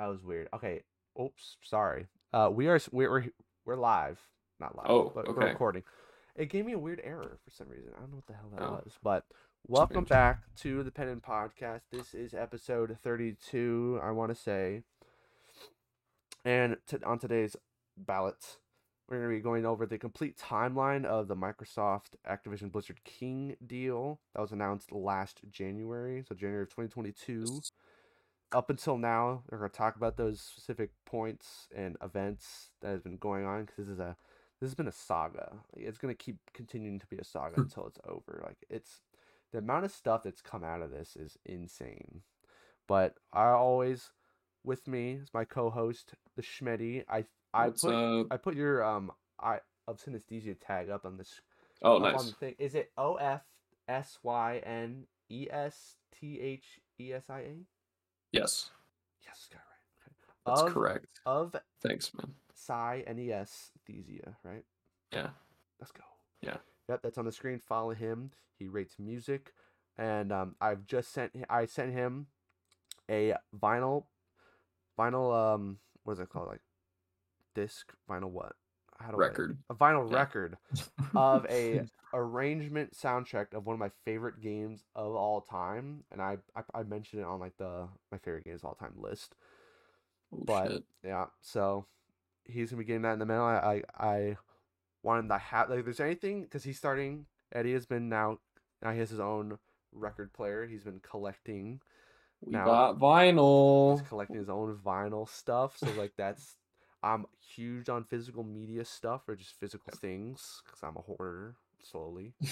that was weird. Okay. Oops. Sorry. Uh, we are we're we're, we're live. Not live. Oh, but we're okay. recording. It gave me a weird error for some reason. I don't know what the hell that Oh. was. But welcome back to the Pen and Podcast. This is episode thirty-two. I want to say. And to, on today's ballot, we're going to be going over the complete timeline of the Microsoft Activision Blizzard King deal that was announced last January, so January of 2022. Up until now, we're going to talk about those specific points and events that has been going on because this is a this has been a saga. Like, it's going to keep continuing to be a saga Hmm. until it's over. Like it's the amount of stuff that's come out of this is insane. But I always with me is my co-host, the Schmetty. I I What's put up? I put your um I of synesthesia tag up on this Oh, nice. the thing. Is it O F S Y N E S T H E S I A? Yes, Yes, got it right. Okay. that's of, correct. Of Thanks, man. Psi N E S Thesia, right? Yeah. Let's go. Yeah. Yep, that's on the screen. Follow him. He rates music, and um, I've just sent. I sent him a vinyl, vinyl. Um, what is it called? Like disc vinyl. What? How do I- Record. a vinyl Yeah. record of a arrangement soundtrack of one of my favorite games of all time, and I I, I mentioned it on like the my favorite games of all time list. Oh, But shit. yeah, so he's gonna be getting that in the mail. I I, I wanted to have like if there's anything because he's starting. Eddie has been now now he has his own record player. He's been collecting. We now- got vinyl. He's collecting his own vinyl stuff. So like that's I'm huge on physical media stuff or just physical things because I'm a hoarder slowly.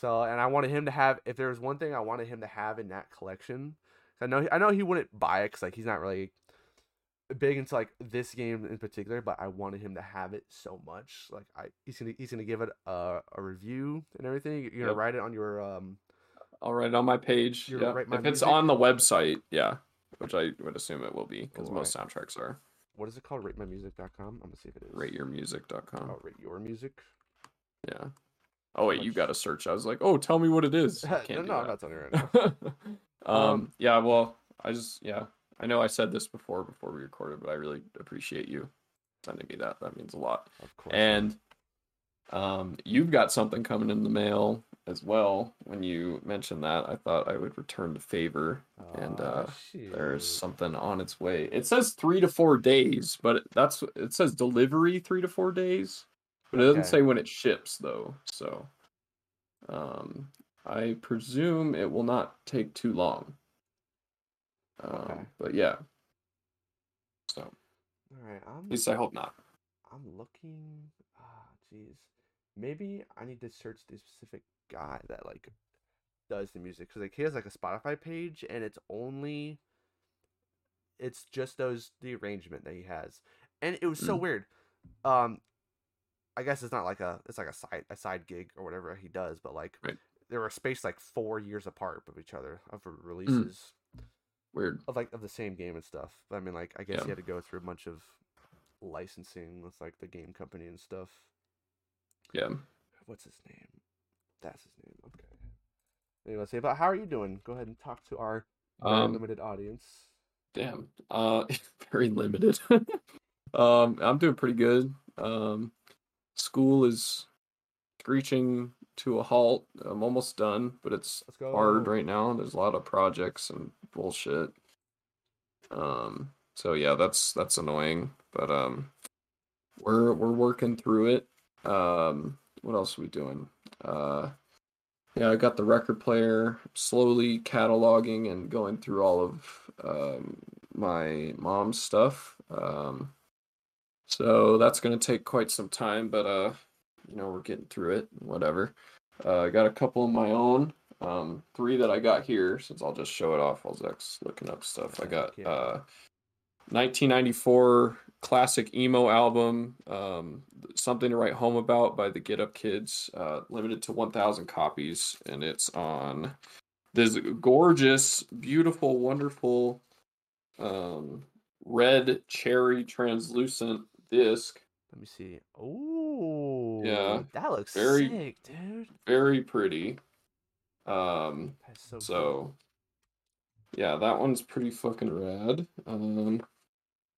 So and I wanted him to have if there was one thing I wanted him to have in that collection, I know I know he wouldn't buy it because like he's not really big into like this game in particular, but I wanted him to have it so much. Like I he's gonna he's gonna give it a, a review and everything. You're gonna Yep. write it on your um I'll write it on my page. Yeah. If it's Music? on the website, yeah, which I would assume it will be because most soundtracks are. What is it called? RateMyMusic.com. I'm gonna see if it is. RateYourMusic.com. Oh, rate your music. Yeah. Oh wait, you got to search. I was like, oh, tell me what it is. no, Can't no, I'm not telling you right now. um, Um, yeah well i just yeah i know i said this before before we recorded but i really appreciate you sending me that that means a lot Of course. and um you've got something coming in the mail as well when you mentioned that i thought i would return the favor and, Aw, uh, there's something on its way it says three to four days but that's it says delivery three to four days but it doesn't say when it ships though so um i presume it will not take too long um Okay. but yeah so All right, I'm at least i hope not I'm looking. Ah, jeez. Maybe I need to search the specific guy that like does the music because like he has like a Spotify page and it's only. It's just those the arrangement that he has, and it was so Mm. weird. Um, I guess it's not like a it's like a side a side gig or whatever he does, but like Right. they were spaced like four years apart of each other of releases weird of like of the same game and stuff. But I mean, like I guess Yeah. he had to go through a bunch of licensing with like the game company and stuff. yeah What's his name? That's his name. Okay. Anyway, say, but how are you doing? Go ahead and talk to our um limited audience. Damn. Uh very limited. um I'm doing pretty good. Um school is screeching to a halt. I'm almost done, but it's hard right now. There's a lot of projects and bullshit. Um so yeah, that's that's annoying, but um we're we're working through it. Um what else are we doing? Uh yeah, I got the record player slowly cataloging and going through all of um, my mom's stuff. Um, so that's going to take quite some time, but uh, you know, we're getting through it. Whatever. Uh, I got a couple of my own. Um, three that I got here, since I'll just show it off while Zach's looking up stuff. I got uh, 1994 classic emo album, um, "Something to Write Home About" by the Get Up Kids, uh, limited to 1,000 copies, and it's on this gorgeous, beautiful, wonderful, um, red cherry translucent disc. Let me see. Oh, Yeah, that looks very- sick, dude. Very pretty. Um, That's so. cool. so yeah, that one's pretty fucking rad. Um,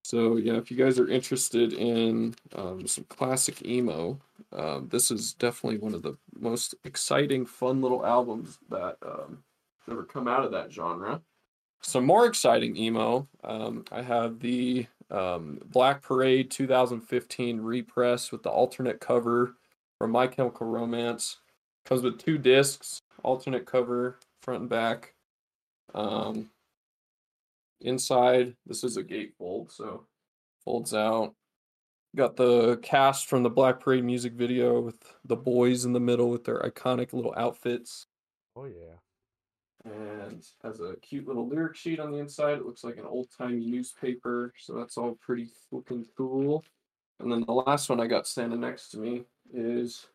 so yeah, if you guys are interested in um, some classic emo, um, this is definitely one of the most exciting, fun little albums that um, ever come out of that genre. Some more exciting emo. Um, I have the um, Black Parade 2015 repress with the alternate cover from My Chemical Romance. Comes with two discs, alternate cover, front and back. Um, inside, this is a gatefold, so folds out. Got the cast from the Black Parade music video with the boys in the middle with their iconic little outfits. Oh yeah. And has a cute little lyric sheet on the inside. It looks like an old timey newspaper, so that's all pretty looking cool. And then the last one I got standing next to me is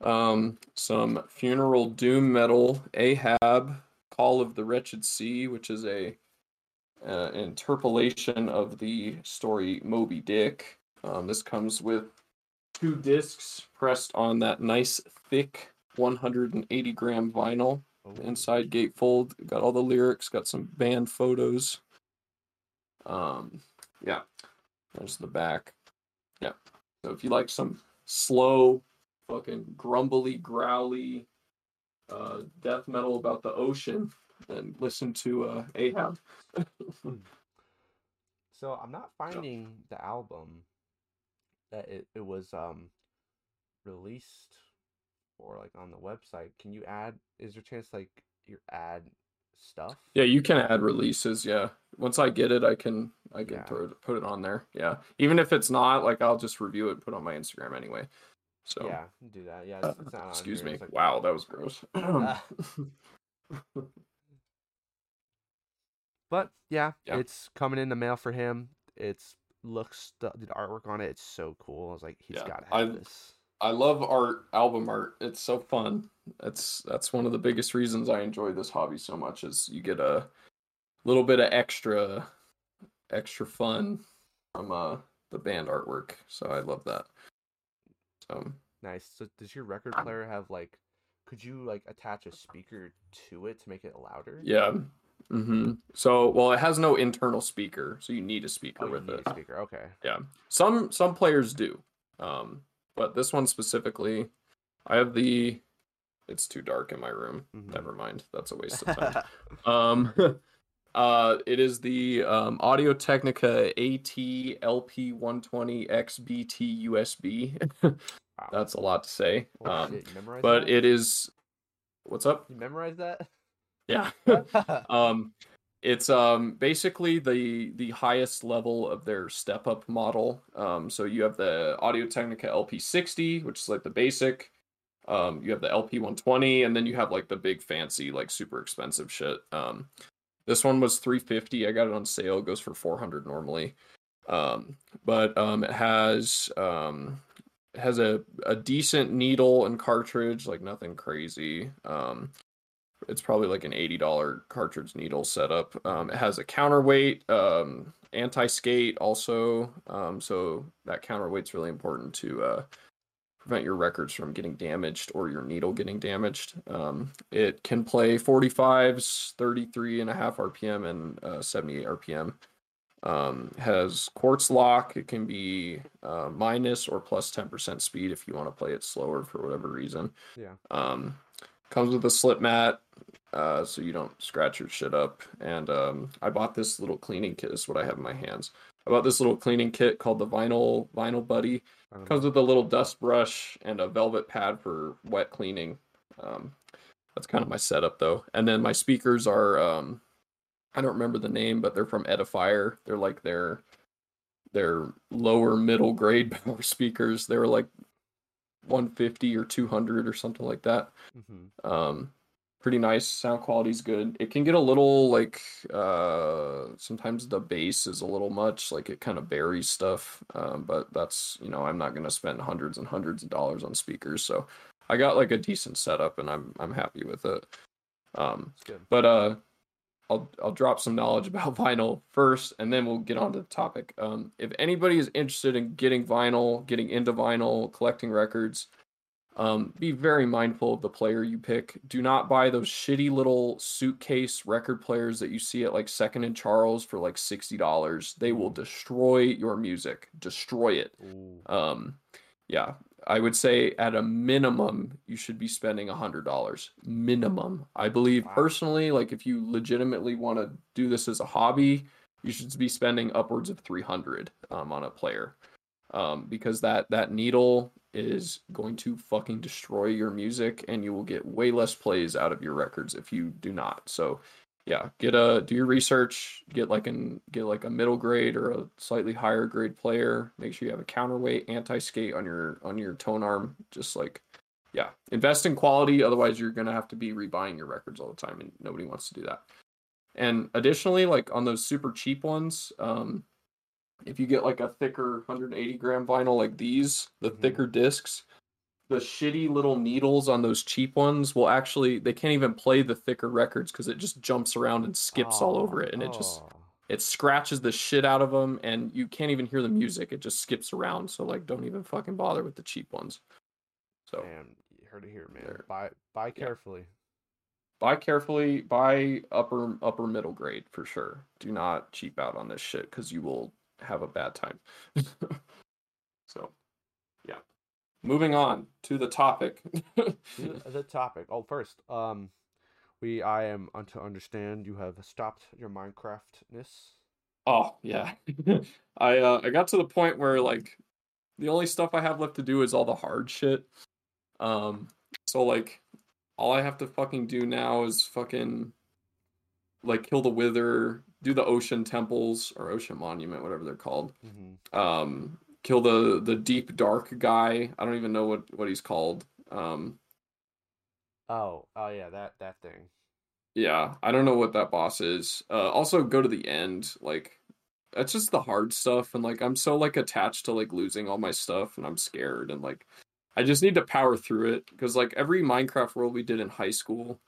um, some funeral doom metal Ahab Call of the Wretched Sea, which is a uh, interpolation of the story Moby Dick. Um, this comes with two discs pressed on that nice thick 180 gram vinyl. Oh, Inside gatefold, got all the lyrics, got some band photos. Um, yeah, there's the back. Yeah, so if you like some slow, fucking grumbly, growly, uh, death metal about the ocean, then listen to uh, Ahab. So I'm not finding the album that it, it was um released or like on the website. Can you add is there a chance like you add stuff? Yeah, you can add releases. Yeah, once I get it, I can I can Yeah. throw it, put it on there. Yeah, even if it's not, like I'll just review it, and put it on my Instagram anyway. So, Yeah, do that. Yeah, uh, it's, it's not on excuse here, me. it's like- Wow, that was gross. But yeah, Yeah. it's coming in the mail for him. It's looks the, the artwork on it. It's so cool. I was like, he's Yeah, got to have I- this. I love art, album art. It's so fun. That's that's one of the biggest reasons I enjoy this hobby so much is you get a little bit of extra extra fun from uh the band artwork. So I love that. So Nice. So does your record player have like? Could you like attach a speaker to it to make it louder? yeah. Hmm So well it has no internal speaker, so you need a speaker Oh, with need it. a speaker. Okay. Yeah. Some some players do. Um but this one specifically I have the it's too dark in my room. Mhm. Never mind. That's a waste of time. um uh it is the um Audio Technica AT LP 120 XBT USB. Wow. That's a lot to say. Um shit, you memorized but that? it is what's up? You memorized that? Yeah. um it's um basically the the highest level of their step up model. Um so you have the audio technica lp60 which is like the basic. Um you have the lp120 and then you have like the big fancy like super expensive shit. Um this one was 350 i got it on sale. It goes for 400 normally. Um but um it has um it has a a decent needle and cartridge like nothing crazy. Um it's probably like an $80 cartridge needle setup. Um, it has a counterweight, um, anti-skate also. Um, so that counterweight's really important to uh, prevent your records from getting damaged or your needle getting damaged. Um, it can play 45s, 33 and a half RPM and uh, 78 RPM. Um, has quartz lock. It can be uh, minus or plus 10% speed if you want to play it slower for whatever reason. Yeah. Comes with a slip mat, uh, so you don't scratch your shit up. And um, I bought this little cleaning kit. This is what I have in my hands. I bought this little cleaning kit called the Vinyl Vinyl Buddy. Comes with a little dust brush and a velvet pad for wet cleaning. Um, that's kind of my setup though. And then my speakers are um, I don't remember the name, but they're from Edifier. They're like their their lower middle grade power speakers. They were like 150 or 200 or something like that. Mm-hmm. Um, pretty nice. Sound quality's good. It can get a little like uh sometimes the bass is a little much, like it kind of buries stuff. Um, but that's you know I'm not gonna spend hundreds and hundreds of dollars on speakers, so I got like a decent setup and I'm I'm happy with it. Um, good. but uh I'll I'll drop some knowledge about vinyl first and then we'll get on to the topic. Um if anybody is interested in getting vinyl, getting into vinyl, collecting records, Um, be very mindful of the player you pick. Do not buy those shitty little suitcase record players that you see at like Second and Charles for like sixty dollars. They will destroy your music. Destroy it. Um, yeah, I would say at a minimum you should be spending a hundred dollars minimum. I believe Wow. personally, like if you legitimately want to do this as a hobby, you should be spending upwards of three hundred um, on a player, um, because that that needle is going to fucking destroy your music, and you will get way less plays out of your records if you do not. So yeah get a do your research get like an get like a middle grade or a slightly higher grade player. Make sure you have a counterweight anti-skate on your on your tone arm. Just like yeah invest in quality otherwise you're gonna have to be rebuying your records all the time and nobody wants to do that. And additionally like on those super cheap ones um if you get like a thicker 180 gram vinyl like these the Mhm. thicker discs the shitty little needles on those cheap ones will actually they can't even play the thicker records because it just jumps around and skips all over it and it just Oh. it scratches the shit out of them and you can't even hear the music it just skips around so like don't even fucking bother with the cheap ones so Man, you heard it here, man. There. Buy buy carefully. buy carefully buy upper upper middle grade for sure do not cheap out on this shit because you will have a bad time so yeah moving on to the topic To the topic. Oh, first, um, we I am to understand you have stopped your Minecraftness. Oh yeah, I uh, I got to the point where like the only stuff I have left to do is all the hard shit. Um, so like all I have to fucking do now is fucking like kill the wither, do the ocean temples or ocean monument, whatever they're called. Mm-hmm. Um, kill the the deep dark guy. I don't even know what what he's called. Um, Oh, oh yeah, that that thing. Yeah, I don't know what that boss is. Uh, also, go to the end. Like, that's just the hard stuff, and like I'm so like attached to like losing all my stuff, and I'm scared, and like I just need to power through it because like every Minecraft world we did in high school,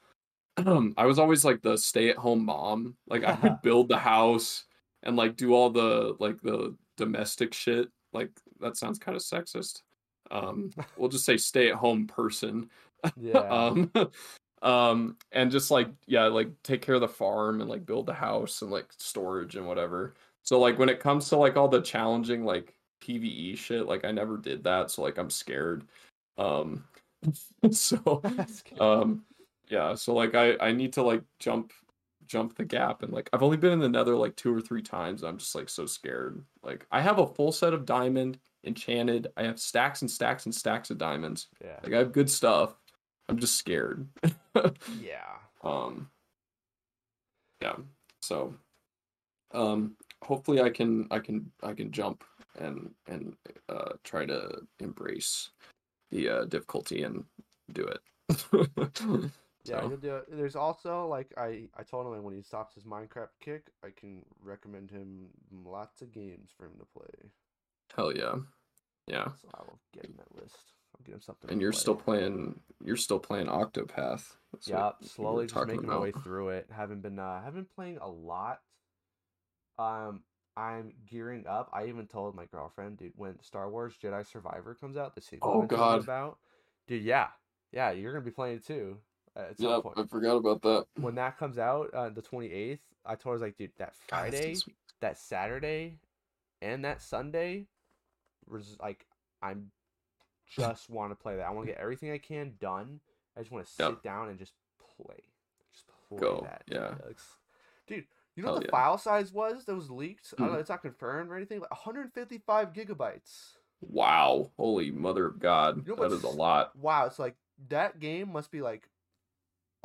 um, I was always like the stay-at-home mom. Like I would build the house and like do all the like the domestic shit. Like that sounds kind of sexist. Um, we'll just say stay-at-home person Yeah. um um and just like yeah like take care of the farm and like build the house and like storage and whatever so like when it comes to like all the challenging like pve shit like i never did that so like i'm scared um so um yeah so like i i need to like jump jump the gap and like i've only been in the nether like two or three times i'm just like so scared like i have a full set of diamond enchanted i have stacks and stacks and stacks of diamonds yeah. like I have good stuff. I'm just scared. Yeah. um yeah. So um hopefully I can I can I can jump and and uh try to embrace the uh difficulty and do it. Yeah, So, he'll do it. There's also like I I told him when he stops his Minecraft kick, I can recommend him lots of games for him to play. hell yeah. Yeah. So I will get him that list. I'll get him something. And you're play. still playing you're still playing Octopath. That's Yeah, slowly just making my way through it. Haven't been uh haven't been playing a lot. Um I'm gearing up. I even told my girlfriend, dude, when Star Wars Jedi Survivor comes out, the sequel Oh, I've been telling you God. about, dude, yeah, yeah, you're gonna be playing it too at some Yeah, point. I forgot about that. When that comes out, uh, the 28th, I told her I was like, dude, that Friday, week. that Saturday, and that Sunday, was like, I'm just want to play that. I want to get everything I can done. I just want to sit Yep. down and just play, just play Go, that. yeah. Dude. You know Hell what the yeah. file size was that was leaked? I don't know. Hmm. It's not confirmed or anything. But 155 gigabytes. Wow. Holy mother of God. You know that is a lot. Wow, it's like that game must be like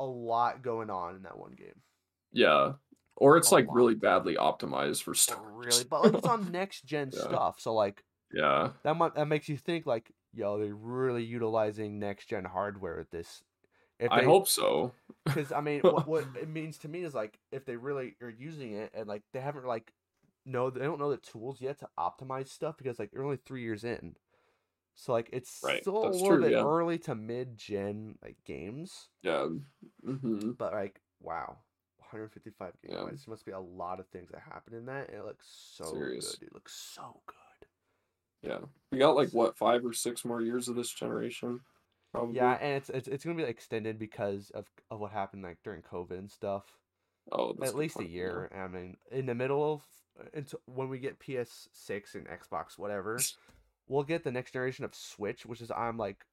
a lot going on in that one game. Yeah. Or it's A like lot. really badly optimized for stuff. really, but like it's on next gen Yeah. stuff. So like yeah. that might that makes you think like, yo, they're really utilizing next gen hardware with this. If I hope so. because I mean, what, what it means to me is like if they really are using it and like they haven't like no, they don't know the tools yet to optimize stuff because like they're only three years in, so like it's Right, still a little true, bit yeah. early to mid gen like games, Yeah. hmm but like wow. 155 Yeah. gigabytes. There must be a lot of things that happen in that. And it looks so Serious. good. It looks so good. Yeah. We got like what, five or six more years of this generation? Probably. Yeah, and it's it's it's gonna be extended because of of what happened like during COVID and stuff. Oh, that's At least a point, yeah. year. I mean, in the middle of until when we get PS6 and Xbox, whatever, we'll get the next generation of Switch, which is I'm like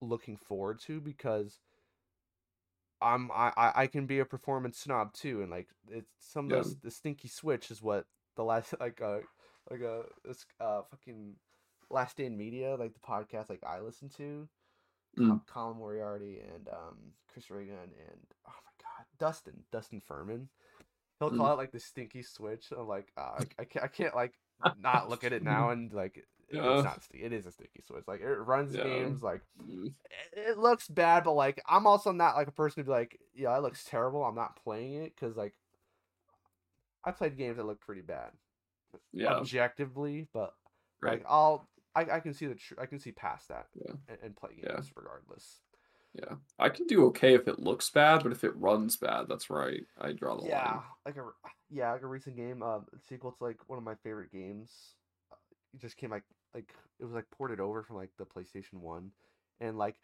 looking forward to because I'm I I can be a performance snob too, and like it's some of Yeah. those the stinky Switch is what the last like uh like a this uh fucking Last Stand Media like the podcast like I listen to. Mm. Colin Moriarty and um, Chris Ray Gun and oh my god, Dustin, Dustin Furman. He'll call Mm. it like the stinky switch. I'm like, uh, I, I can't, I can't like not look at it now and like it- Yeah. it's not. sti- It is a sticky switch. Like it runs Yeah. games. Like it, looks bad, but like I'm also not like a person to be like, yeah, it looks terrible. I'm not playing it because like I played games that look pretty bad Yeah. objectively, but Right. like I'll I, I can see the tr- I can see past that Yeah. and, and play games regardless. Yeah. I can do okay if it looks bad, but if it runs bad, that's right. I draw the yeah, line. like a yeah, like a recent game, uh, sequel to like one of my favorite games. uh, It just came like like it was like ported over from like the PlayStation One, and like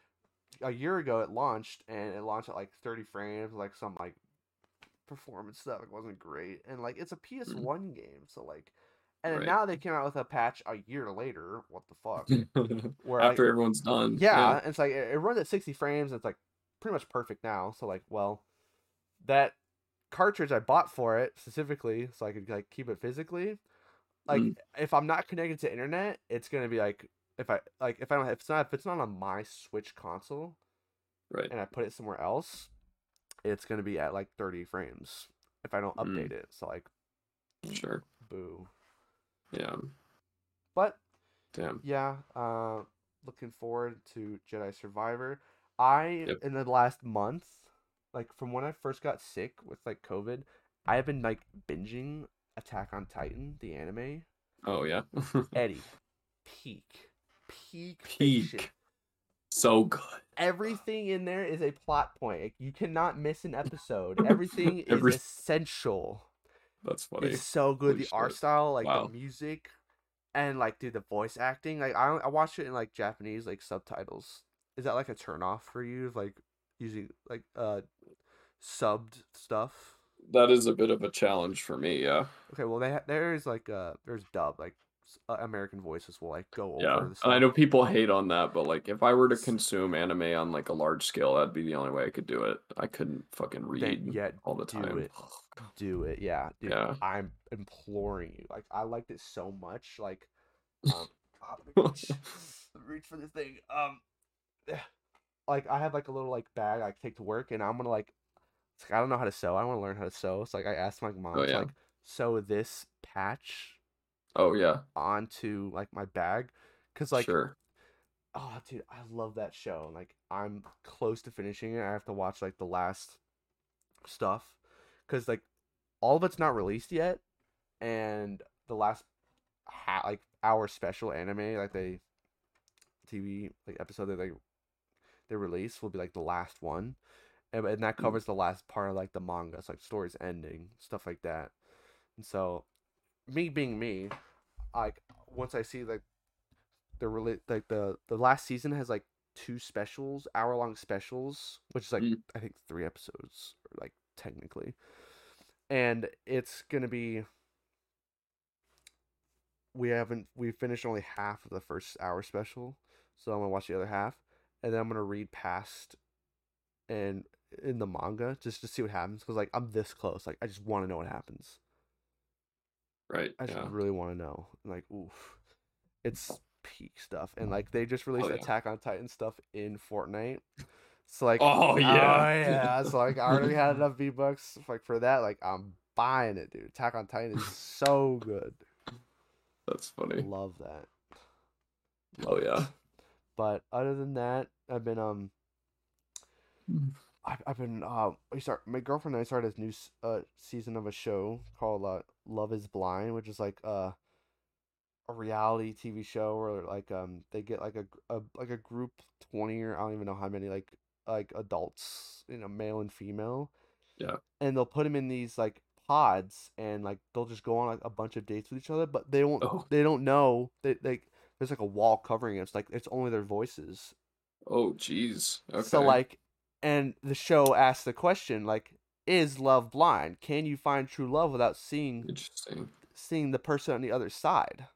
a year ago it launched and it launched at like thirty frames, like some like performance stuff. It wasn't great, and like it's a hmm. PS One game, so like, and Right. now they came out with a patch a year later. What the fuck? Where like, After everyone's done. yeah, and it's like it, it runs at 60 frames. And it's like pretty much perfect now. So like, well, that cartridge I bought for it specifically, so I could like keep it physically. Like, Mm. if I'm not connected to internet, it's gonna be like if I like if I don't if it's not if it's not on my Switch console Right. and I put it somewhere else, it's gonna be at like 30 frames if I don't Mm. update it. So like, Sure. boo. Yeah. But Damn. yeah uh looking forward to jedi survivor i Yep. in the last month like from when i first got sick with like covid i have been like binging attack on titan the anime Oh yeah. eddie peak peak Peak. fiction. so good. everything in there is a plot point you cannot miss an episode everything is essential That's funny. It's so good. Holy the art style, like Wow. the music, and like dude, the voice acting. Like I I watched it in like Japanese like subtitles. Is that like a turn off for you? Like using like uh subbed stuff. That is a bit of a challenge for me. Yeah. Okay, well they ha- there is like uh there's dub like uh, American voices will like go over. Yeah. the And I know people hate on that, but like if I were to consume anime on like a large scale, that'd be the only way I could do it. I couldn't fucking read yet all the do time. it. do it. Yeah, dude. Yeah. I'm imploring you. Like I liked it so much. Like, um, ah, reach, reach for this thing. Um, like I have like a little like bag I take to work, and I'm gonna like, it's like, I don't know how to sew. I want to learn how to sew. So like I asked my oh, mom Oh, to yeah. like sew this patch Oh yeah. onto like my bag, cause like sure. oh dude i love that show like i'm close to finishing it i have to watch like the last stuff because like all of it's not released yet and the last ha- like hour special anime like they tv like episode that they they release will be like the last one and, and that Mm. covers the last part of like the manga it's like stories ending stuff like that and so me being me like once i see like the really like the the last season has like two specials hour long specials which is like Mm. i think three episodes or like technically and it's gonna be we haven't we finished only half of the first hour special so i'm gonna watch the other half and then i'm gonna read past and in the manga just to see what happens because like i'm this close like i just want to know what happens Right. I just Yeah. really want to know. Like, oof, it's peak stuff, and like they just released Oh, yeah. Attack on Titan stuff in Fortnite. So like, Oh, yeah. yeah. So like, I already had enough V bucks like for that. Like, I'm buying it, dude. Attack on Titan is so good. That's funny. Love that. Oh yeah. But other than that, I've been um, Mm. I've, I've been uh, we start my girlfriend and I started this new uh season of a show called uh, Love Is Blind, which is like uh a reality TV show where like um they get like a, a like a group twenty or I don't even know how many like like adults, you know, male and female. Yeah. And they'll put them in these like pods and like they'll just go on like a bunch of dates with each other, but they won't Oh. they don't know they like there's like a wall covering it. It's like it's only their voices Oh, jeez. Okay. So like, and the show asks the question like, is love blind? Can you find true love without seeing interesting. seeing the person on the other side?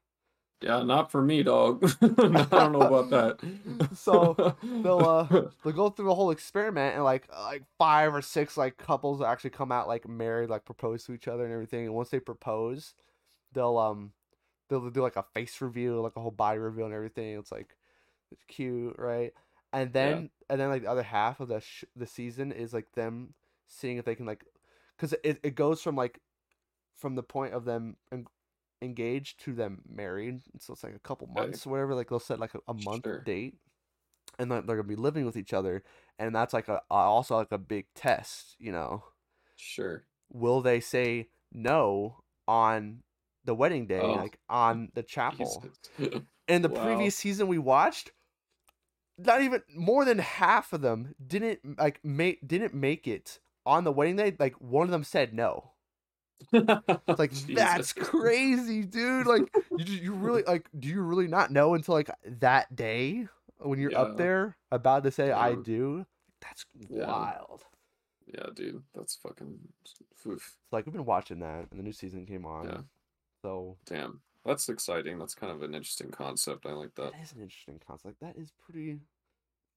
Yeah, not for me, dog. I don't know about that. So, They'll uh they'll go through the whole experiment and like like five or six like couples actually come out like married like propose to each other and everything and once they propose they'll um they'll do like a face reveal like a whole body reveal and everything it's like it's cute right and then and then like the other half of the sh- the season is like them seeing if they can like because it, it goes from like from the point of them en- engaged to them married so it's like a couple Okay. months or whatever like they'll set like a, a month Sure. date and like they're gonna be living with each other and that's like a a- also like a big test you know sure. will they say no on the wedding day Oh, like on the chapel in the Wow. previous season we watched not even more than half of them didn't like make didn't make it on the wedding day like one of them said no it's like that's crazy dude like you just, you really like do you really not know until like that day when you're Yeah. up there about to say i Yeah. do that's Yeah. wild Yeah, dude, that's fucking. Oof. so like we've been watching that and the new season came on Yeah. so Damn, that's exciting. That's kind of an interesting concept. I like that. that is an interesting concept that is pretty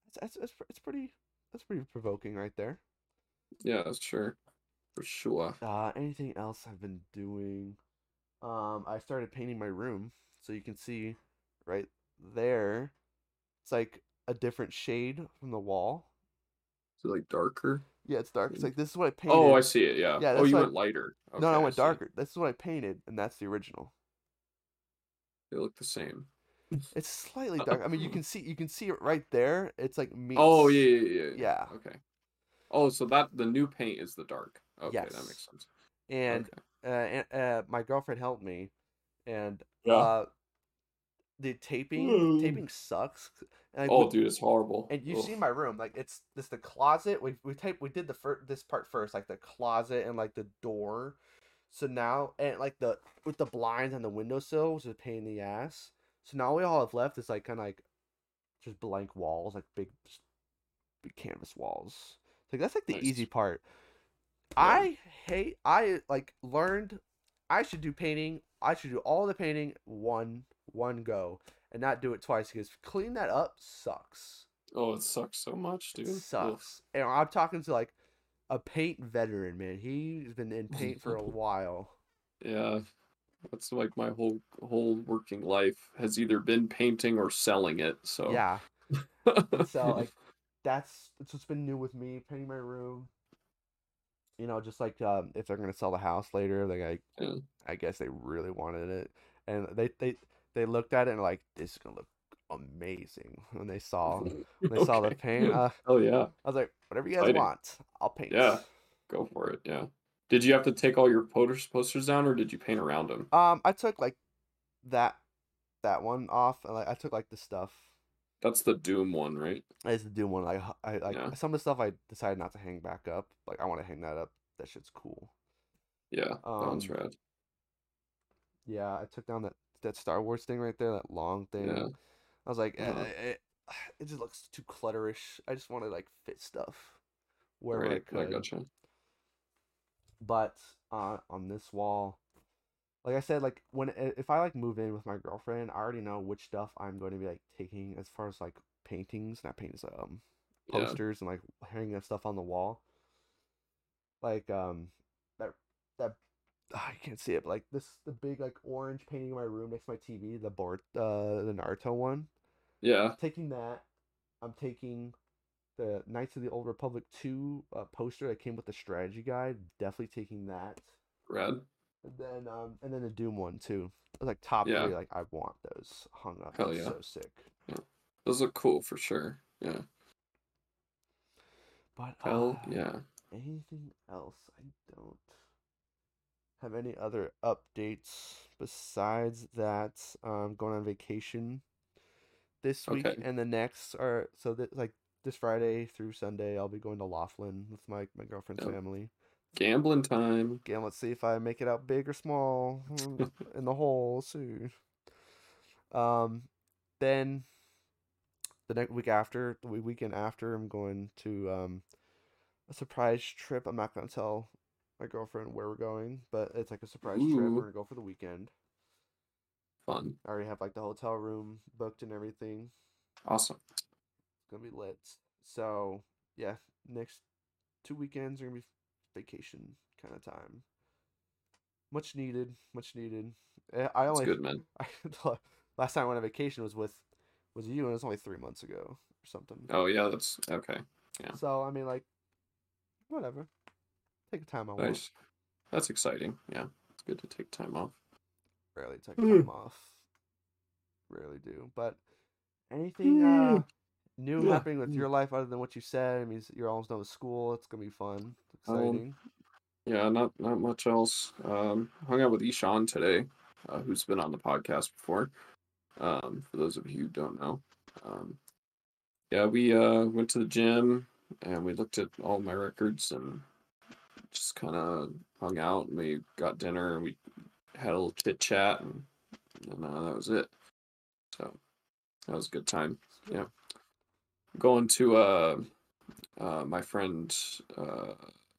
it's, it's, it's, it's pretty that's pretty provoking right there Yeah, sure, for sure. Uh, anything else I've been doing? Um, I started painting my room, so you can see right there. It's like a different shade from the wall. Is it like darker? Yeah, it's dark. It's like this is what I painted. Oh, I see it. Yeah. Yeah, oh, you went lighter. no, no, I went see. darker. This is what I painted, and that's the original. They look the same. It's slightly dark. I mean, you can see you can see it right there. It's like me. Oh yeah, yeah, yeah, yeah. Okay. Oh, so that the new paint is the dark. Okay, that makes sense. And okay. uh, uh, my girlfriend helped me, and Yeah. uh, the taping Mm. taping sucks. And, like, oh, we- dude, it's horrible. And you see my room, like it's this the closet. We we tape we did the fir- this part first, like the closet and like the door. So now and like the with the blinds and the windowsill, which is a pain in the ass. So now we all have left is like kind of like just blank walls, like big, big canvas walls. Like that's like the Nice. easy part. Yeah. I hate. I like learned. I should do painting. I should do all the painting one one go and not do it twice because clean that up sucks Oh, it sucks so much, dude. Ugh. sucks. And I'm talking to like a paint veteran, man. He's been in paint for a while. Yeah. That's like my whole whole working life has either been painting or selling it. So Yeah. So like that's that's what's been new with me, painting my room. You know, just like um, if they're gonna sell the house later, like I, Yeah. I guess they really wanted it, and they they they looked at it and like this is gonna look amazing when they saw when they saw the paint. Uh, oh yeah, I was like, whatever you guys Exciting. want, I'll paint. Yeah. go for it. Yeah. Did you have to take all your posters posters down, or did you paint around them? Um, I took like that that one off, and like I took like the stuff. That's the Doom one, right? I the Doom one like I like Yeah. some of the stuff I decided not to hang back up. Like I want to hang that up. That shit's cool. Yeah, that one's Um, rad. Yeah, I took down that that Star Wars thing right there, that long thing. Yeah. I was like, eh, Uh-huh. eh, it, it just looks too clutterish. I just want to like fit stuff wherever I Right, I could. gotcha. But uh, on this wall, like I said, like when if I like move in with my girlfriend, I already know which stuff I'm going to be like taking as far as like paintings, not paintings, um, Yeah. posters and like hanging up stuff on the wall. Like um, I can't see it, but like this the big like orange painting in my room next to my TV, the board, uh, the Naruto one. Yeah. I'm Taking that, I'm taking the Knights of the Old Republic 2 uh, poster that came with the strategy guide. Definitely taking that. Red. And then um and then the Doom one too. Like top Yeah. three, like I want those hung up. Hell yeah. so sick. Yeah. Those look cool for sure. Yeah. But Hell uh, yeah. anything else? I don't have any other updates besides that. Um going on vacation this week Okay. and the next are so that like this Friday through Sunday I'll be going to Laughlin with my, my girlfriend's Yep. family. Gambling time. Again, let's see if I make it out big or small in the hole soon. Um, then the next week after, the weekend after, I'm going to um a surprise trip. I'm not gonna tell my girlfriend where we're going, but it's like a surprise trip. We're gonna go for the weekend. Fun. I already have like the hotel room booked and everything. Awesome. It's gonna be lit. So yeah, next two weekends are gonna be vacation kind of time. Much needed, much needed. Eh, I That's only good, man. I, last time I went on vacation was with was you, and it was only three months ago or something. Oh yeah, that's okay. yeah. So I mean, like, whatever. Take the time I want. Nice. That's exciting. Yeah, it's good to take time off. Rarely take Mm. time off. Rarely do. But anything uh, Mm. new Yeah. happening with Mm. your life other than what you said? I mean, you're almost done with school. It's gonna be fun. It's Um, exciting. Yeah, not not much else. Um, hung out with Ishan today, uh, who's been on the podcast before. Um, for those of you who don't know, um, yeah, we uh went to the gym and we looked at all my records and just kind of hung out and we got dinner and we had a little chit chat and, and uh, that was it. So that was a good time. Yeah, going to uh, uh my friend uh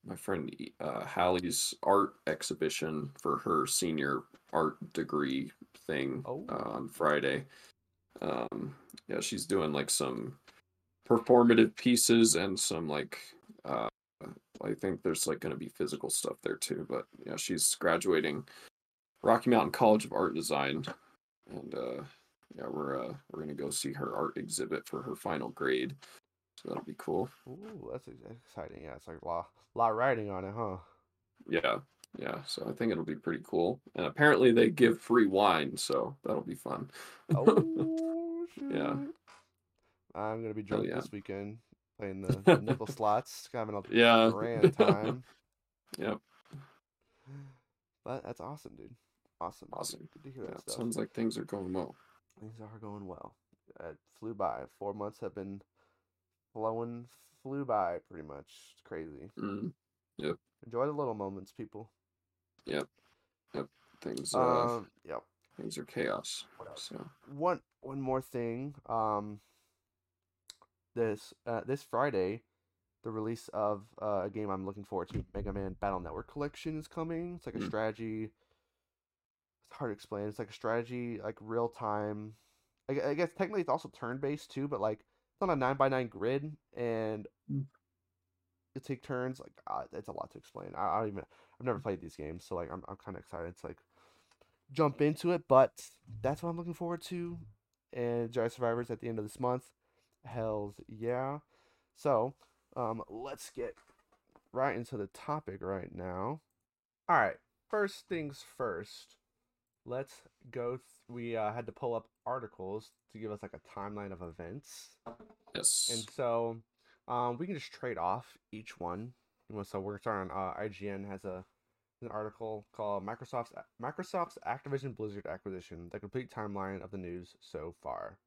my friend uh, Hallie's art exhibition for her senior art degree thing Oh. uh, on Friday. Um, yeah, she's doing like some performative pieces and some like uh, I think there's like going to be physical stuff there too. But yeah, she's graduating Rocky Mountain College of Art Design, and uh, yeah, we're uh, we're gonna go see her art exhibit for her final grade. So that'll be cool. Ooh, that's exciting. Yeah, it's like a lot, lot riding on it, huh? Yeah, yeah. So I think it'll be pretty cool. And apparently they give free wine, so that'll be fun. Oh, Yeah. I'm gonna be drunk yeah. this weekend playing the, the nickel slots, having a yeah. grand time. Yep. But that's awesome, dude. Awesome. Awesome. Good to hear Yeah, that stuff. sounds like things are going well. Things are going well. It flew by. Four months have been flowing, flew by pretty much. It's crazy. Mm, Enjoy the little moments, people. Yep. Yep. Things uh Um, yep. things are chaos. What else? So One one more thing. Um, this uh this Friday, the release of uh, a game I'm looking forward to, Mega Man Battle Network Collection, is coming. It's like a Mm. strategy. It's hard to explain. It's like a strategy, like real time. I, I guess technically it's also turn based too, but like it's on a nine by nine grid, and Mm. you take turns. Like uh, it's a lot to explain. I, I don't even. I've never played these games, so like I'm I'm kind of excited to like jump into it. But that's what I'm looking forward to. And Jedi Survivors at the end of this month. Hell's yeah. So, um, let's get right into the topic right now. All right. First things first. Let's go. Th- we uh, had to pull up articles to give us like a timeline of events. yes. And so, um, we can just trade off each one. So we're starting on uh, IGN has a an article called Microsoft's Microsoft's Activision Blizzard acquisition: the complete timeline of the news so far.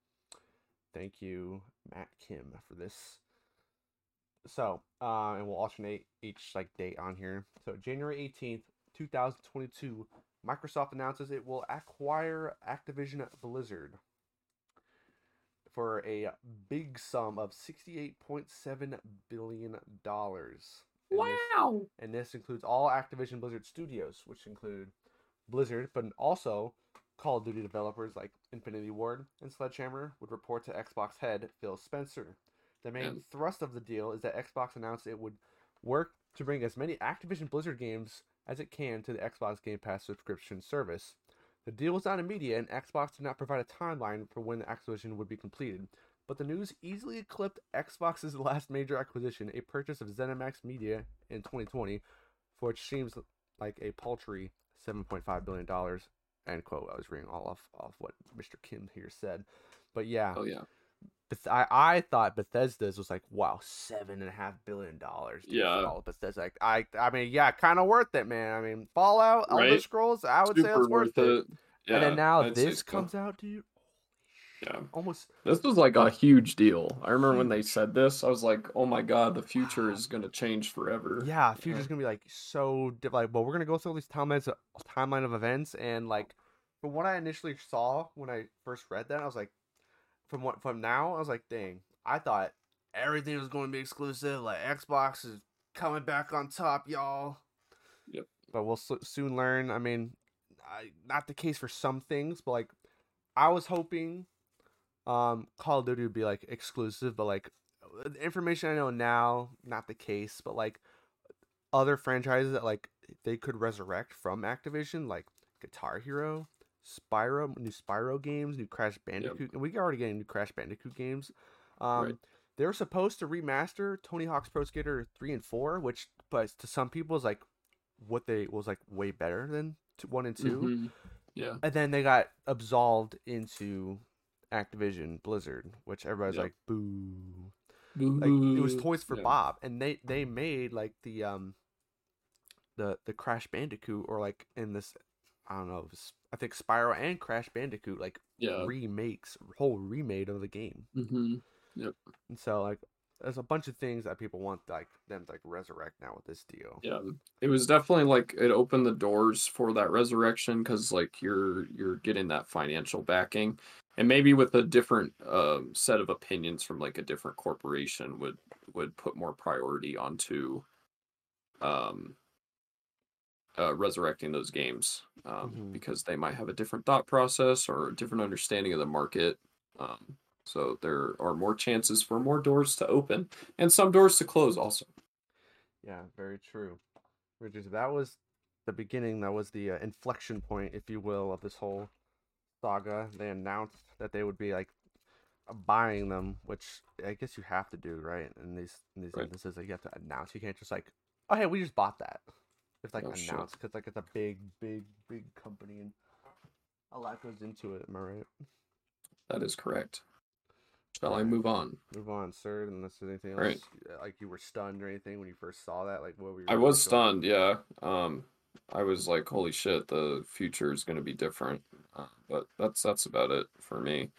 Thank you, Matt Kim, for this. So, uh, and we'll alternate each like date on here. So January eighteenth, two thousand twenty-two, Microsoft announces it will acquire Activision Blizzard for a big sum of $68.7 billion. And this- and this includes all Activision Blizzard studios, which include Blizzard, but also Call of Duty developers like Infinity Ward and Sledgehammer would report to Xbox head Phil Spencer. The main Yeah. thrust of the deal is that Xbox announced it would work to bring as many Activision Blizzard games as it can to the Xbox Game Pass subscription service. The deal was not immediate, and Xbox did not provide a timeline for when the acquisition would be completed. But the news easily eclipsed Xbox's last major acquisition, a purchase of ZeniMax Media in 2020, for which seems like a paltry 7.5 billion dollars. End quote. I was reading all off off what Mr. Kim here said, but yeah, oh yeah. Beth- I, I thought Bethesda's was like wow seven and a half billion dollars. Yeah. all of Bethesda. Like, I I mean yeah, kind of worth it, man. I mean Fallout, Elder Right? Scrolls, I would say it's worth it. Yeah. and then now I'd this comes out, dude. Yeah. Almost This was like a huge deal. I remember when they said this, I was like, "Oh my god, the future is gonna change forever." yeah, future's gonna be like so diff- like. Well, we're gonna go through all these timelines, uh, timeline of events, and like from what I initially saw when I first read that, I was like, from what from now, I was like, dang, I thought everything was going to be exclusive. Like Xbox is coming back on top, y'all. Yep. But we'll s- soon learn. I mean, I, not the case for some things, but like I was hoping um Call of Duty would be like exclusive, but like the information I know now, not the case, but like other franchises that like they could resurrect from Activision, like Guitar Hero, Spyro, new Spyro games, new Crash Bandicoot, and we already getting new Crash Bandicoot games. Um, Right. They were supposed to remaster Tony Hawk's Pro Skater three and four, which, but to some people is like what they was like way better than t- one and 2 Mhm. Yeah. and then they got absolved into Activision Blizzard, which everybody's Yep. like boo. Like it was Toys for Yeah. Bob, and they they made like the um the the Crash Bandicoot or like in this I don't know, it was- I think Spyro and Crash Bandicoot like Yeah. remakes, whole remade of the game. hmm And so like there's a bunch of things that people want like them to like resurrect now with this deal. Yeah. It was definitely like it opened the doors for that resurrection because like you're you're getting that financial backing, and maybe with a different um, set of opinions from like a different corporation would would put more priority onto um uh, resurrecting those games um, Mhm. because they might have a different thought process or a different understanding of the market. Um, so there are more chances for more doors to open and some doors to close also. Yeah, very true. True. That was the beginning. That was the uh, inflection point, if you will, of this whole saga. They announced that they would be like buying them, which I guess you have to do, right? In these in these Right. instances, like you have to announce. You can't just like, oh hey, we just bought that. It's like Oh, announced because like it's a big, big, big company and a lot goes into it. Am I right? That is correct. Shall I move on? Move on, sir. Unless there's anything else, Right. like you were stunned or anything when you first saw that. Like what were you? I was stunned, yeah. Um, I was like, "Holy shit, the future is going to be different." Uh, but that's that's about it for me.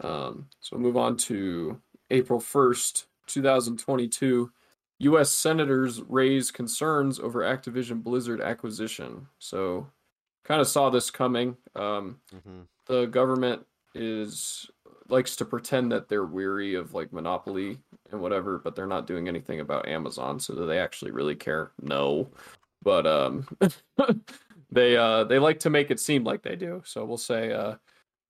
Um, so we'll move on to April first, two thousand twenty-two. U.S. senators raise concerns over Activision Blizzard acquisition. So, kind of saw this coming. Um, hmm the government is likes to pretend that they're weary of like monopoly and whatever but they're not doing anything about amazon so do they actually really care no but um they uh they like to make it seem like they do so we'll say uh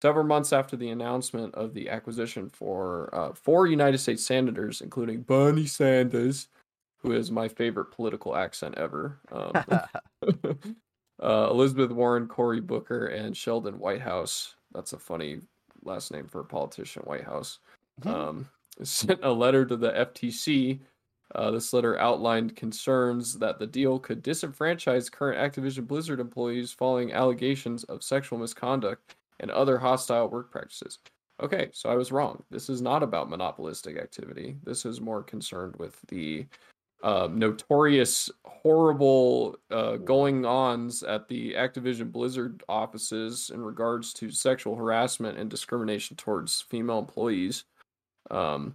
several months after the announcement of the acquisition for uh four united states senators including bernie sanders who is my favorite political accent ever um uh, Elizabeth Warren, Cory Booker, and Sheldon Whitehouse. That's a funny last name for a politician, Whitehouse. Um, sent a letter to the FTC. Uh, this letter outlined concerns that the deal could disenfranchise current Activision Blizzard employees following allegations of sexual misconduct and other hostile work practices. Okay, so I was wrong. This is not about monopolistic activity. This is more concerned with the uh, notorious, horrible uh, going ons at the Activision Blizzard offices in regards to sexual harassment and discrimination towards female employees. Um,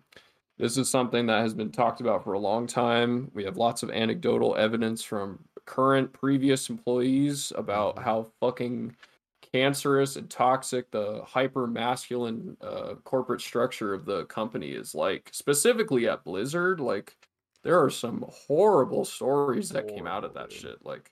this is something that has been talked about for a long time. We have lots of anecdotal evidence from current, previous employees about Mhm. how fucking cancerous and toxic the hyper masculine uh, corporate structure of the company is like specifically at blizzard like there are some horrible stories that came out of that shit like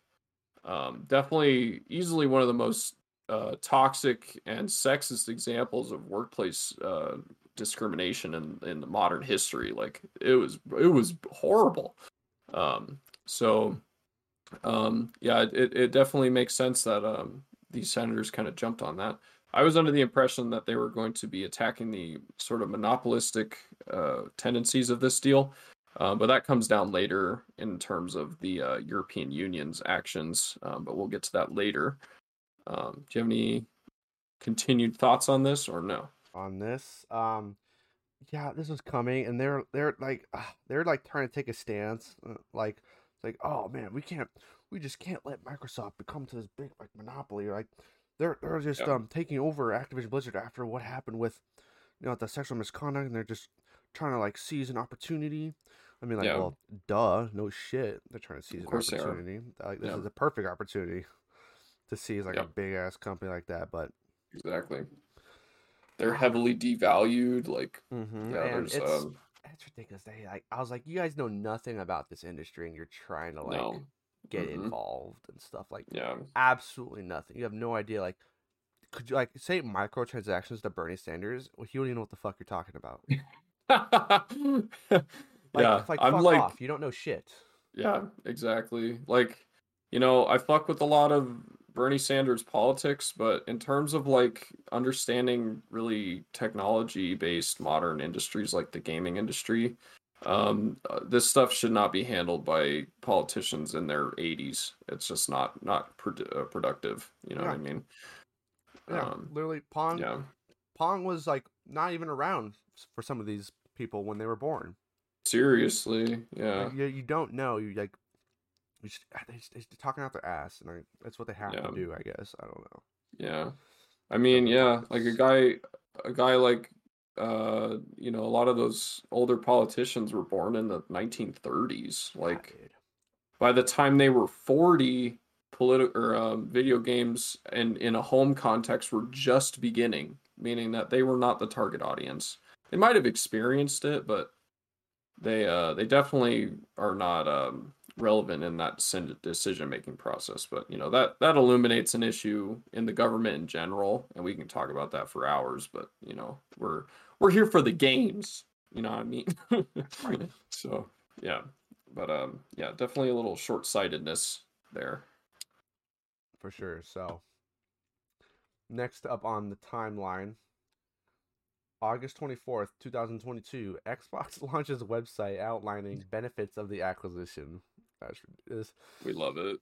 um definitely easily one of the most uh toxic and sexist examples of workplace uh discrimination in in the modern history like it was it was horrible um so um yeah it, it definitely makes sense that um these senators kind of jumped on that i was under the impression that they were going to be attacking the sort of monopolistic uh tendencies of this deal uh, but that comes down later in terms of the uh, European Union's actions. Um, but we'll get to that later. Um, do you have any continued thoughts on this or no? On this. Um, yeah, this was coming, and they're they're like ah, they're like trying to take a stance, uh, like it's like oh man, we can't, we just can't let Microsoft become to this big like monopoly. Like they're they're just Yeah. um taking over Activision Blizzard after what happened with, you know, the sexual misconduct, and they're just trying to like seize an opportunity. I mean, like, Yeah. well, duh, no shit, they're trying to seize an course they are. opportunity. Like, this Yeah. is a perfect opportunity to seize like a big ass company like that, but Exactly. They're heavily devalued. Like, Mm-hmm. yeah, it's um, it's ridiculous. They like I was like, you guys know nothing about this industry, and you're trying to like no, get Mhm. involved and stuff like yeah, absolutely nothing. You have no idea. Like, could you like say microtransactions to Bernie Sanders? Well, he don't even know what the fuck you're talking about. Like, yeah. like I'm fuck like, off. You don't know shit. Yeah, exactly. Like, you know, I fuck with a lot of Bernie Sanders politics, but in terms of like understanding really technology based modern industries like the gaming industry, um, uh, this stuff should not be handled by politicians in their 80s. It's just not not produ- uh, productive. You know what I mean? Yeah, Um, literally, Pong. yeah, Pong was like not even around for some of these people when they were born. seriously. Yeah, Like, you, you don't know. You like, just, they just, they're talking out their ass, and I, that's what they have Yeah. to do. I guess I don't know. Yeah. I mean, yeah, like a guy a guy like uh you know, a lot of those older politicians were born in the 1930s. Like dude. by the time they were 40, political or um, video games and in a home context were just beginning, meaning that they were not the target audience. They might have experienced it, but they uh they definitely are not um relevant in that decision making process but you know that that illuminates an issue in the government in general and we can talk about that for hours but you know we're we're here for the games you know what i mean Right. so yeah but um yeah definitely a little short-sightedness there for sure. So, next up on the timeline, August 24th, 2022, Xbox launches a website outlining benefits of the acquisition. That's this we love it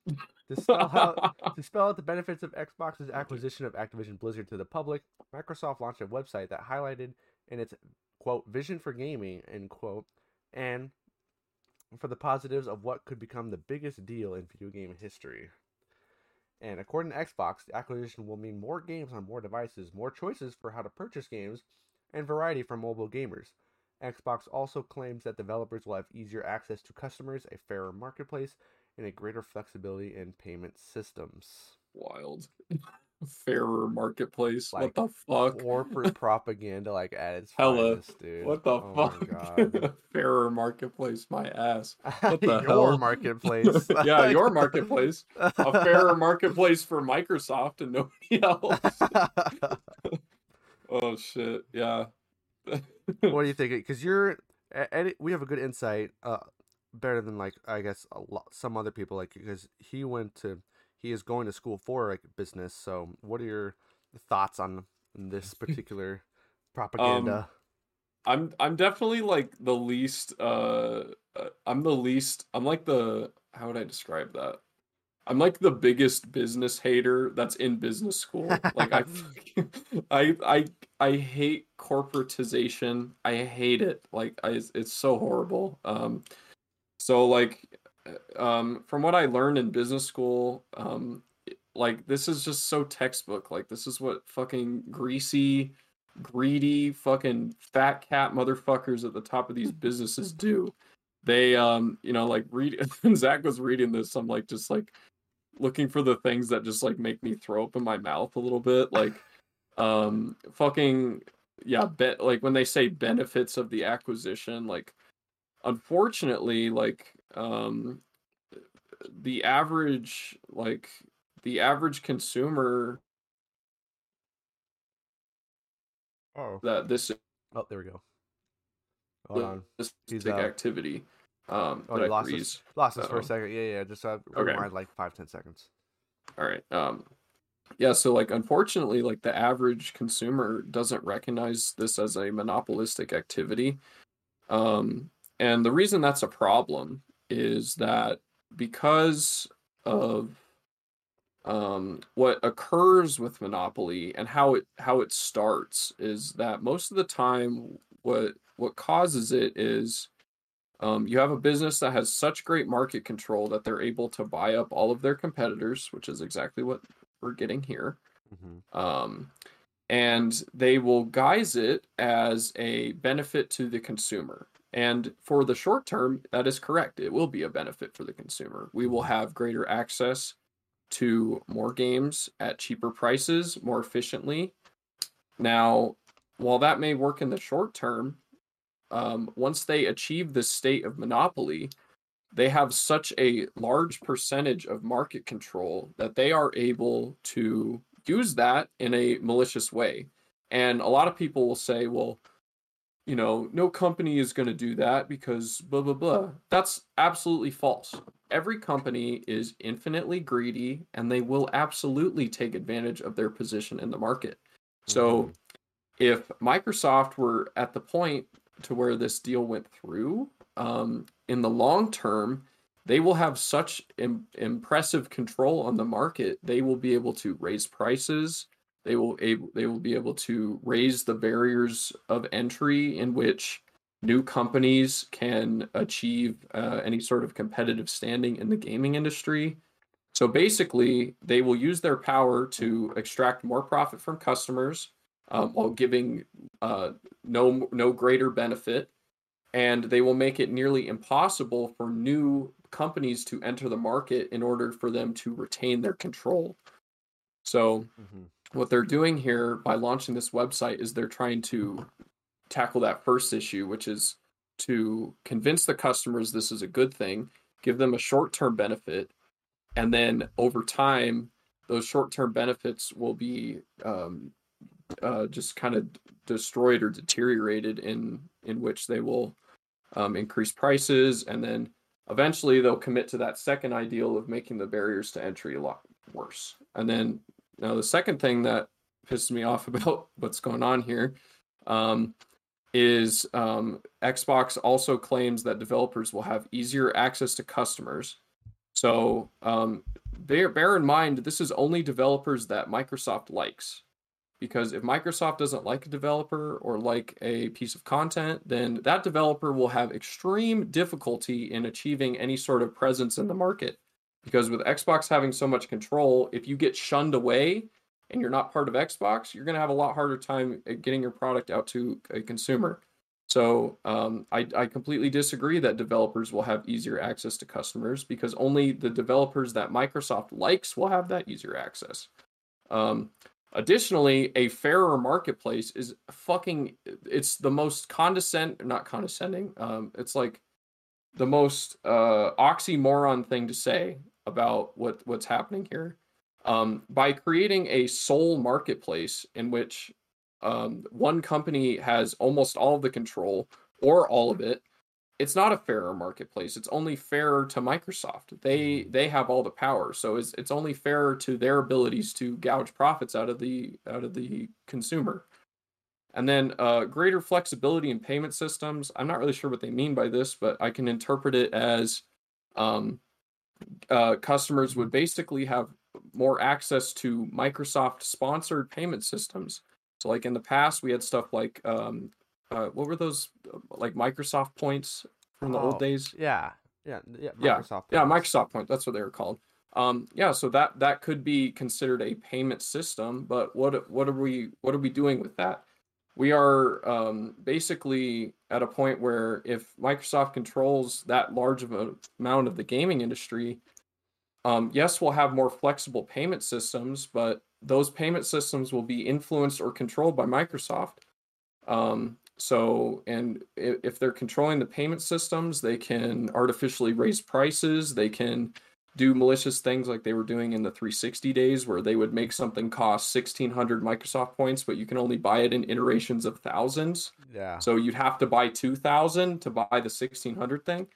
to spell out to spell out the benefits of Xbox's acquisition of Activision Blizzard to the public. Microsoft launched a website that highlighted in its quote vision for gaming end quote and for the positives of what could become the biggest deal in video game history. And according to Xbox, the acquisition will mean more games on more devices, more choices for how to purchase games, and variety for mobile gamers. Xbox also claims that developers will have easier access to customers, a fairer marketplace, and a greater flexibility in payment systems. wild fairer marketplace Like, what the fuck Corporate propaganda, like at its Hella. finest, dude. what the Oh fuck God. fairer marketplace my ass What the your hell? marketplace. yeah your marketplace a fairer marketplace for Microsoft and nobody else. oh shit, yeah. What do you think? Because you're, Eddie, we have a good insight, uh, better than like I guess a lot some other people. Like because he went to, he is going to school for like business. So what are your thoughts on this particular propaganda? I'm I'm definitely like the least uh uh, I'm the least I'm like the how would I describe that? I'm like the biggest business hater that's in business school. Like I I I I hate corporatization. I hate it. Like I it's- so horrible. Um so like uh, um from what I learned in business school, um like this is just so textbook. Like this is what fucking greasy greedy fucking fat cat motherfuckers at the top of these businesses do. They um, you know, like read Zach was reading this, I'm like just like looking for the things that just like make me throw up in my mouth a little bit. Like um fucking yeah, bet like when they say benefits of the acquisition, like unfortunately, like um the average like the average consumer oh, that this oh, there we go. Hold on. this He's, big activity. Um, Oh, I lost freeze? us. Lost us for a second. Yeah, yeah. Just uh, Okay. rewind like five, ten seconds. All right. Um, yeah. So, like, unfortunately, like the average consumer doesn't recognize this as a monopolistic activity. Um, and the reason that's a problem is that because of um, what occurs with monopoly and how it how it starts is that most of the time what what causes it is um, you have a business that has such great market control that they're able to buy up all of their competitors, which is exactly what we're getting here. hmm Um, and they will guise it as a benefit to the consumer. And for the short term, that is correct. It will be a benefit for the consumer. We will have greater access to more games at cheaper prices more efficiently. Now, while that may work in the short term, um, once they achieve this state of monopoly, they have such a large percentage of market control that they are able to use that in a malicious way. And a lot of people will say, well, you know, no company is going to do that because blah, blah, blah. That's absolutely false. Every company is infinitely greedy and they will absolutely take advantage of their position in the market. So Mhm. if Microsoft were at the point to where this deal went through, um, in the long term, they will have such Im- impressive control on the market. They will be able to raise prices. They will able they will be able to raise the barriers of entry in which new companies can achieve uh, any sort of competitive standing in the gaming industry. So basically, they will use their power to extract more profit from customers um, while giving uh, no no greater benefit, and they will make it nearly impossible for new companies to enter the market in order for them to retain their control. So Mhm. what they're doing here by launching this website is they're trying to tackle that first issue, which is to convince the customers this is a good thing, give them a short term benefit, and then over time, those short term benefits will be um, uh, just kind of destroyed or deteriorated in in which they will um, increase prices and then eventually they'll commit to that second ideal of making the barriers to entry a lot worse. And then now the second thing that pisses me off about what's going on here um, is um, xbox also claims that developers will have easier access to customers. So um, bear, bear in mind this is only developers that microsoft likes because if Microsoft doesn't like a developer or like a piece of content, then that developer will have extreme difficulty in achieving any sort of presence in the market. Because with Xbox having so much control, if you get shunned away and you're not part of Xbox, you're going to have a lot harder time getting your product out to a consumer. So um, I, I completely disagree that developers will have easier access to customers because only the developers that Microsoft likes will have that easier access. Um, Additionally, a fairer marketplace is fucking it's the most condescend not condescending. Um it's like the most uh oxymoron thing to say about what what's happening here. Um by creating a sole marketplace in which um one company has almost all of the control or all of it, it's not a fairer marketplace. It's only fairer to Microsoft. They they have all the power, so it's it's only fairer to their abilities to gouge profits out of the out of the consumer. And then uh, greater flexibility in payment systems. I'm not really sure what they mean by this, but I can interpret it as um, uh, customers would basically have more access to Microsoft sponsored payment systems. So, like in the past, we had stuff like um, uh, what were those uh, like Microsoft points from the Oh, old days? Yeah. Yeah. Yeah. Yeah, Microsoft. Yeah, points. Microsoft points. That's what they were called. Um, yeah, so that that could be considered a payment system, but what what are we what are we doing with that? We are um, basically at a point where if Microsoft controls that large of a amount of the gaming industry, um, yes, we'll have more flexible payment systems, but those payment systems will be influenced or controlled by Microsoft. Um, so, and if, they're controlling the payment systems, they can artificially raise prices. They can do malicious things like they were doing in the 360 days, where they would make something cost 1600 Microsoft points, but you can only buy it in iterations of thousands. Yeah. So you'd have to buy 2000 to buy the 1600 thing.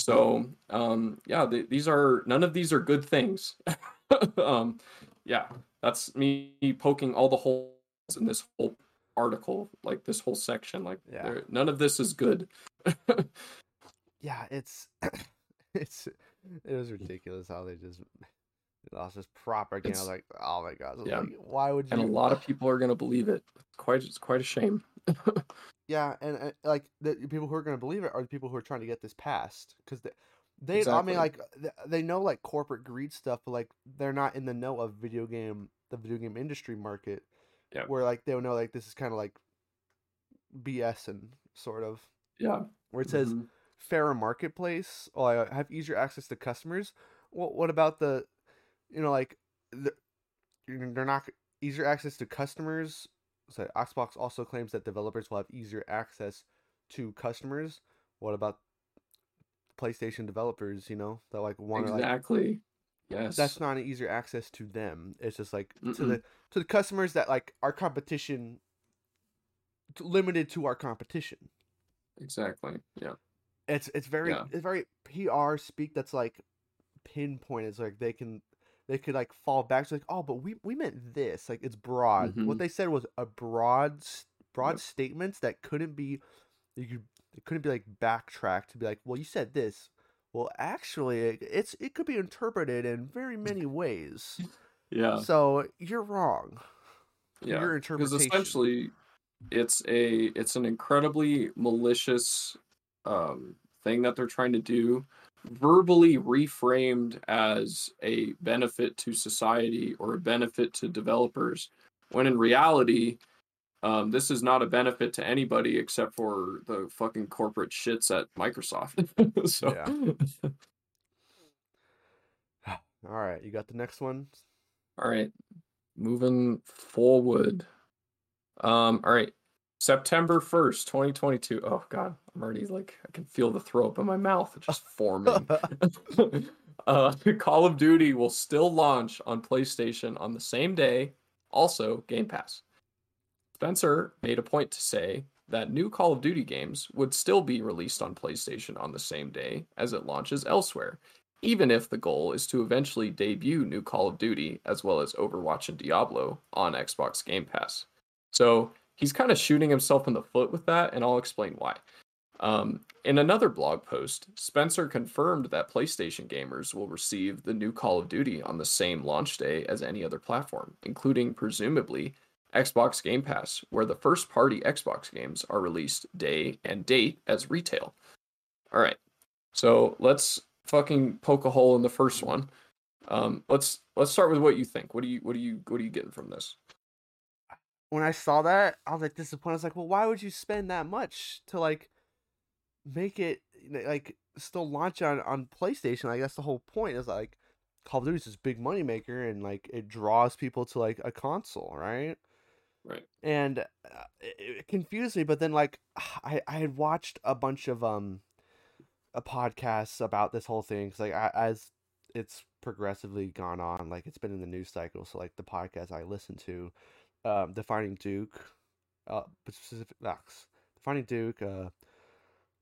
So, um, yeah, th- these are none of these are good things. um, yeah, that's me poking all the holes in this whole article, like this whole section. Like, Yeah. none of this is good. yeah. It's it's it was ridiculous how they just lost this propaganda. It's- like, oh my god. yeah. Like, why would you? and a lot of people are going to believe it. Quite, it's quite a shame. Yeah, and, and like the people who are going to believe it are the people who are trying to get this passed because they, they I mean like they know like corporate greed stuff, but like they're not in the know of video game the video game industry market. Yeah. Where like they'll know like this is kind of like BS and sort of Yeah. where it says Mhm. fairer marketplace. Oh, I have easier access to customers. Well, what about the, you know, like the, they're not easier access to customers so Xbox also claims that developers will have easier access to customers. What about PlayStation developers? You know, that like want to like Exactly. Yes. that's not an easier access to them. It's just like to Mm-mm. the to the customers that like our competition limited to our competition. exactly. Yeah. It's it's very Yeah. it's very PR speak that's like pinpoint. It's like they can they could like fall back to like oh but we we meant this like it's broad. What Mhm. they said was a broad broad Yep. statements that couldn't be you could it couldn't be like backtracked to be like well you said this. Well actually it's it could be interpreted in very many ways. Yeah. So you're wrong. Yeah. Your Because interpretation. essentially, it's a it's an incredibly malicious um, thing that they're trying to do, verbally reframed as a benefit to society or a benefit to developers, when in reality, um, this is not a benefit to anybody except for the fucking corporate shits at Microsoft. so, Yeah. All right, you got the next one. All right, moving forward. Um, all right, September first, twenty twenty two. Oh God, I'm already like I can feel the throw up in my mouth just forming. uh, Call of Duty will still launch on PlayStation on the same day. Also, Game Pass. Spencer made a point to say that new Call of Duty games would still be released on PlayStation on the same day as it launches elsewhere, even if the goal is to eventually debut new Call of Duty as well as Overwatch and Diablo on Xbox Game Pass. So he's kind of shooting himself in the foot with that, and I'll explain why. Um, in another blog post, Spencer confirmed that PlayStation gamers will receive the new Call of Duty on the same launch day as any other platform, including presumably Xbox Game Pass, where the first party Xbox games are released day and date as retail. All right. So let's fucking poke a hole in the first one. Um, let's let's start with what you think. What do you what do you what are you getting from this? when I saw that, I was like disappointed. I was like, well, why would you spend that much to like make it like still launch on on PlayStation? Like that's the whole point. Is like Call of Duty is this big money maker, and like it draws people to like a console, right? Right. And uh, it, it confused me. But then like I I had watched a bunch of um a podcasts about this whole thing because like I, as it's progressively gone on, like it's been in the news cycle. So like the podcast I listen to um, Defining Duke, uh, specific Vox, Defining Duke, uh,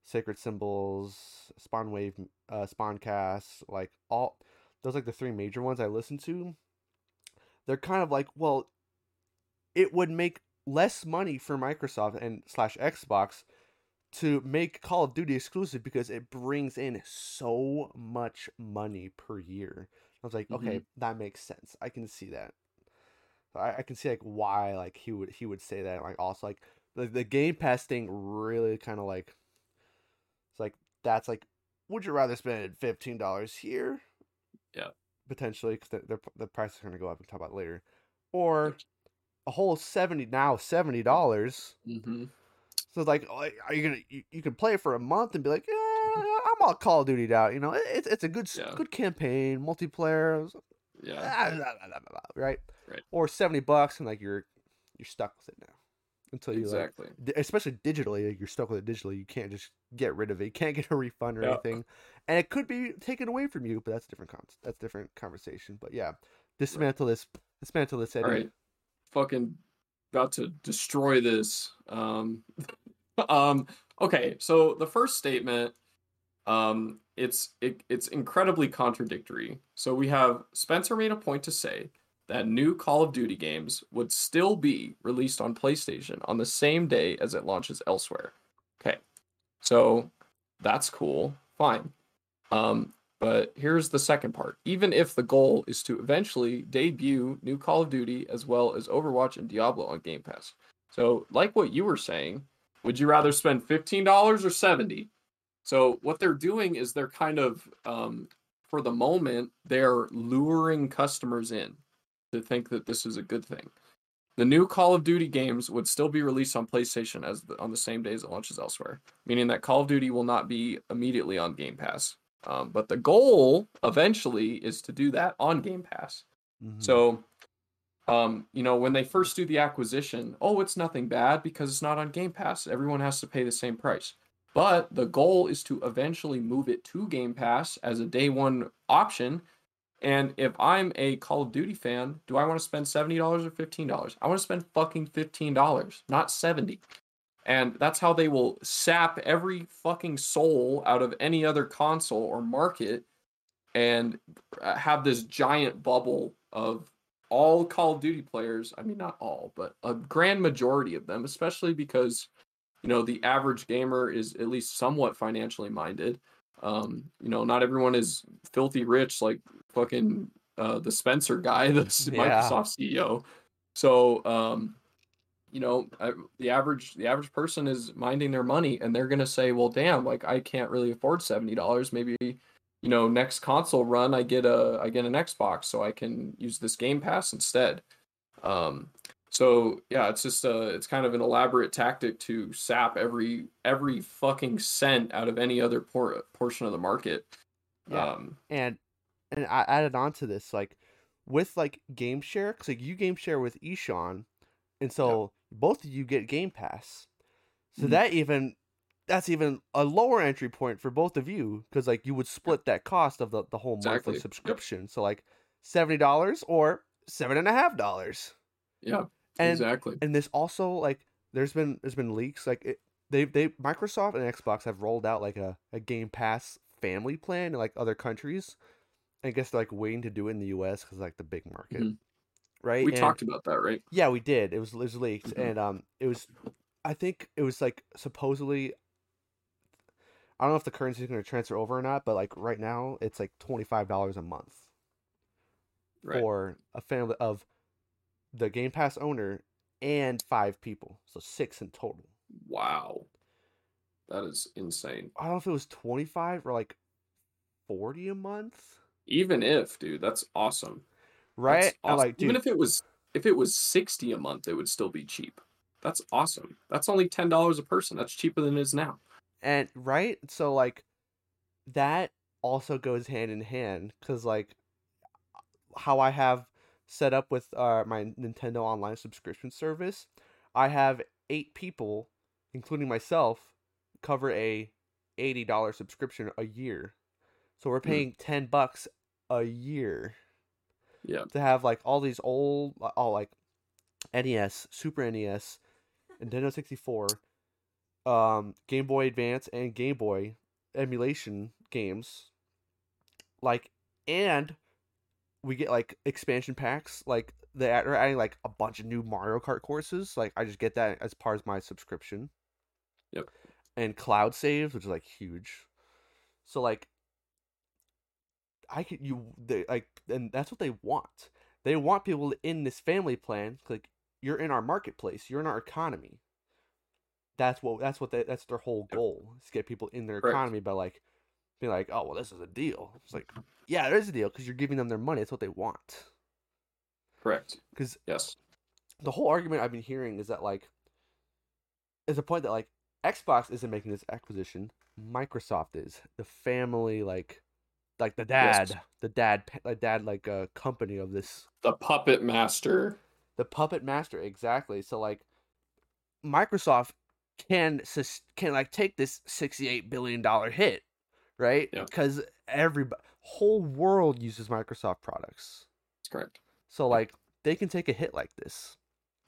Sacred Symbols, Spawn Wave, uh, Spawncast, like all those like the three major ones I listen to. They're kind of like, well, it would make less money for Microsoft and slash Xbox to make Call of Duty exclusive because it brings in so much money per year. I was like, okay, mm-hmm. that makes sense. I can see that. I, I can see like why like he would he would say that like also like the, the game pass thing really kind of like it's like that's like would you rather spend fifteen dollars here Yeah. potentially because the, the the price is going to go up and talk about later or a whole 70 now 70 dollars Mm-hmm. so like are you gonna you, you can play it for a month and be like yeah i'm all call of duty out you know it's, it's a good Yeah. good campaign multiplayer Yeah. ah, blah, blah, blah, right? Right. Or seventy bucks, and like you're you're stuck with it now until you Exactly. di- especially digitally, like you're stuck with it digitally. You can't just get rid of it. You can't get a refund or Yeah. anything, and it could be taken away from you. But that's a different con- that's a different conversation. But yeah, dismantle this, dismantle this. Eddie. All right. Fucking about to destroy this. Um um okay, so the first statement um it's it, it's incredibly contradictory. So we have Spencer made a point to say that new Call of Duty games would still be released on PlayStation on the same day as it launches elsewhere. Okay. So that's cool. Fine. Um but here's the second part. Even if the goal is to eventually debut new Call of Duty as well as Overwatch and Diablo on Game Pass. So, like what you were saying, would you rather spend $15 or 70? So, what they're doing is they're kind of um for the moment, they're luring customers in to think that this is a good thing. The new Call of Duty games would still be released on PlayStation as the, on the same day as it launches elsewhere, meaning that Call of Duty will not be immediately on Game Pass. Um, but the goal eventually is to do that on Game Pass. Mhm. So um, you know, when they first do the acquisition, oh, it's nothing bad because it's not on Game Pass. Everyone has to pay the same price. But the goal is to eventually move it to Game Pass as a day one option. And if I'm a Call of Duty fan, do I want to spend $70 or $15? I want to spend fucking $15, not 70. And that's how they will sap every fucking soul out of any other console or market and uh, have this giant bubble of all Call of Duty players. I mean, not all, but a grand majority of them, especially because, you know, the average gamer is at least somewhat financially minded. Um, you know, not everyone is filthy rich like fucking uh, the Spencer guy, the Yeah. Microsoft CEO. So, um, you know, I, the average the average person is minding their money, and they're gonna say, "Well, damn, like I can't really afford seventy dollars. Maybe, you know, next console run, I get a I get an Xbox, so I can use this Game Pass instead." Um, so yeah, it's just a it's kind of an elaborate tactic to sap every every fucking cent out of any other por- portion of the market. Yeah. Um, and and I added on to this like with like game share because like you game share with Eshawn, and so both of you get Game Pass. So Mhm. that even that's even a lower entry point for both of you because like you would split that cost of the, the whole Exactly. monthly Yep. subscription. So like seventy dollars or seven and a half dollars. yeah, And exactly. and this also like there's been there's been leaks like it, they they Microsoft and Xbox have rolled out like a, a Game Pass family plan in like other countries. I guess they're like waiting to do it in the U.S. because like the big market, Mhm. Right? We And- talked about that, right? Yeah, we did. It was it was leaked, Mhm. and um, it was, I think it was like supposedly. I don't know if the currency is going to transfer over or not, but like right now, it's like twenty five dollars a month Right. for a family of the Game Pass owner and five people, so six in total. Wow. That is insane. I don't know if it was 25 or like 40 a month, Even if, dude, that's awesome. Right? Awesome. like, Even if it was if it was 60 a month, it would still be cheap. That's awesome. That's only $10 a person. That's cheaper than it is now. and right? So like that also goes hand in hand cuz like how I have set up with uh my Nintendo online subscription service, I have 8 people including myself cover a $80 subscription a year. So we're Hmm. paying 10 bucks a year. Yeah. to have like all these old all like NES, Super NES, Nintendo 64, um Game Boy Advance and Game Boy emulation games like and we get like expansion packs like they're adding like a bunch of new Mario Kart courses like I just get that as part of my subscription. Yep. And cloud saves which is like huge. So like I could you they like and that's what they want. They want people in this family plan. Like you're in our marketplace, you're in our economy. That's what that's what they, that's their whole goal is get people in their Correct. economy by like being like, oh well, this is a deal. It's like, yeah, it is a deal because you're giving them their money. That's what they want. Correct. Because Yes. the whole argument I've been hearing is that like, is a point that like Xbox isn't making this acquisition, Microsoft is the family like, like the dad, Yes. the dad, the dad like uh, company of this The puppet master. the puppet master exactly so like microsoft can sus- can like take this 68 billion dollar hit right Yeah. because every whole world uses microsoft products That's correct. so like they can take a hit like this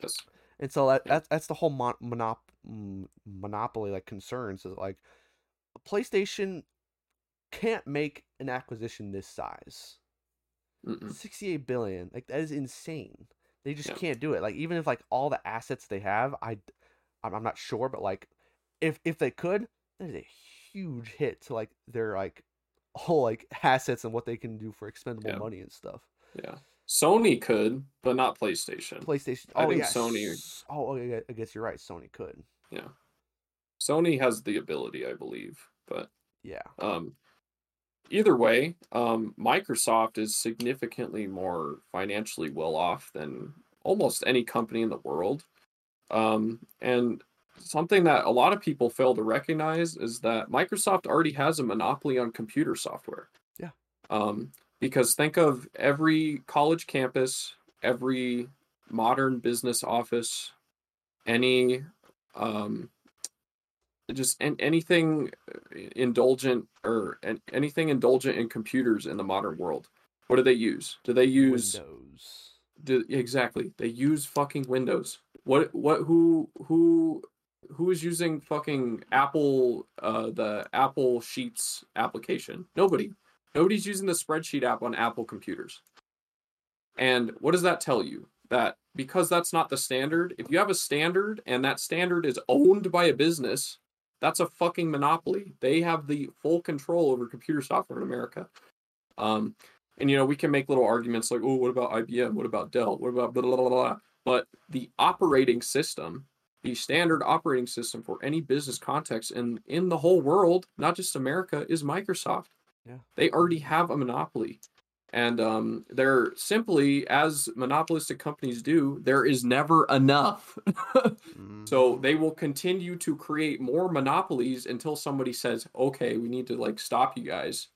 Yes. and so that, that's that's the whole mon- monop- monopoly like concerns is like playstation can't make an acquisition this size Mm-mm. 68 billion like that is insane they just Yeah. can't do it like even if like all the assets they have i i'm, I'm not sure but like if if they could that is a huge hit to like their like whole like assets and what they can do for expendable Yeah. money and stuff Yeah. Sony could, but not PlayStation. playstation I oh think yeah Sony- oh okay, i guess you're right sony could Yeah. Sony has the ability, I believe, but yeah um either way, um Microsoft is significantly more financially well off than almost any company in the world. Um and something that a lot of people fail to recognize is that Microsoft already has a monopoly on computer software. Yeah. Um because think of every college campus, every modern business office, any um, just an, anything uh, indulgent or an, anything indulgent in computers in the modern world. What do they use? Do they use Windows. do, exactly? They use fucking Windows. What what who who who is using fucking Apple uh the Apple Sheets application? Nobody. Nobody's using the spreadsheet app on Apple computers. And what does that tell you? That because that's not the standard, if you have a standard and that standard is owned by a business, that's a fucking monopoly. They have the full control over computer software in America. Um, and you know, we can make little arguments like, oh, what about IBM? What about Dell? What about blah blah blah blah? But the operating system, the standard operating system for any business context in in the whole world, not just America, is Microsoft. Yeah. They already have a monopoly. And um, they're simply, as monopolistic companies do, there is never enough. Mhm. So they will continue to create more monopolies until somebody says, "Okay, we need to like stop you guys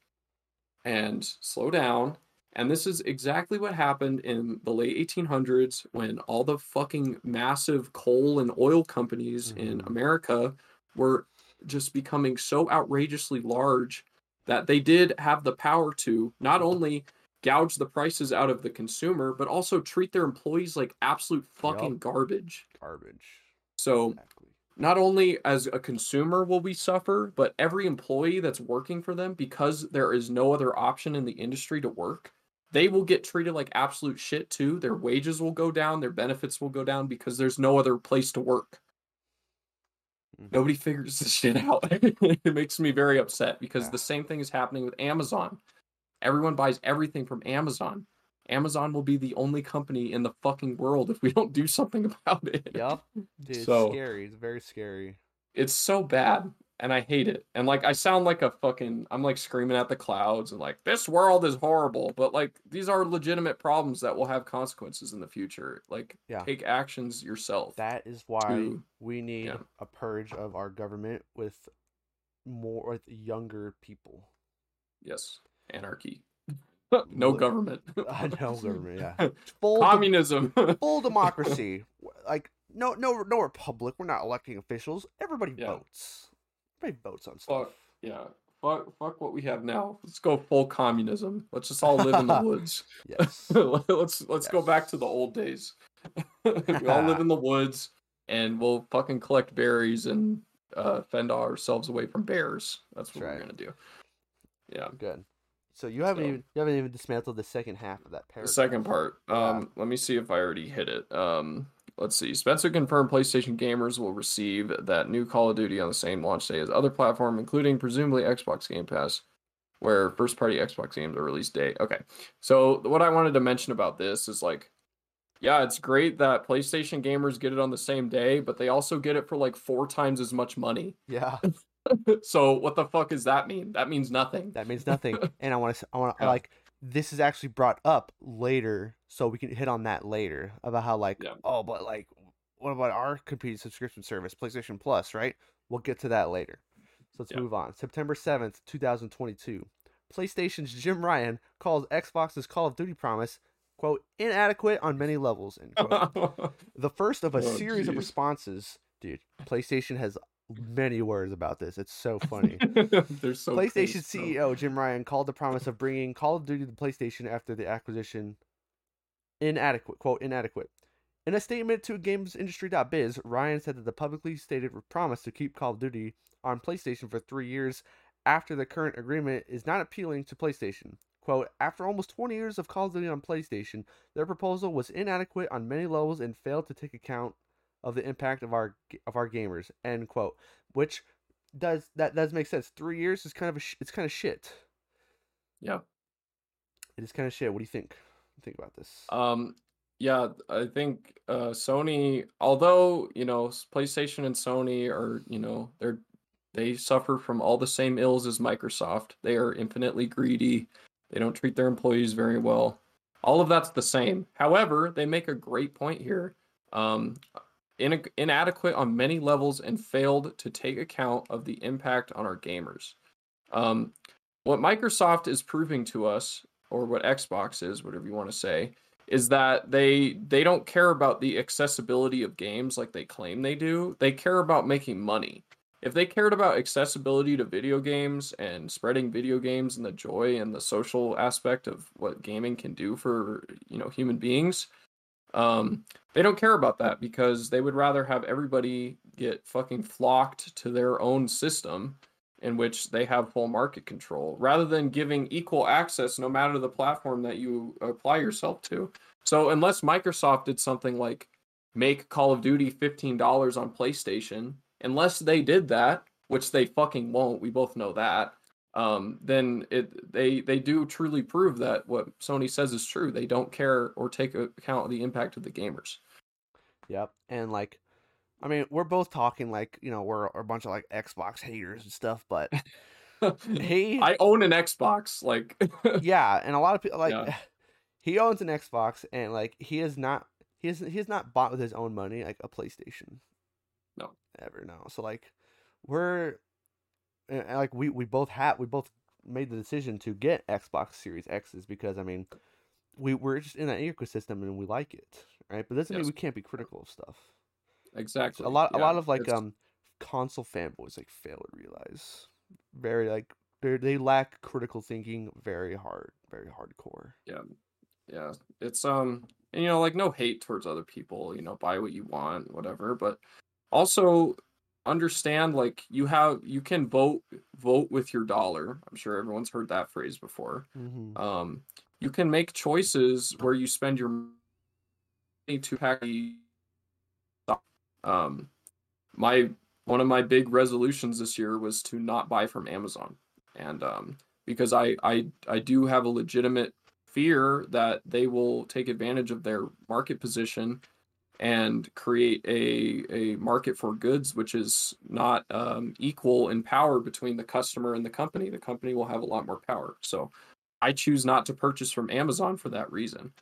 and slow down." And this is exactly what happened in the late 1800s when all the fucking massive coal and oil companies in Mhm. America were just becoming so outrageously large that they did have the power to not only gouge the prices out of the consumer but also treat their employees like absolute fucking Yup. garbage. garbage. So Exactly. not only as a consumer will we suffer, but every employee that's working for them because there is no other option in the industry to work, they will get treated like absolute shit too. Their wages will go down, their benefits will go down because there's no other place to work. Mhm. Nobody figures this shit out. it makes me very upset because Yeah. the same thing is happening with Amazon. Everyone buys everything from Amazon. Amazon will be the only company in the fucking world if we don't do something about it. Yup. Dude, it's So- scary. It's very scary. it's so bad and I hate it. And like I sound like a fucking I'm like screaming at the clouds and like this world is horrible, but like these are legitimate problems that will have consequences in the future. Like Yeah. take actions yourself. That is why to- we need yeah. a purge of our government with more with younger people. yes. Anarchy. no government. I know government, yeah. Full de- Communism. full democracy. Like no no no republic. We're not electing officials. Everybody Yeah. votes. Everybody votes on stuff. Fuck. yeah. Fuck fuck what we have now. Let's go full communism. Let's just all live in the woods. Yes. let's let's go back to the old days. we all live in the woods and we'll fucking collect berries and uh, fend ourselves away from bears. That's what That's we're right. gonna do. Yeah. Good. So you haven't So- even you haven't even dismantled the second half of that paragraph. The second part. Yeah. Um, let me see if I already hit it. Um, let's see. Spencer confirmed PlayStation gamers will receive that new Call of Duty on the same launch day as other platform, including presumably Xbox Game Pass, where first party Xbox games are released day. Okay. So what I wanted to mention about this is like, yeah, it's great that PlayStation gamers get it on the same day, but they also get it for like four times as much money. Yeah, so what the fuck does that mean? That means nothing. that means nothing. and I want to I want to Yeah. like this is actually brought up later, so we can hit on that later about how like Yeah. oh, but like what about our competing subscription service, PlayStation Plus, right? We'll get to that later. So let's Yeah. move on. September seventh, two thousand twenty-two. PlayStation's Jim Ryan calls Xbox's Call of Duty promise quote inadequate on many levels end quote. the first of a Oh, series of responses dude playstation has many words about this. It's so funny. So playstation pissed, ceo jim ryan called the promise of bringing call of duty to playstation after the acquisition. Inadequate quote inadequate. In a statement to gamesindustry.biz ryan said that the publicly stated promise to keep call of duty on playstation for three years after the current agreement is not appealing to playstation. Quote after almost 20 years of call of duty on playstation their proposal was inadequate on many levels and failed to take account of the impact of our of our gamers end quote which does that does make sense three years is kind of a sh- it's kind of shit Yeah. it is kind of shit what do you think think about this Um, yeah, I think uh, Sony, although you know PlayStation and Sony are, you know, they're they suffer from all the same ills as Microsoft. They are infinitely greedy. They don't treat their employees very well. All of that's the same. However, they make a great point here. Um, in, inadequate on many levels and failed to take account of the impact on our gamers. Um, what Microsoft is proving to us, or what Xbox is, whatever you want to say, is that they they don't care about the accessibility of games like they claim they do. They care about making money. If they cared about accessibility to video games and spreading video games and the joy and the social aspect of what gaming can do for, you know, human beings, um, they don't care about that because they would rather have everybody get fucking flocked to their own system in which they have full market control rather than giving equal access no matter the platform that you apply yourself to. So unless Microsoft did something like make Call of Duty $15 on PlayStation, unless they did that, which they fucking won't, we both know that. Um, then it they they do truly prove that what Sony says is true. They don't care or take account of the impact of the gamers. Yep. And like I mean, we're both talking like, you know, we're a bunch of like Xbox haters and stuff, but he I own an Xbox, like yeah, and a lot of people like Yeah. he owns an Xbox and like he is not he has he has not bought with his own money like a PlayStation. No. Ever no. So like we're and, and, like we we both have we both made the decision to get Xbox Series X's because I mean we we're just in that ecosystem and we like it, right? But doesn't mean we can't be critical of stuff. exactly. So a lot a lot of like it's- um console fanboys like fail to realize very like they they lack critical thinking very hard very hardcore Yeah. yeah it's um and, you know like no hate towards other people you know buy what you want whatever but also understand like you have you can vote vote with your dollar. I'm sure everyone's heard that phrase before. Mm-hmm. um you can make choices where you spend your money to pack um my one of my big resolutions this year was to not buy from amazon. And um because i i i do have a legitimate fear that they will take advantage of their market position and create a a market for goods which is not um, equal in power between the customer and the company the company will have a lot more power so I choose not to purchase from Amazon for that reason.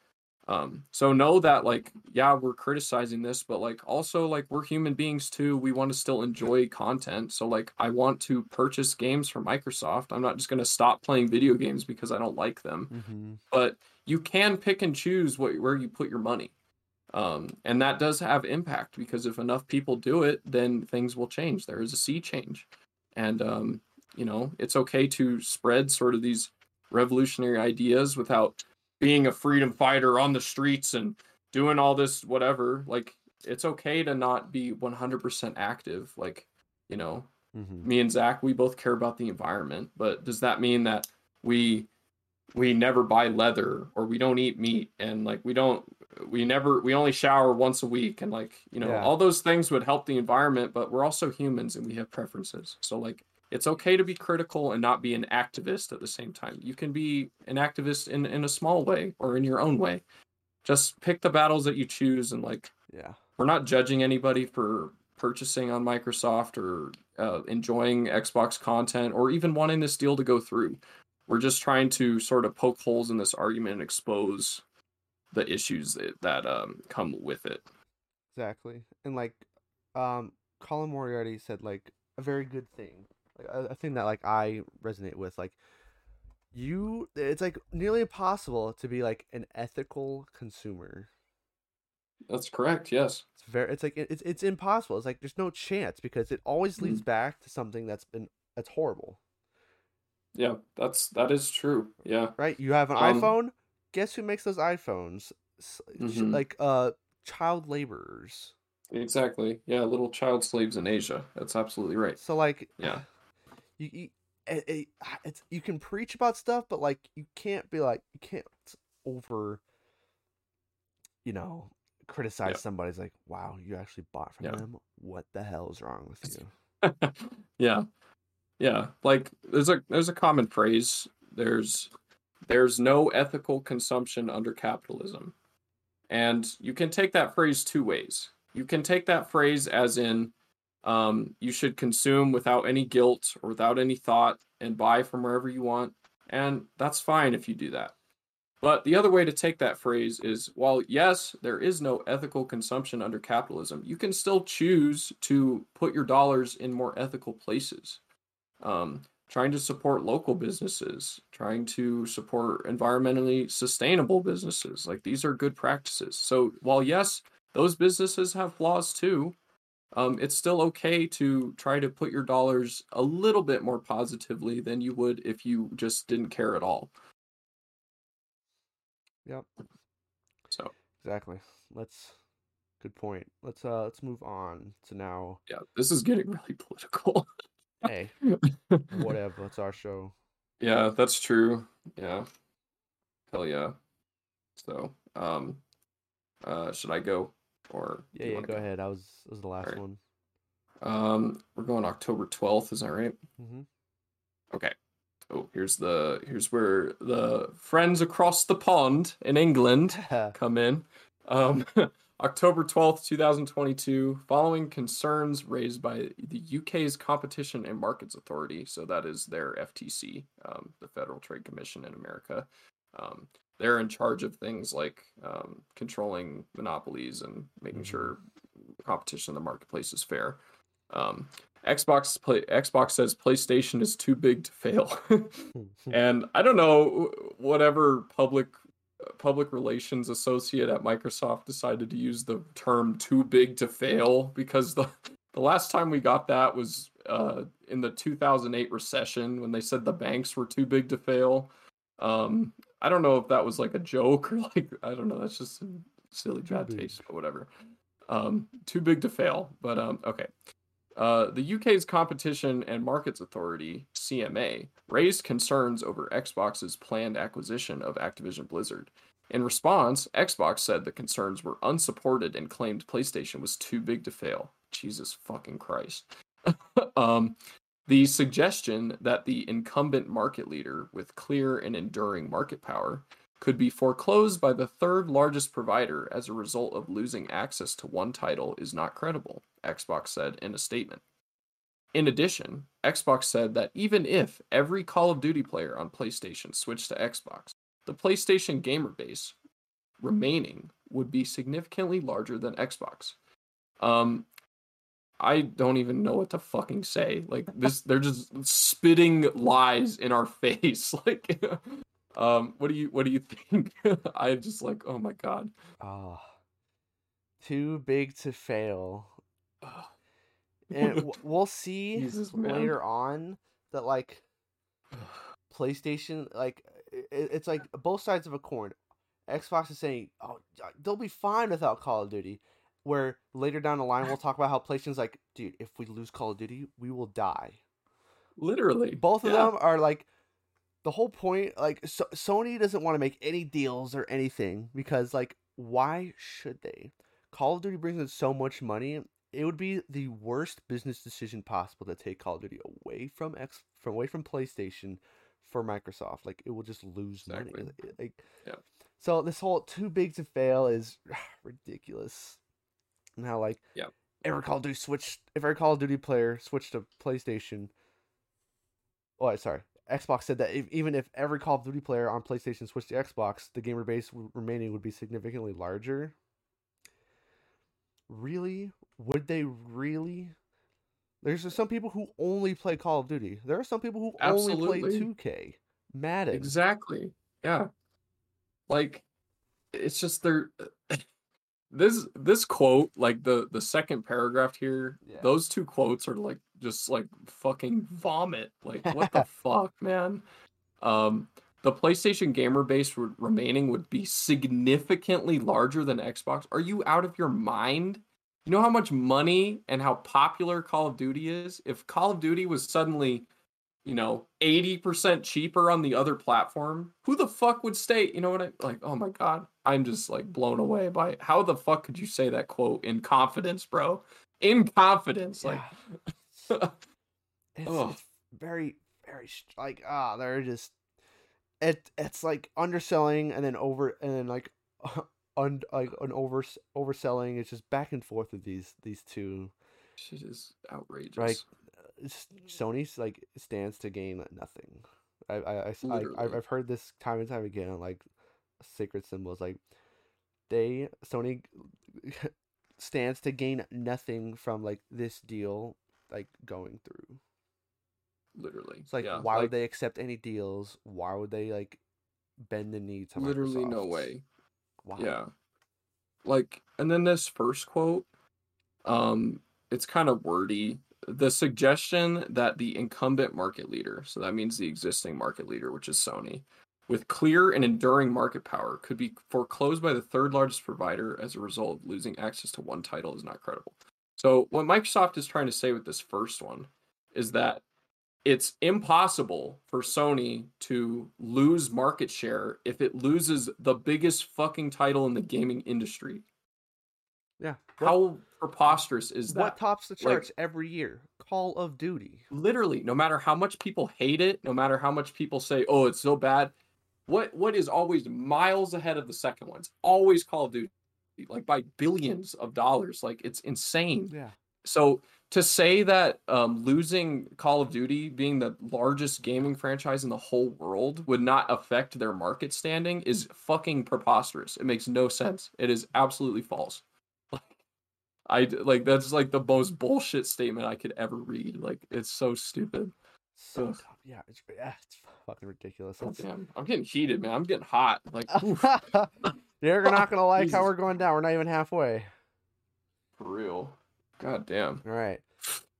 Um, so know that like, yeah, we're criticizing this, but like also like we're human beings too. We want to still enjoy content. So like I want to purchase games from Microsoft. I'm not just gonna stop playing video games because I don't like them. Mm-hmm. But you can pick and choose what where you put your money. Um, and that does have impact because if enough people do it, then things will change. There is a sea change. And um, you know, it's okay to spread sort of these revolutionary ideas without being a freedom fighter on the streets and doing all this whatever like it's okay to not be 100% active like you know Mm-hmm. me and zach we both care about the environment but does that mean that we we never buy leather or we don't eat meat and like we don't we never we only shower once a week and like you know Yeah. all those things would help the environment but we're also humans and we have preferences so like it's okay to be critical and not be an activist at the same time you can be an activist in in a small way or in your own way just pick the battles that you choose and like Yeah. we're not judging anybody for purchasing on Microsoft or uh, enjoying Xbox content or even wanting this deal to go through. We're just trying to sort of poke holes in this argument and expose the issues that, that um, come with it. Exactly. And like um Colin Moriarty said like a very good thing. Like a, a thing that like I resonate with like you it's like nearly impossible to be like an ethical consumer. That's correct. Yes. It's very it's like it's it's impossible. It's like there's no chance because it always leads back to something that's been that's horrible. Yeah. That's that is true. Yeah. Right? You have an Um, iPhone, guess who makes those iPhones? Mhm. Like uh child laborers. Exactly. Yeah. Little child slaves in Asia. That's absolutely right. So like, Yeah. you, you it, it, it's you can preach about stuff, but like you can't be like you can't over, you know, criticize Yeah. somebody's like, wow, you actually bought from Yeah. them. What the hell is wrong with you? yeah yeah like there's a there's a common phrase there's there's no ethical consumption under capitalism. And you can take that phrase two ways. You can take that phrase as in um, you should consume without any guilt or without any thought and buy from wherever you want and that's fine if you do that. But the other way to take that phrase is while yes, there is no ethical consumption under capitalism, you can still choose to put your dollars in more ethical places. Um, trying to support local businesses, trying to support environmentally sustainable businesses. Like these are good practices. So while yes, those businesses have flaws too, um, it's still okay to try to put your dollars a little bit more positively than you would if you just didn't care at all. Yep. So Exactly. Let's good point. Let's uh let's move on to now. yeah, this is getting really political. Hey, whatever. It's our show. yeah, that's true. Yeah. Hell yeah. So, um, uh, should I go or Yeah, yeah. wanna Go ahead. I was was the last Alright. one. Um, we're going October 12th, is that right? Mm-hmm. Okay. Oh, here's the here's where the friends across the pond in England come in. Um, October 12th, 2022, following concerns raised by the UK's Competition and Markets Authority, so that is their FTC, um, the Federal Trade Commission in America. Um, they're in charge of things like um, controlling monopolies and making Mhm. sure competition in the marketplace is fair. Um, Xbox play, Xbox says PlayStation is too big to fail. and I don't know whatever public public relations associate at Microsoft decided to use the term too big to fail because the the last time we got that was uh, in the 2008 recession when they said the banks were too big to fail. Um, I don't know if that was like a joke or like I don't know. That's just silly bad taste, but whatever. Um, too big to fail. But um, okay. Uh, the UK's Competition and Markets Authority, CMA, raised concerns over Xbox's planned acquisition of Activision Blizzard. In response, Xbox said the concerns were unsupported and claimed PlayStation was too big to fail. Jesus fucking Christ. um, the suggestion that the incumbent market leader with clear and enduring market power could be foreclosed by the third largest provider as a result of losing access to one title is not credible, Xbox said in a statement. In addition, Xbox said that even if every Call of Duty player on PlayStation switched to Xbox, the PlayStation gamer base remaining would be significantly larger than Xbox. Um, I don't even know what to fucking say. Like this, they're just spitting lies in our face. Like, um, what do you what do you think? I just like, oh my god. Ah, too big to fail. And w- we'll see Jesus, later on that like PlayStation, like i- i- it's like both sides of a coin. Xbox is saying, "Oh, they'll be fine without Call of Duty." Where later down the line we'll talk about how PlayStation's like, "Dude, if we lose Call of Duty, we will die." Literally, Both of yeah. them are like the whole point. Like so- Sony doesn't want to make any deals or anything because like why should they? Call of Duty brings in so much money. It would be the worst business decision possible to take Call of Duty away from X from away from PlayStation for Microsoft. Like it will just lose money. Exactly. It- Like Yeah. so this whole too big to fail is ridiculous. Now like Yeah. every Call of Duty switched if every Call of Duty player switched to PlayStation. Oh, sorry. Xbox said that if, even if every Call of Duty player on PlayStation switched to Xbox, the gamer base remaining would be significantly larger. Really? Would they really? There's some people who only play Call of Duty. There are some people who only play 2K, Madden. Exactly. Yeah. Like it's just they're this this quote, like the the second paragraph here, Yeah. those two quotes are like just like fucking vomit. Like what the fuck, man? Um the PlayStation gamer base re- remaining would be significantly larger than Xbox. Are you out of your mind? You know how much money and how popular Call of Duty is? If Call of Duty was suddenly you know, 80% cheaper on the other platform, who the fuck would stay? You know what I like? Oh my God. I'm just like blown away by it. How the fuck could you say that quote in confidence, bro? In confidence. Like, Yeah. it's, Ugh. it's very very like ah they're just it it's like underselling and then over and then like un, like an over overselling it's just back and forth with these these two shit is outrageous. Like, Sony's like stands to gain nothing I I, Literally. I've heard this time and time again on like sacred symbols like they Sony stands to gain nothing from like this deal like going through literally. It's like, yeah, why like, would they accept any deals? Why would they like bend the knee to literally no way. Why? Yeah. Like, and then this first quote, um, it's kind of wordy. The suggestion that the incumbent market leader, so that means the existing market leader, which is Sony, with clear and enduring market power, could be foreclosed by the third largest provider as a result of losing access to one title is not credible. So, what Microsoft is trying to say with this first one is that it's impossible for Sony to lose market share if it loses the biggest fucking title in the gaming industry. Yeah. What, How preposterous is that? what tops the Like- charts every year? Call of Duty. Literally, no matter how much people hate it, no matter how much people say, "Oh, it's so bad," what what is always miles ahead of the second one? It's always Call of Duty, like by billions of dollars. Like it's insane. Yeah. So to say that um, losing Call of Duty being the largest gaming franchise in the whole world would not affect their market standing is fucking preposterous. It makes no sense. It is absolutely false. Like I like that's like the most bullshit statement I could ever read. Like it's so stupid. So Ugh. yeah, it's yeah, it's fucking ridiculous. Oh, damn, I'm getting heated, man. I'm getting hot. Like You're not gonna like how we're going down. We're not even halfway. for real. God damn. All right.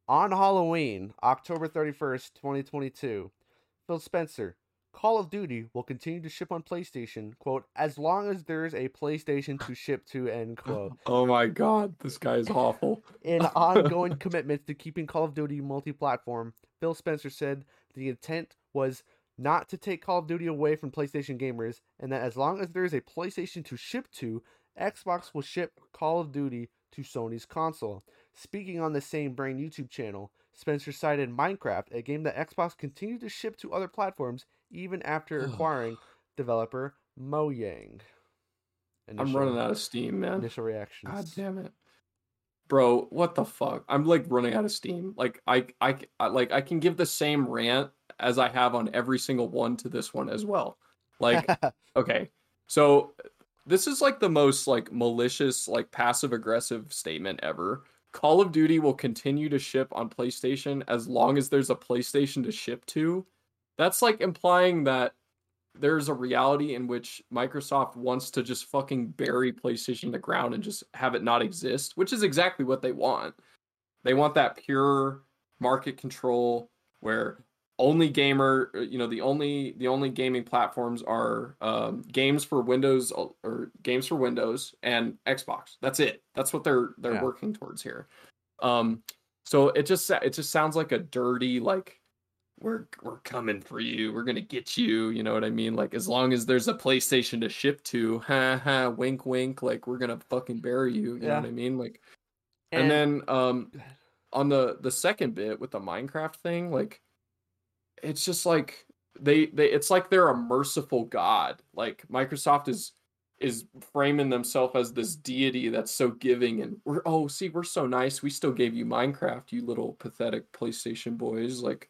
On Halloween, October 31st, 2022, Phil Spencer, Call of Duty will continue to ship on PlayStation, quote, as long as there is a PlayStation to ship to, end quote. Oh my god, this guy is awful. In ongoing commitments to keeping Call of Duty multi platform, Phil Spencer said the intent was not to take Call of Duty away from PlayStation gamers, and that as long as there is a PlayStation to ship to, Xbox will ship Call of Duty to Sony's console. Speaking on the same Brain YouTube channel, Spencer cited Minecraft, a game that Xbox continued to ship to other platforms even after acquiring developer Mojang. I'm running out of steam, man. Initial reactions. God damn it. Bro, what the fuck? I'm like running out of steam. Like I, I I like I can give the same rant as I have on every single one to this one as well. Like okay. So this is like the most like malicious like passive aggressive statement ever. Call of Duty will continue to ship on PlayStation as long as there's a PlayStation to ship to. That's like implying that there's a reality in which Microsoft wants to just fucking bury PlayStation to the ground and just have it not exist, which is exactly what they want. They want that pure market control where only gamer, uh, you know, the only the only gaming platforms are um, games for Windows or- or games for Windows and Xbox. That's it. That's what they're they're Yeah. working towards here. Um, so it just sa- it just sounds like a dirty like we're we're coming for you. We're gonna get you. You know what I mean? Like as long as there's a PlayStation to ship to, ha ha, wink wink. Like we're gonna fucking bury you. You know Yeah. what I mean? Like, and, then um, on the the second bit with the Minecraft thing, like, it's just like they they it's like they're a merciful god. Like Microsoft is is framing themselves as this deity that's so giving and we're oh see we're so nice. We still gave you minecraft you little pathetic playstation boys. Like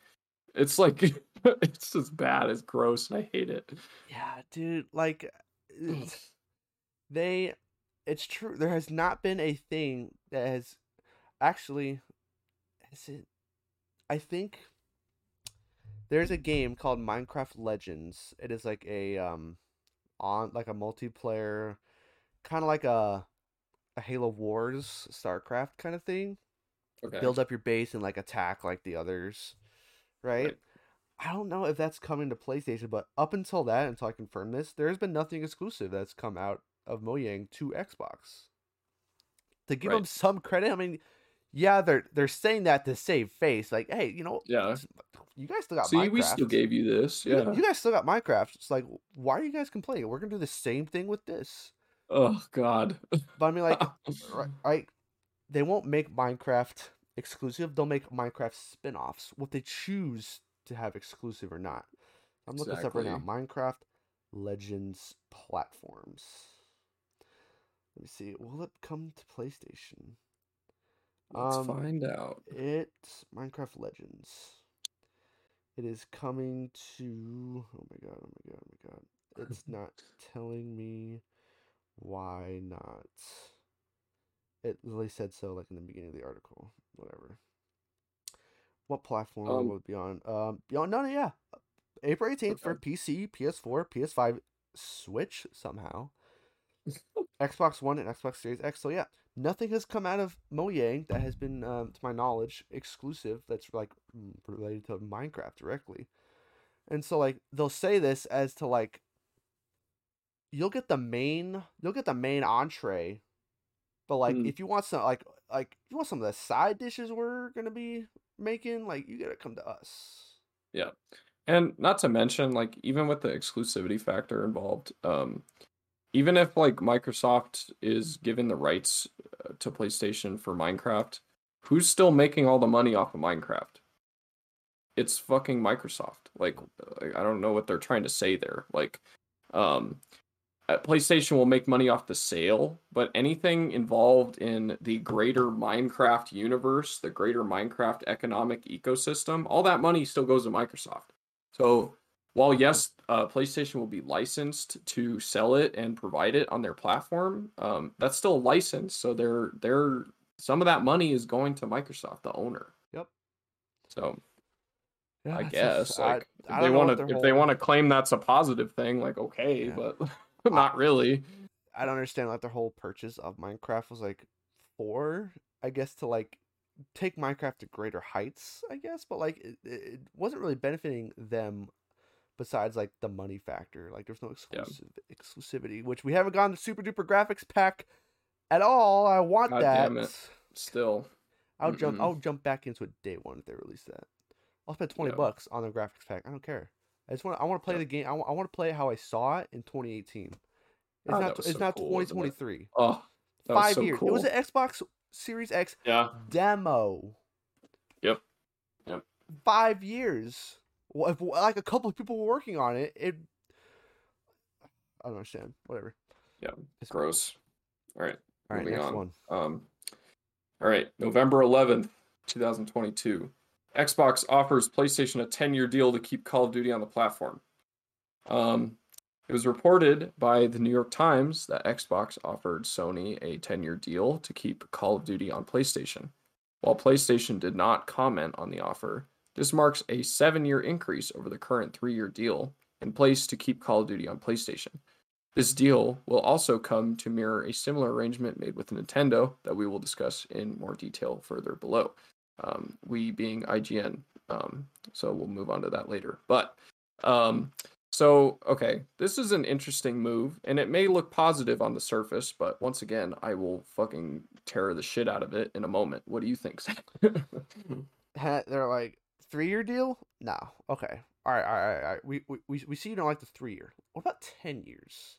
it's like it's as bad. As gross and i hate it. Yeah, dude, like they it's true. There has not been a thing that has actually is it I think there's a game called Minecraft Legends. It is like a um on like a multiplayer kind of like a a Halo Wars StarCraft kind of thing. okay Build up your base and like attack like the others, right? Right. I don't know if that's coming to PlayStation, but up until that, until I confirm this, there's been nothing exclusive that's come out of Mojang to Xbox. To give them some credit, I mean, yeah, they're they're saying that to save face. Like, hey, you know, yeah you guys still got see Minecraft. we still gave you this You- yeah you guys still got Minecraft. It's like, why are you guys complaining? We're gonna do the same thing with this. oh god But I mean, like, right, I, they won't make Minecraft exclusive. They'll make Minecraft spin-offs. What they choose to have exclusive or not. I'm looking this up right now. Minecraft Legends platforms. Let me see. Will it come to PlayStation? Let's Um, find out It Minecraft Legends. It is coming to. Oh my god! Oh my god! Oh my god! It's not telling me why not. It literally said so, like in the beginning of the article. Whatever. What platform Um, will it be on? Um, beyond no, no, yeah, April eighteenth for PC, PS4, PS5, Switch somehow, Xbox One and Xbox Series X. So yeah, nothing has come out of Mojang that has been, um, to my knowledge, exclusive. That's like mm, related to Minecraft directly, and so like they'll say this as to like you'll get the main you'll get the main entree but like Hmm. if you want some like like if you want some of the side dishes we're gonna be making like you gotta come to us Yeah. And not to mention, like, even with the exclusivity factor involved, um, even if like Microsoft is giving the rights uh, to PlayStation for Minecraft, who's still making all the money off of Minecraft? It's fucking Microsoft. Like, like, I don't know what they're trying to say there. Like, um, uh, PlayStation will make money off the sale, but anything involved in the greater Minecraft universe, the greater Minecraft economic ecosystem, all that money still goes to Microsoft. So while yes, uh, PlayStation will be licensed to sell it and provide it on their platform, um, that's still a license. So they're they're some of that money is going to Microsoft, the owner. Yep. So yeah, I guess just- like I if they don't know what want to if they want to claim that's a positive thing, like okay, Yeah. but not really. i don't understand like their whole purchase of minecraft was like for i guess to like take minecraft to greater heights i guess but like it, it wasn't really benefiting them besides like the money factor like there's no Yeah. exclusivity which we haven't gotten the super duper graphics pack at all i want God that damn it. Still, I'll jump. Mm-mm. I'll jump back into it day one if they release that. I'll spend twenty Yeah. bucks on the graphics pack. I don't care. I just want. I want to play Yeah. the game. I want I want to play how I saw it in 2018. It's Oh, not. It's so not cool, 2023. oh, that was so years. cool. It was an Xbox Series X yeah, demo. Yep. Yep. Five years. If like a couple of people were working on it, it. I don't understand. Whatever. Yeah. It's gross. All right. All right, Moving next on. one. Um, all right, November 11th, 2022. Xbox offers PlayStation a 10 year deal to keep Call of Duty on the platform. Um, it was reported by the New York Times that Xbox offered Sony a 10 year deal to keep Call of Duty on PlayStation. While PlayStation did not comment on the offer, this marks a seven year increase over the current three year deal in place to keep Call of Duty on PlayStation. This deal will also come to mirror a similar arrangement made with Nintendo that we will discuss in more detail further below. Um, we being IGN, um, so we'll move on to that later. But um, so okay, this is an interesting move, and it may look positive on the surface, but once again, I will fucking tear the shit out of it in a moment. What do you think? They're like three year deal. No. Okay. All right. All right. All right. We we we see you don't like the three year. What about ten years?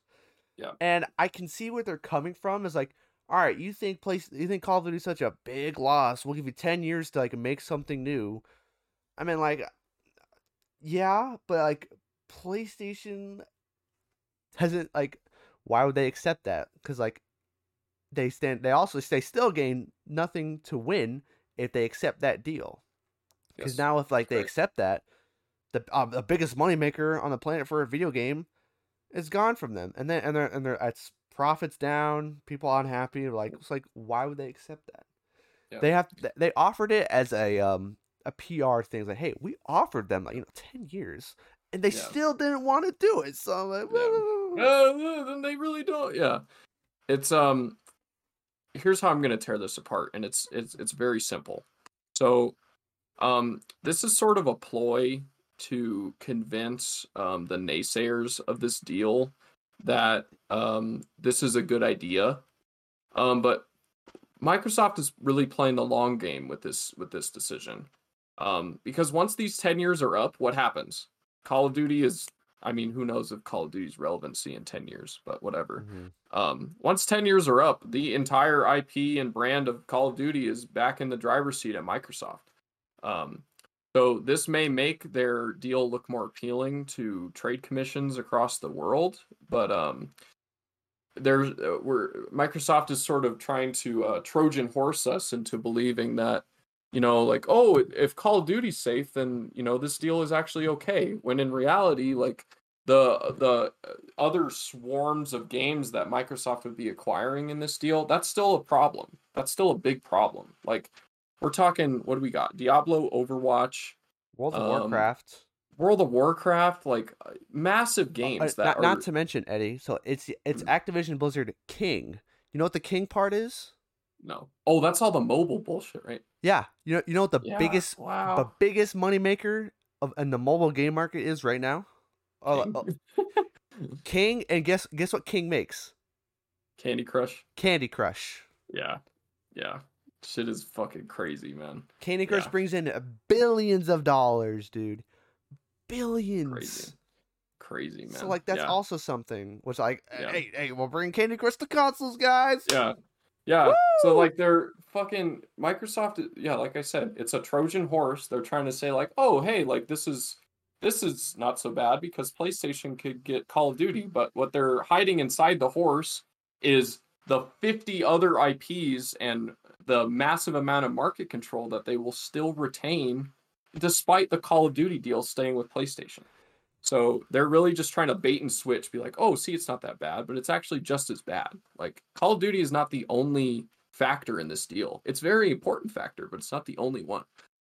Yeah. And I can see where they're coming from. Is like, all right, you think place you think Call of Duty is such a big loss? We'll give you ten years to like make something new. I mean, like, yeah, but like PlayStation hasn't like. Why would they accept that? Because like, they stand. They also they still gain nothing to win if they accept that deal. Because Yes, now, if like they accept that, the uh, the biggest moneymaker on the planet for a video game is gone from them, and then and they're and they're it's profits down, people unhappy. Like it's like why would they accept that? Yeah. They have they offered it as a um a PR thing. It's like hey, we offered them like you know ten years, and they Yeah. still didn't want to do it. So I'm like, Yeah. Uh, then they really don't. Yeah, it's um. Here's how I'm gonna tear this apart, and it's it's it's very simple. So, um, this is sort of a ploy to convince um the naysayers of this deal that um this is a good idea. Um, but Microsoft is really playing the long game with this with this decision. Um, because once these 10 years are up, what happens? Call of Duty is I mean, who knows if Call of Duty's relevancy in 10 years, but whatever. Mhm. Um, once 10 years are up, the entire IP and brand of Call of Duty is back in the driver's seat at Microsoft. Um, so this may make their deal look more appealing to trade commissions across the world, but um, there's uh, we're Microsoft is sort of trying to uh, Trojan horse us into believing that you know like oh if Call of Duty's safe then you know this deal is actually okay when in reality like the the uh, other swarms of games that Microsoft would be acquiring in this deal that's still a problem. That's still a big problem. Like we're talking what do we got? Diablo, Overwatch, World of Um, Warcraft. World of Warcraft, like uh, massive Uh, games not, that are not to mention Eddie. So it's it's Activision Blizzard King. You know what the King part is? no. Oh, that's all the mobile bullshit, right? Yeah. You know you know what the Yeah, biggest wow. the biggest moneymaker of in the mobile game market is right now? Oh, oh, King and guess guess what King makes? Candy Crush. Candy Crush. Yeah. Yeah. Shit is fucking crazy, man. Candy Crush Yeah. brings in billions of dollars, dude. Billions. Crazy. Crazy, man. So like that's yeah. also something which like Yeah. hey hey we'll bring Candy Crush to consoles, guys. Yeah. Yeah. So like they're fucking Microsoft yeah, like I said, it's a Trojan horse. They're trying to say like, "Oh, hey, like this is this is not so bad because PlayStation could get Call of Duty, but what they're hiding inside the horse is the 50 other IPs and the massive amount of market control that they will still retain despite the Call of Duty deal staying with PlayStation. So they're really just trying to bait and switch, be like, oh, see, it's not that bad, but it's actually just as bad. Like Call of Duty is not the only factor in this deal. It's very important factor, but it's not the only one.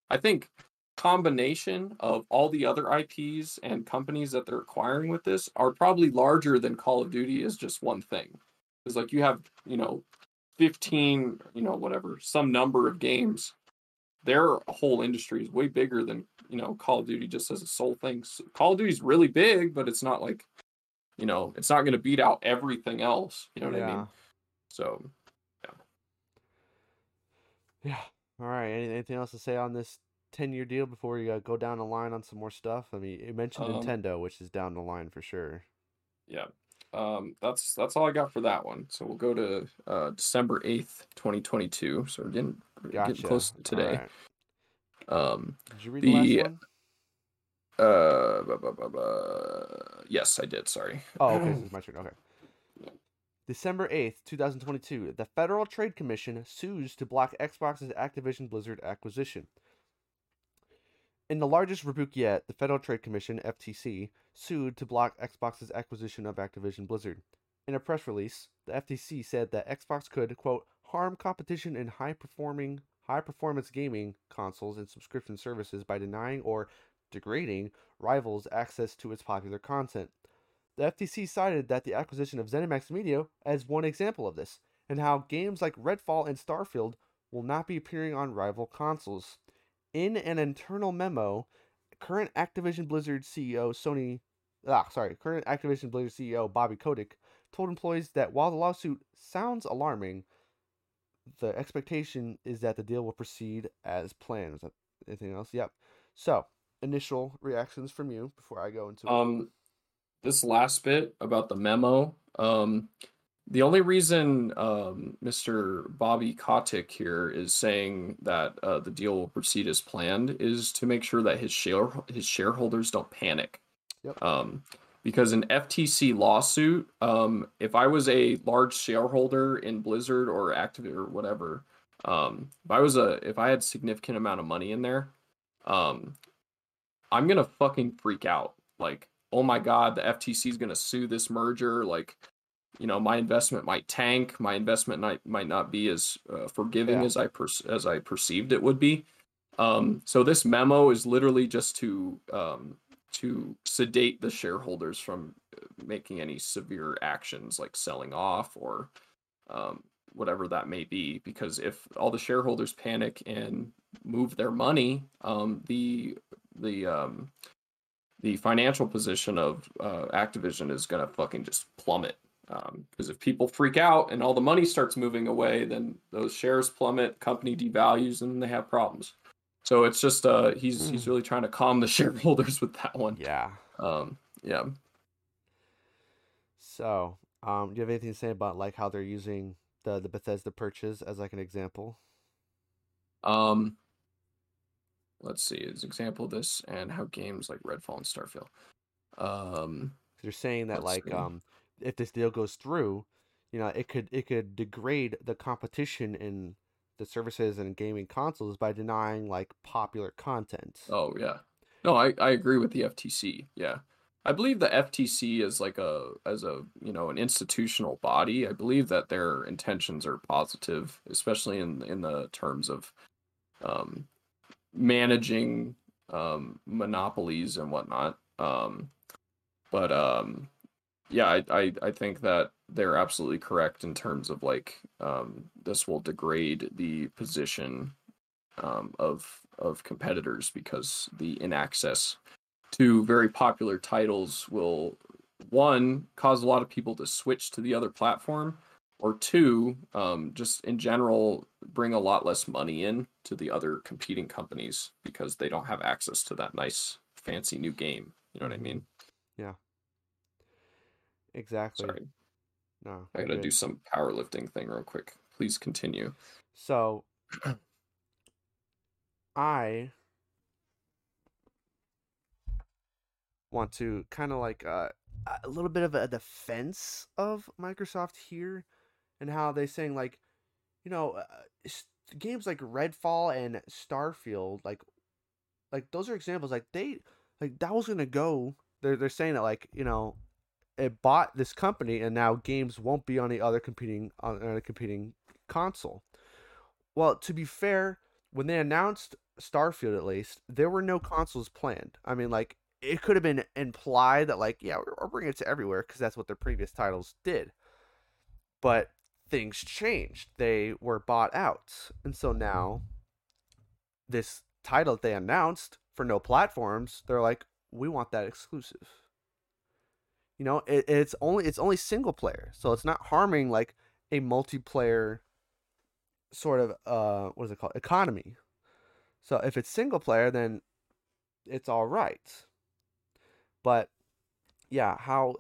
I think combination of all the other IPs and companies that they're acquiring with this are probably larger than Call of Duty is just one thing. Because like you have, you know, 15, you know, whatever, some number of games. Their whole industry is way bigger than, you know, Call of Duty just as a sole thing. So Call of Duty's really big, but it's not like, you know, it's not going to beat out everything else. You know what I mean? So, Yeah. Yeah. All right. Anything else to say on this ten-year deal before you uh, go down the line on some more stuff? I mean, you mentioned Um, Nintendo, which is down the line for sure. yeah. Um, that's that's all I got for that one. So we'll go to uh, December eighth, twenty twenty two. So we're getting we're Gotcha. getting close to today. Alright. Um, Did you read the, The- last one? uh, yes, I did. Sorry. Oh, okay. This is my turn. Okay. December 8th, 2022, the Federal Trade Commission sues to block Xbox's Activision Blizzard acquisition. In the largest rebuke yet, the Federal Trade Commission, FTC, sued to block Xbox's acquisition of Activision Blizzard. In a press release, the FTC said that Xbox could, quote, harm competition in high performing high performance gaming consoles and subscription services by denying or degrading rivals access to its popular content. The FTC cited that the acquisition of ZeniMax Media as one example of this, and how games like Redfall and Starfield will not be appearing on rival consoles. In an internal memo, current Activision Blizzard CEO Sony, ah, sorry, current Activision Blizzard CEO Bobby Kotick told employees that while the lawsuit sounds alarming, the expectation is that the deal will proceed as planned. Is that anything else? Yep. So, initial reactions from you before I go into. Um, this last bit about the memo. Um, the only reason um, Mr. Bobby Kotick here is saying that uh, the deal will proceed as planned is to make sure that his share his shareholders don't panic. Yep. Um, because an FTC lawsuit, um, if I was a large shareholder in Blizzard or Activ or whatever, um, if I was a if I had significant amount of money in there, um, I'm gonna fucking freak out. Like, oh my god, the FTC is gonna sue this merger. Like, you know, my investment might tank. My investment might might not be as uh, forgiving Yeah. as I per- as I perceived it would be. Um, so this memo is literally just to um, to sedate the shareholders from uh, making any severe actions like selling off or um, whatever that may be. Because if all the shareholders panic and move their money, um, the the um, the financial position of uh, Activision is gonna fucking just plummet. Because if people freak out and all the money starts moving away, then those shares plummet, company devalues, and they have problems. So it's just uh, he's he's Hmm. really trying to calm the shareholders with that one. yeah. Um, yeah. So, um, do you have anything to say about like how they're using the the Bethesda purchase as like an example? Um, let's see, as example of this and how games like Redfall and Starfield. Um, They're saying that like see. um, if this deal goes through, you know, it could it could degrade the competition in the services and gaming consoles by denying like popular content. oh yeah, no, I I agree with the FTC. Yeah, I believe the FTC is like a as a you know an institutional body. I believe that their intentions are positive, especially in in the terms of um, managing um, monopolies and whatnot. Um, but um, yeah, I, I I think that they're absolutely correct in terms of like um, this will degrade the position um, of of competitors because the in access to very popular titles will one cause a lot of people to switch to the other platform or two um, just in general bring a lot less money in to the other competing companies because they don't have access to that nice fancy new game. You know what i mean Exactly. sorry No. i gotta do some powerlifting thing real quick please continue So I want to kind of like uh, a little bit of a defense of Microsoft here and how they saying like you know uh, s- games like Redfall and Starfield like like those are examples like they like that was going to go they're they're saying that like you know it bought this company and now games won't be on the other competing on, a competing console. Well, to be fair, when they announced Starfield, at least there were no consoles planned. I mean, like it could have been implied that, like, yeah, we're, we're bringing it to everywhere because that's what their previous titles did. But things changed; they were bought out, and so now this title that they announced for no platforms, they're like, we want that exclusive. You know, it, it's only it's only single player, so it's not harming like a multiplayer sort of uh what is it called economy. So if it's single player, then it's all right. But yeah, how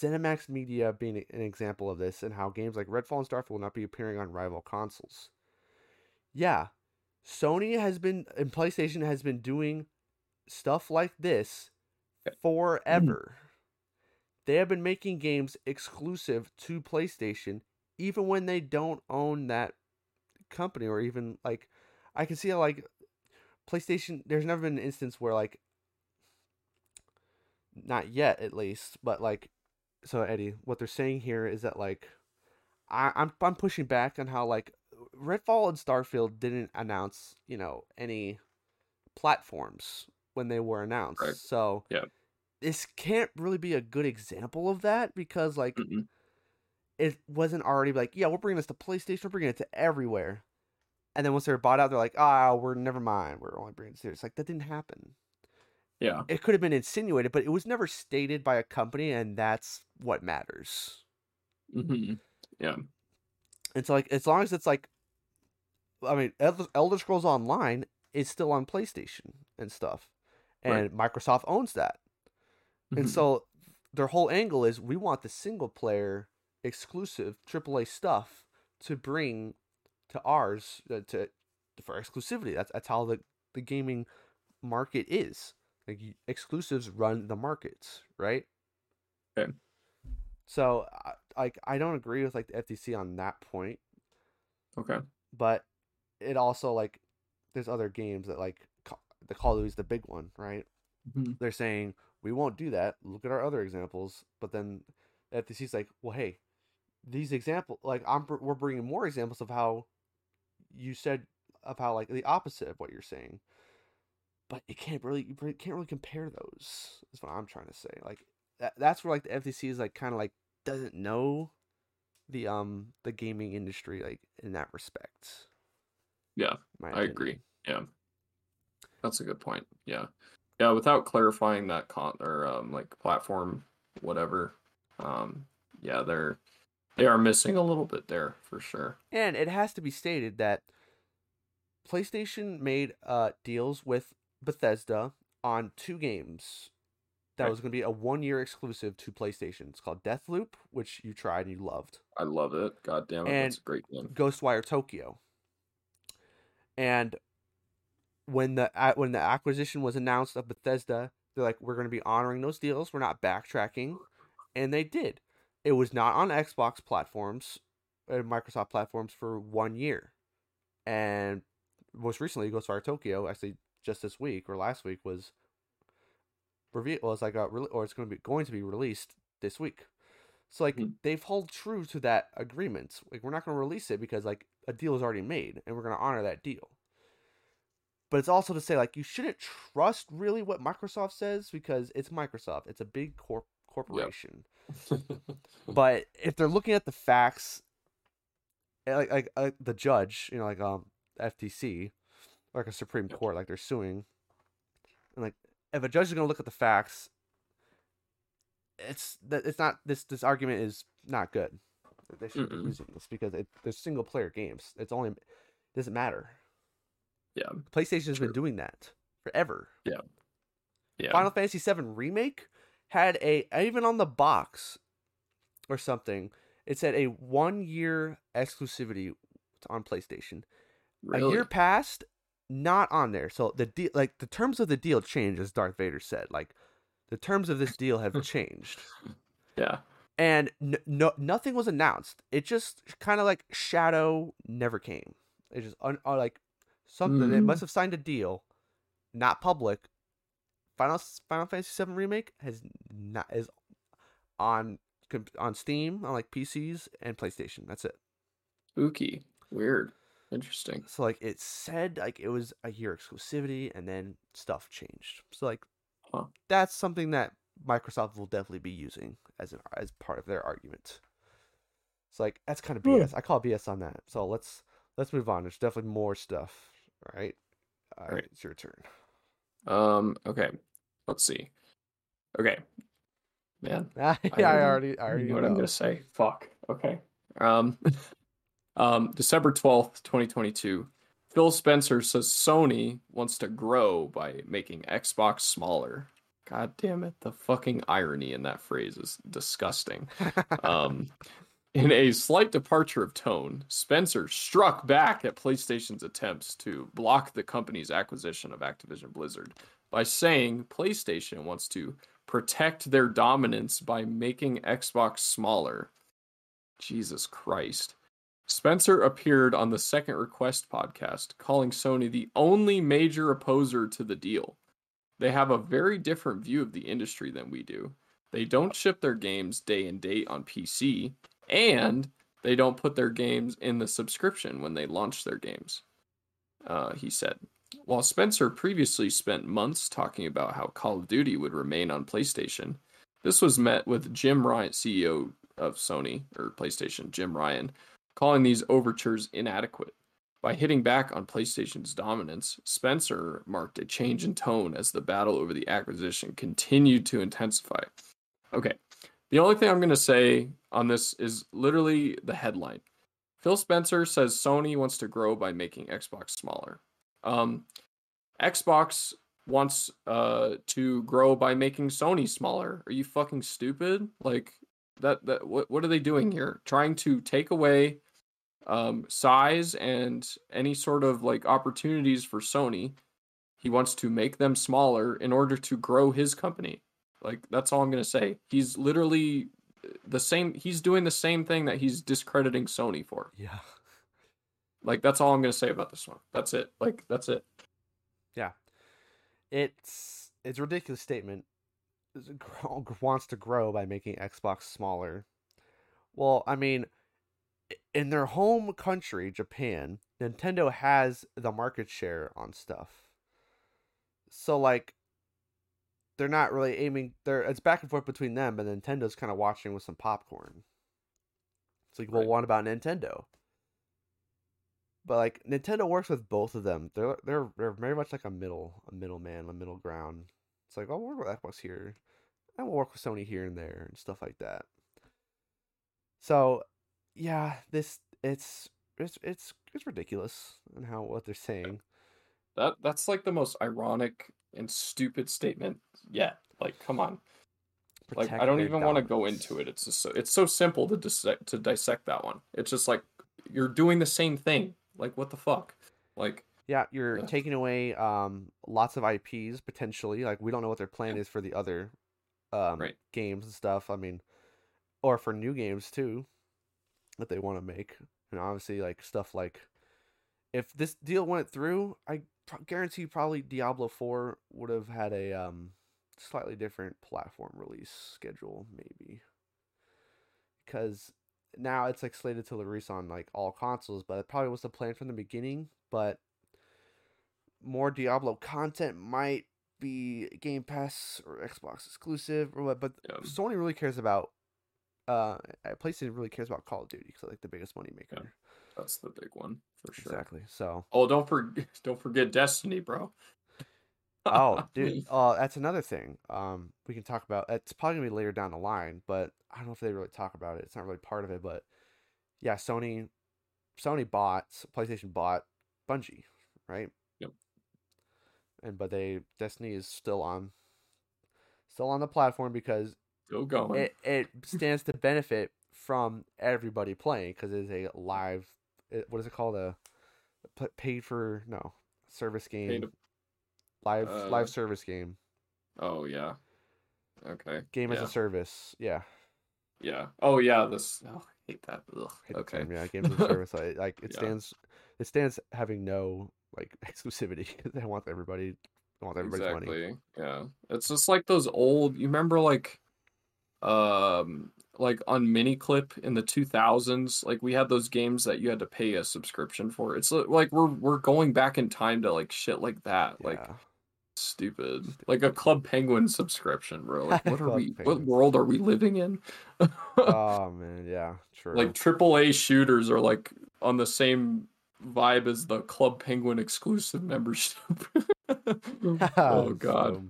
ZeniMax Media being an example of this, and how games like Redfall and Starfield will not be appearing on rival consoles. Yeah, Sony has been and PlayStation has been doing stuff like this forever. They have been making games exclusive to PlayStation even when they don't own that company or even like I can see how like PlayStation there's never been an instance where like not yet at least, but like so Eddie, what they're saying here is that like I, I'm I'm pushing back on how like Redfall and Starfield didn't announce, you know, any platforms when they were announced. Right. So Yeah. This can't really be a good example of that because like Mm-mm. it wasn't already like, yeah, we're bringing this to PlayStation, we're bringing it to everywhere. And then once they were bought out, they're like, ah, we're never mind. We're only bringing it to It's like that didn't happen. yeah It could have been insinuated, but it was never stated by a company, and that's what matters. hmm And so, like, as long as it's like, I mean, Elder, Elder Scrolls Online is still on PlayStation and stuff, and Microsoft owns that. And Mhm. so, their whole angle is we want the single player exclusive AAA stuff to bring to ours uh, to for exclusivity. That's that's how the the gaming market is. Like exclusives run the markets, right? Okay. So, I- like, I don't agree with like the FTC on that point, okay but it also like there's other games that like the Call of Duty's the big one, right? Mhm. They're saying we won't do that. Look at our other examples, but then the FTC's like, well, hey, these example like I'm we're bringing more examples of how you said of how like the opposite of what you're saying, but you can't really you can't really compare those. Is what I'm trying to say. Like that, that's where like the FTC is like kind of like doesn't know the um the gaming industry like in that respect. Yeah, I opinion. agree. Yeah, that's a good point. Yeah, yeah. Without clarifying that con or um like platform, whatever. Um, yeah, they're they are missing a little bit there for sure. And it has to be stated that PlayStation made uh, deals with Bethesda on two games that Right. was going to be a one year exclusive to PlayStation. It's called Deathloop, which you tried and you loved, I love it. God damn it, And that's a great game. Ghostwire Tokyo. And when the when the acquisition was announced of Bethesda, they're like, we're going to be honoring those deals. We're not backtracking, and they did. It was not on Xbox platforms, and Microsoft platforms for one year, and most recently, Ghostwire Tokyo, actually just this week or last week, was revealed. Was like a or it's going to be going to be released this week. So like Mhm. they've held true to that agreement. Like we're not going to release it because like a deal is already made, and we're going to honor that deal. But it's also to say like you shouldn't trust really what Microsoft says because it's Microsoft. It's a big corp corporation. but if they're looking at the facts, eh, like, like like the judge, you know, like um FTC, like a Supreme Court, like they're suing, and like if a judge is gonna look at the facts, it's that it's not this this argument is not good. They should be using this because it, they're single player games. It's only it doesn't matter. Yeah. PlayStation has been doing that forever. Yeah. Final Fantasy VII remake had a even on the box or something. It said a one year exclusivity on PlayStation. A year passed, not on there. So the deal, like the terms of the deal, changed as Darth Vader said. Like the terms of this deal have changed, Yeah. and n- no nothing was announced. It just kind of like shadow never came. It just un- uh, like something. They Mhm. must have signed a deal, not public. Final Final Fantasy VII remake has not is on on Steam on like PCs and PlayStation. That's it. Spooky. Weird. Interesting. So like it said like it was a year exclusivity and then stuff changed. So like Huh. that's something that Microsoft will definitely be using as an as part of their argument. It's like that's kind of Hmm. BS. I call BS on that. So let's let's move on. There's definitely more stuff. All right. All right, Right. it's your turn. Um, okay. Let's see. Okay. Man, yeah, I, already- already I I already know what I'm gonna say. Fuck. Okay. Um, um, December twelfth, twenty twenty two. Phil Spencer says Sony wants to grow by making Xbox smaller. God damn it! The fucking irony in that phrase is disgusting. Um, in a slight departure of tone, Spencer struck back at PlayStation's attempts to block the company's acquisition of Activision Blizzard by saying PlayStation wants to protect their dominance by making Xbox smaller. Jesus Christ. Spencer appeared on the Second Request podcast, calling Sony the only major opposer to the deal. They have a very different view of the industry than we do. They don't ship their games day and date on PC, and they don't put their games in the subscription when they launch their games. Uh, he said. While Spencer previously spent months talking about how Call of Duty would remain on PlayStation, this was met with Jim Ryan, CEO of Sony or PlayStation, Jim Ryan, calling these overtures inadequate. By hitting back on PlayStation's dominance, Spencer marked a change in tone as the battle over the acquisition continued to intensify. Okay, the only thing I'm going to say on this is literally the headline. Phil Spencer says Sony wants to grow by making Xbox smaller. Um, Xbox wants uh to grow by making Sony smaller. Are you fucking stupid? Like that that what what are they doing here? Trying to take away um size and any sort of like opportunities for Sony. He wants to make them smaller in order to grow his company. Like that's all I'm going to say. He's literally uh, the same he's doing the same thing that he's discrediting Sony for. yeah. Like that's all I'm going to say about this one. That's it. Like that's it. Yeah. It's it's a ridiculous statement. Is it grow- Wants to grow by making Xbox smaller. Well, I mean, in their home country, Japan, Nintendo has the market share on stuff. So like, they're not really aiming. They're it's back and forth between them, but Nintendo's kind of watching with some popcorn. It's like, well, Right. what about Nintendo? But like Nintendo works with both of them. They're they're they're very much like a middle a middleman, a middle ground. It's like, oh, we'll work with Xbox here, and we'll work with Sony here and there and stuff like that. So, yeah, this it's it's it's it's ridiculous and how what they're saying. That that's like the most ironic and stupid statement yet. Like, come on. Like, I don't even want to go into it. It's just so it's so simple to dissect to dissect that one. It's just like you're doing the same thing. Like, what the fuck? Like, Yeah, you're Yeah. taking away um lots of IPs potentially. Like we don't know what their plan is for the other um Right. games and stuff. I mean, or for new games too that they want to make. And obviously like stuff like if this deal went through, I pro- guarantee probably Diablo 4 would have had a um slightly different platform release schedule maybe. Cuz now it's like slated to release on like all consoles, but it probably was the plan from the beginning, but more Diablo content might be Game Pass or Xbox exclusive or what, but Yeah. Sony really cares about. Uh, PlayStation really cares about Call of Duty because like the biggest money maker. That's the big one for sure. Exactly. So, Oh, don't forget don't forget Destiny, bro. oh, dude, uh, that's another thing. Um, we can talk about. It's probably gonna be later down the line, but I don't know if they really talk about it. It's not really part of it, but yeah, Sony, Sony bought PlayStation bought Bungie, right? Yep. And but they Destiny is still on, still on the platform because Still going. it it stands to benefit from everybody playing because it is a live. What is it called? a paid for no service game. Paid- live uh, live service game. oh yeah. Okay. Game as a service. Yeah. Yeah. Oh yeah. This. Oh, I hate that. Ugh. Okay. yeah. Games as a service. Like, like it Yeah. stands. It stands having no like exclusivity because they want everybody. Want everybody's money. Yeah. It's just like those old. You remember like, um, like on Miniclip in the two thousands. Like we had those games that you had to pay a subscription for. It's like we're we're going back in time to like shit like that. Like Yeah. stupid. Like a Club Penguin subscription, bro. Like what are we? What world are we living in? oh man, yeah, true. like triple A shooters are like on the same vibe as the Club Penguin exclusive membership. oh god, So,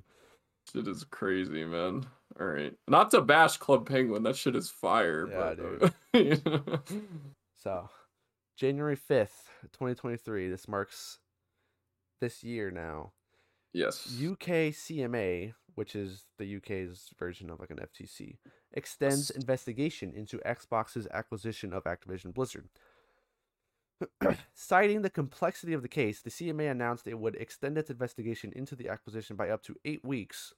shit is crazy, man. All right, not to bash Club Penguin, that shit is fire. Yeah, but, uh, so, January fifth, twenty twenty three. This marks this year now. yes, UK CMA, which is the UK's version of like an FTC, extends Yes. investigation into Xbox's acquisition of Activision Blizzard. Citing the complexity of the case, the CMA announced it would extend its investigation into the acquisition by up to eight weeks.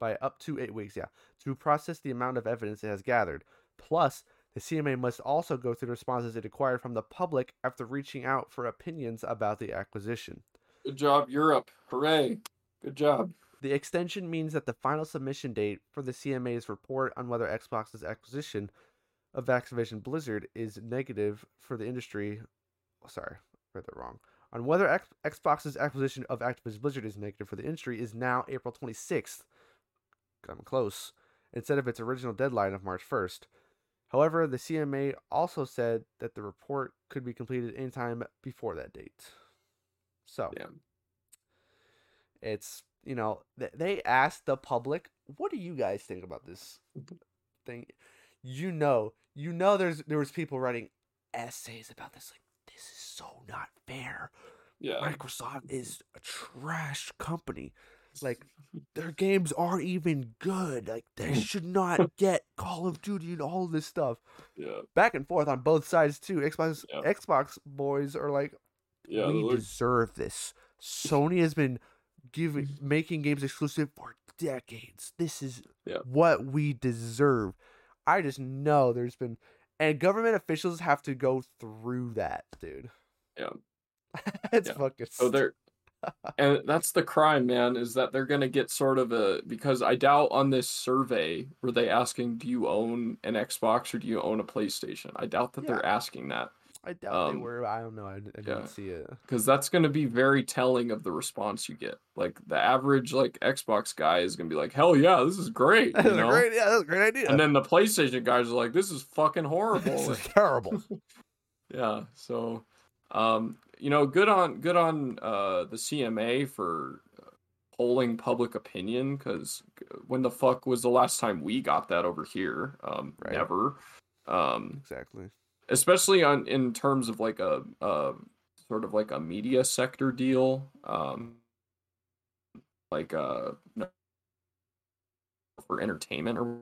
By up to eight weeks, yeah, to process the amount of evidence it has gathered. Plus, the CMA must also go through the responses it acquired from the public after reaching out for opinions about the acquisition. good job, Europe. Hooray! Good job. The extension means that the final submission date for the CMA's report on whether Xbox's acquisition of Activision Blizzard is negative for the industry. oh, Sorry, read that wrong. On whether X- Xbox's acquisition of Activision Blizzard is negative for the industry is now April 26th. Coming close. Instead of its original deadline of March 1st. However, the CMA also said that the report could be completed anytime before that date. So, Damn. it's you know they asked the public what do you guys think about this mm-hmm. thing you know you know there's there was people writing essays about this like this is so not fair Yeah. microsoft is a trash company like their games aren't even good like they should not get call of duty and all of this stuff Yeah. back and forth on both sides too xbox Yeah. xbox boys are like Yeah. we deserve this. Sony has been giving making games exclusive for decades. This is Yeah. what we deserve. I just know there's been and government officials have to go through that, dude. Yeah. it's Yeah. fucking So they're and that's the crime, man, is that they're gonna get sort of a because I doubt on this survey were they asking do you own an Xbox or do you own a PlayStation? I doubt that they're asking that I doubt they um, were. I don't know. I, I didn't yeah. see it. because that's gonna be very telling of the response you get. Like the average like Xbox guy is gonna be like, hell yeah, this is great, you know. great, yeah, that's a great idea. And then the PlayStation guys are like, this is fucking horrible. this is terrible. yeah so um you know good on good on uh the cma for uh, polling public opinion because when the fuck was the last time we got that over here um Right. never um exactly. especially on in terms of like a uh sort of like a media sector deal um like uh for entertainment or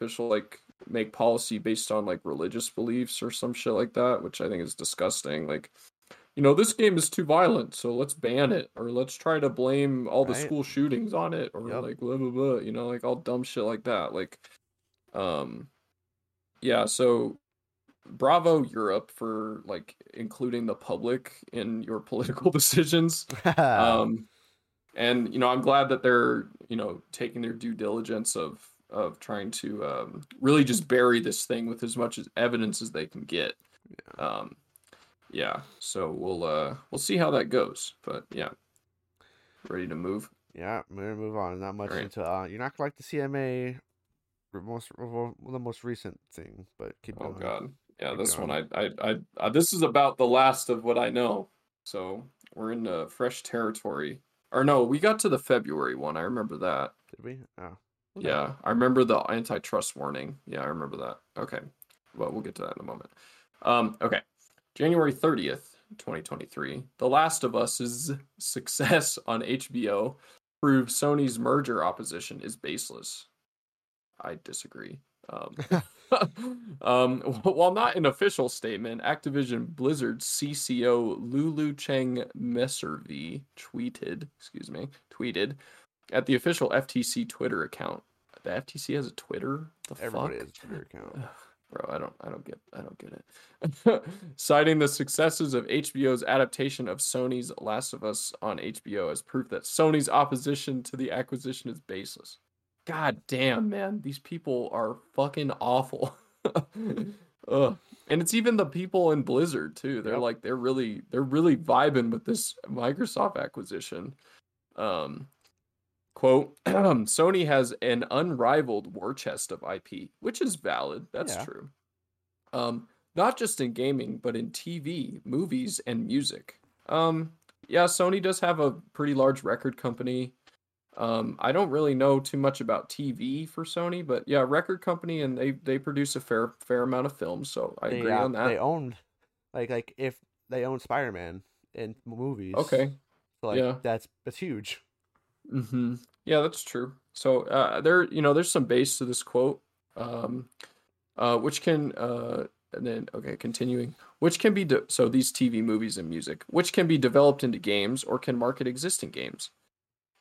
official like make policy based on like religious beliefs or some shit like that which i think is disgusting like you know this game is too violent so let's ban it or let's try to blame all the Right. school shootings on it or Yep. like blah blah blah you know like all dumb shit like that like um yeah so bravo europe for like including the public in your political decisions um and you know i'm glad that they're you know taking their due diligence of of trying to um, really just bury this thing with as much as evidence as they can get um yeah, so we'll uh we'll see how that goes. But yeah, ready to move. Yeah, we're gonna move on. Not much Alright. into uh you're not gonna like the CMA most well, the most recent thing, but keep Oh going. God, yeah, Keep this one I going. I I uh, this is about the last of what I know. So we're in uh, fresh territory. Or no, we got to the February one. I remember that. Did we? Oh. Yeah, I remember the antitrust warning. Yeah, I remember that. Okay. Well, we'll get to that in a moment. Um, okay. January 30th, 2023. The Last of Us's success on HBO proves Sony's merger opposition is baseless. I disagree. Um, um, while not an official statement, Activision Blizzard CCO Lulu Cheng Messervy tweeted, excuse me, tweeted at the official FTC Twitter account. The FTC has a Twitter. The Everybody fuck? has a Twitter account. Bro, I don't I don't get I don't get it. Citing the successes of HBO's adaptation of Sony's Last of Us on HBO as proof that Sony's opposition to the acquisition is baseless. God damn, man, these people are fucking awful. Ugh. And it's even the people in Blizzard too. They're Yep. like they're really they're really vibing with this Microsoft acquisition. Um quote Sony has an unrivaled war chest of IP, which is valid. That's Yeah. true. Um not just in gaming, but in TV, movies, and music. Um yeah, Sony does have a pretty large record company. Um, I don't really know too much about TV for Sony, but yeah, record company, and they they produce a fair fair amount of films, so I they, agree uh, on that. They own like like if they own Spider Man in movies. Okay, So like yeah. that's that's huge. Hmm Yeah, that's true. So uh, there, you know, there's some base to this quote, um, uh, which can, uh, and then okay, continuing, which can be de- so these TV movies and music, which can be developed into games or can market existing games.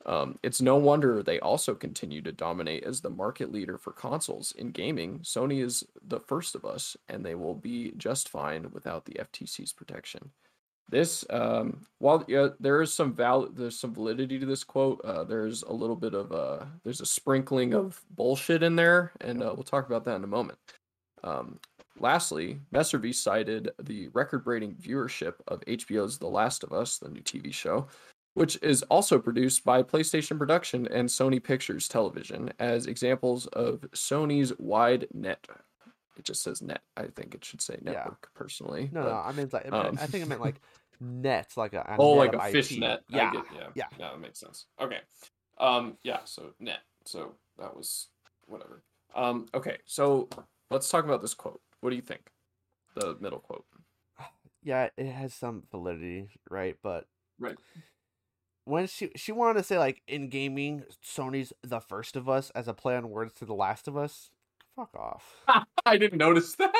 Um, it's no wonder they also continue to dominate as the market leader for consoles in gaming. Sony is the first of us, and they will be just fine without the FTC's protection. This, um, while there is some val, there's some validity to this quote. Uh, there's a little bit of uh, there's a sprinkling of bullshit in there, and uh, we'll talk about that in a moment. Um, lastly, Messervy cited the record-breaking viewership of HBO's The Last of Us, the new TV show, which is also produced by PlayStation Production and Sony Pictures Television, as examples of Sony's wide net. It just says net. I think it should say Yeah. network personally. No, but- no, I meant like um, I think I meant like nets, like a, a Oh, net like a fish IP. net. Yeah, I get, yeah. yeah. Yeah, that makes sense. Okay. Um, yeah, so net. So that was whatever. Um, okay, so let's talk about this quote. What do you think? The middle quote. yeah, it has some validity, right? But Right. when she she wanted to say like in gaming, Sony's the first of us as a play on words to The Last of Us. Fuck off, I didn't notice that.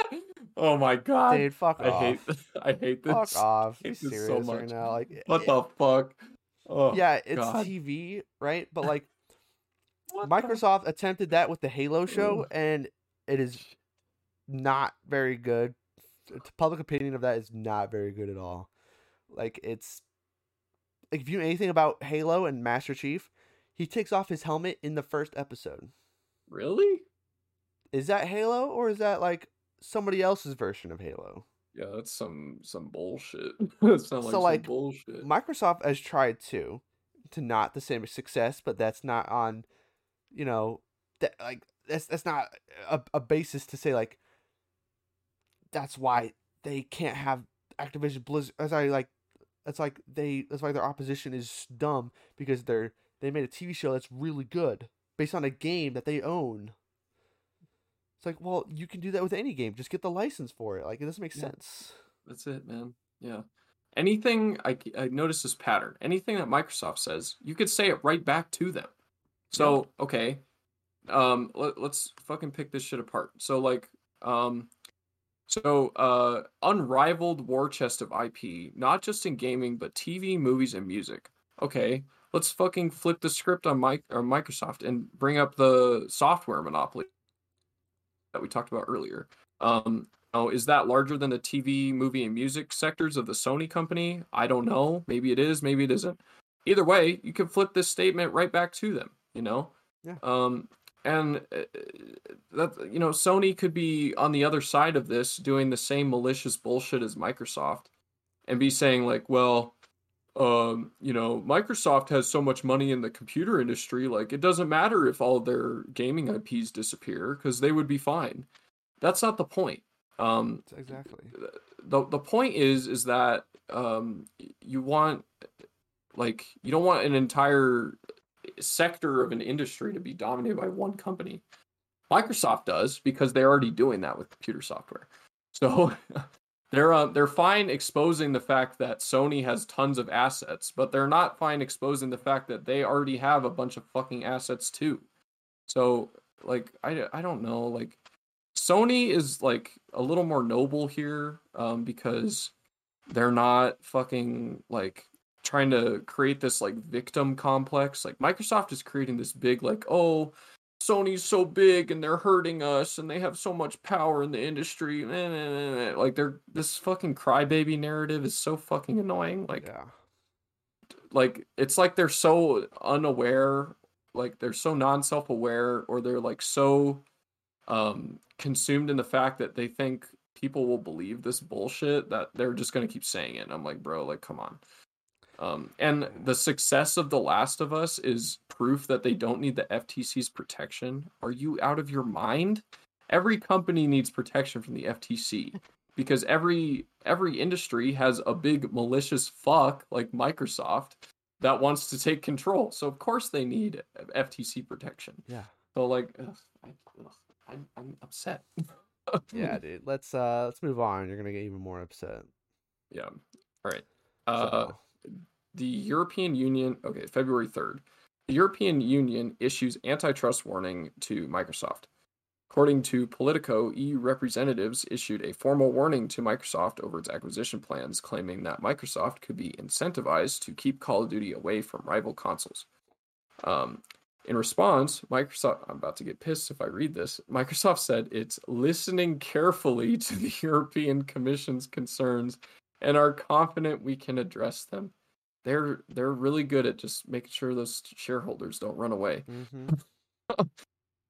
Oh my god. dude. Fuck I off. hate I hate this. fuck off. hate You this so serious much. right now? Like What it- the fuck? Oh, yeah, it's God. TV, right? But like what the- Microsoft attempted that with the Halo show, and it is not very good. The public opinion of that is not very good at all. Like it's like if you know anything about Halo and Master Chief, he takes off his helmet in the first episode. Really? Is that Halo or is that like somebody else's version of Halo? Yeah, that's some some bullshit. that sounds like So, some like, bullshit. Microsoft has tried to, to not the same success, but that's not on, you know, that like that's that's not a, a basis to say like. That's why they can't have Activision Blizzard. Uh, that's why like, that's like they. That's why their opposition is dumb because they're they made a TV show that's really good based on a game that they own. It's like, well, you can do that with any game. Just get the license for it. Like, it doesn't make Yeah. sense. That's it, man. Yeah. Anything I I noticed this pattern. Anything that Microsoft says, you could say it right back to them. So okay, um, let, let's fucking pick this shit apart. So like, um, so uh, unrivaled war chest of IP, not just in gaming but TV, movies, and music. Okay, let's fucking flip the script on Mike or Microsoft and bring up the software monopoly that we talked about earlier. Um, Oh, is that larger than the TV, movie, and music sectors of the Sony company? I don't know. Maybe it is, maybe it isn't. Either way, you can flip this statement right back to them, you know? Yeah. Um and uh, that you know, Sony could be on the other side of this doing the same malicious bullshit as Microsoft and be saying like, well, um, you know, Microsoft has so much money in the computer industry, like it doesn't matter if all their gaming IPs disappear because they would be fine. That's not the point. Um, exactly. the the point is is that um, you want like you don't want an entire sector of an industry to be dominated by one company. Microsoft does because they're already doing that with computer software. So they're uh, they're fine exposing the fact that Sony has tons of assets, but they're not fine exposing the fact that they already have a bunch of fucking assets too. So like I I don't know like Sony is like a little more noble here um, because they're not fucking like trying to create this like victim complex. Like Microsoft is creating this big like oh Sony's so big and they're hurting us and they have so much power in the industry. Like they're this fucking crybaby narrative is so fucking annoying. Like Yeah. like it's like they're so unaware, like they're so non-self-aware or they're like so um consumed in the fact that they think people will believe this bullshit that they're just going to keep saying it. And I'm like, bro, like come on. Um, and the success of The Last of Us is proof that they don't need the FTC's protection. Are you out of your mind? Every company needs protection from the FTC because every every industry has a big malicious fuck like Microsoft that wants to take control. So of course they need FTC protection. Yeah. So like, ugh, I, ugh, I'm, I'm upset. Yeah, dude. Let's uh let's move on. You're gonna get even more upset. Yeah. All right. Uh, So, the European Union, okay, February 3rd, the European Union issues antitrust warning to Microsoft. According to Politico, EU representatives issued a formal warning to Microsoft over its acquisition plans, claiming that Microsoft could be incentivized to keep Call of Duty away from rival consoles. Um, in response, Microsoft, I'm about to get pissed if I read this. Microsoft said it's listening carefully to the European Commission's concerns and are confident we can address them. They're they're really good at just making sure those shareholders don't run away. mhm.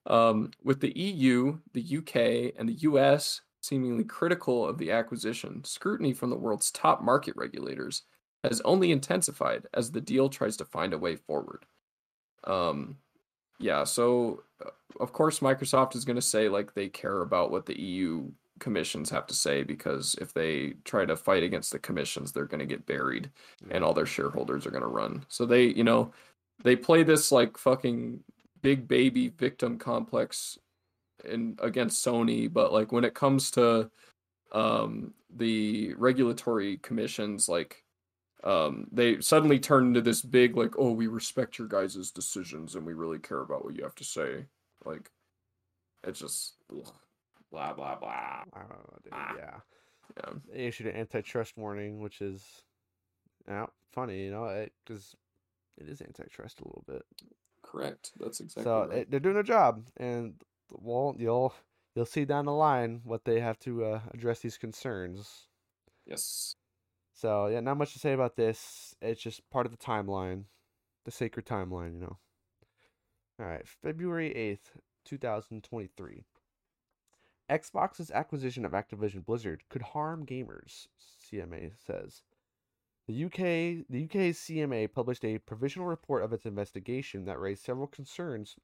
Um, with the EU, the UK, and the US seemingly critical of the acquisition, scrutiny from the world's top market regulators has only intensified as the deal tries to find a way forward. Um, yeah, so uh, of course Microsoft is going to say like they care about what the EU commissions have to say because if they try to fight against the commissions, they're going to get buried and all their shareholders are going to run. So they, you know, they play this like fucking big baby victim complex in against Sony, but like when it comes to um the regulatory commissions like um they suddenly turn into this big like oh we respect your guys' decisions and we really care about what you have to say. Like it's just ugh, blah blah blah know, dude. Ah. Yeah. yeah They issued an antitrust warning, which is yeah, funny, you know, because it is antitrust a little bit. correct that's exactly so right. it, they're doing their job, and well, you'll you'll see down the line what they have to uh, address these concerns. yes So yeah, not much to say about this. It's just part of the timeline, the sacred timeline, you know. All right, February eighth, two thousand twenty-three. Xbox's acquisition of Activision Blizzard could harm gamers, CMA says. The UK, the UK's CMA published a provisional report of its investigation that raised several concerns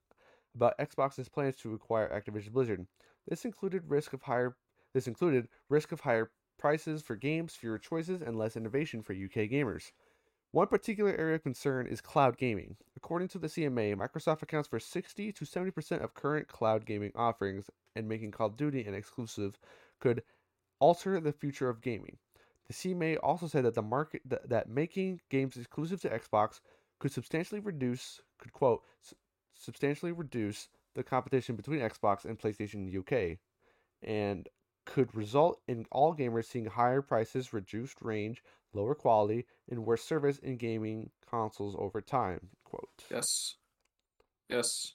about Xbox's plans to acquire Activision Blizzard. This included risk of higher this included risk of higher prices for games, fewer choices, and less innovation for UK gamers. One particular area of concern is cloud gaming. According to the CMA, Microsoft accounts for 60 to 70% of current cloud gaming offerings, and making Call of Duty an exclusive could alter the future of gaming. The CMA also said that the market th- that making games exclusive to Xbox could substantially reduce could quote substantially reduce the competition between Xbox and PlayStation in the UK, and could result in all gamers seeing higher prices, reduced range, lower quality, and worse service in gaming consoles over time. Quote. Yes. Yes.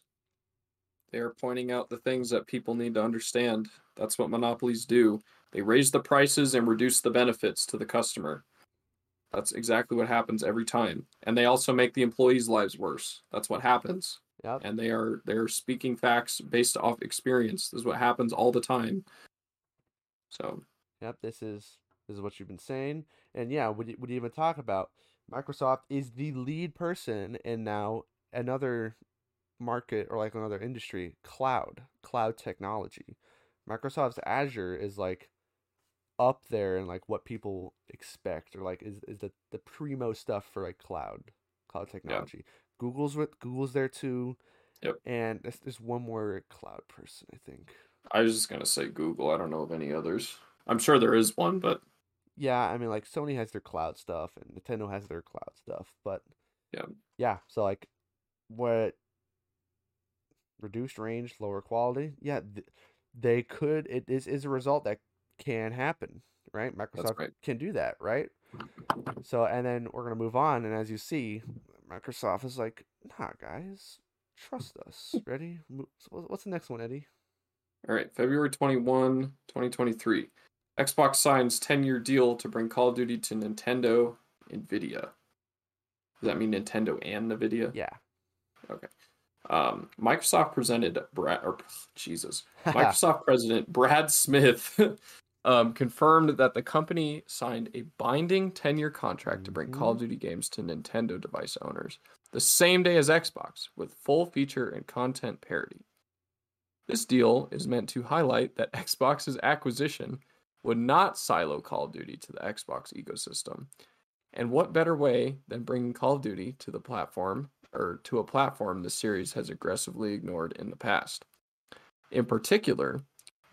They are pointing out the things that people need to understand. That's what monopolies do. They raise the prices and reduce the benefits to the customer. That's exactly what happens every time. And they also make the employees' lives worse. That's what happens. Yep. And they are they're speaking facts based off experience. This is what happens all the time. So Yep. This is This is what you've been saying, and yeah, would you, would you even talk about Microsoft is the lead person in now another market or like another industry, cloud, cloud technology. Microsoft's Azure is like up there and like what people expect or like is, is the, the primo stuff for like cloud cloud technology google's with google's there too Yep. and there's, there's one more cloud person i think I was just gonna say Google. I don't know of any others. I'm sure there is one, but yeah i mean like sony has their cloud stuff and nintendo has their cloud stuff but Yeah. yeah so like what reduced range lower quality yeah th- they could it is is a result that can happen right microsoft right. can do that right So, and then we're going to move on. And as you see, Microsoft is like, nah, guys, trust us. Ready? So What's the next one, Eddie? All right. February 21, 2023. Xbox signs 10 year deal to bring Call of Duty to Nintendo, Nvidia. Does that mean Nintendo and Nvidia? Yeah. Okay. Um, Microsoft presented Brad or Jesus. Microsoft President Brad Smith um, confirmed that the company signed a binding 10 year contract to bring Call of Duty games to Nintendo device owners the same day as Xbox with full feature and content parity. This deal is meant to highlight that Xbox's acquisition would not silo Call of Duty to the Xbox ecosystem. And what better way than bringing Call of Duty to the platform or to a platform the series has aggressively ignored in the past? In particular,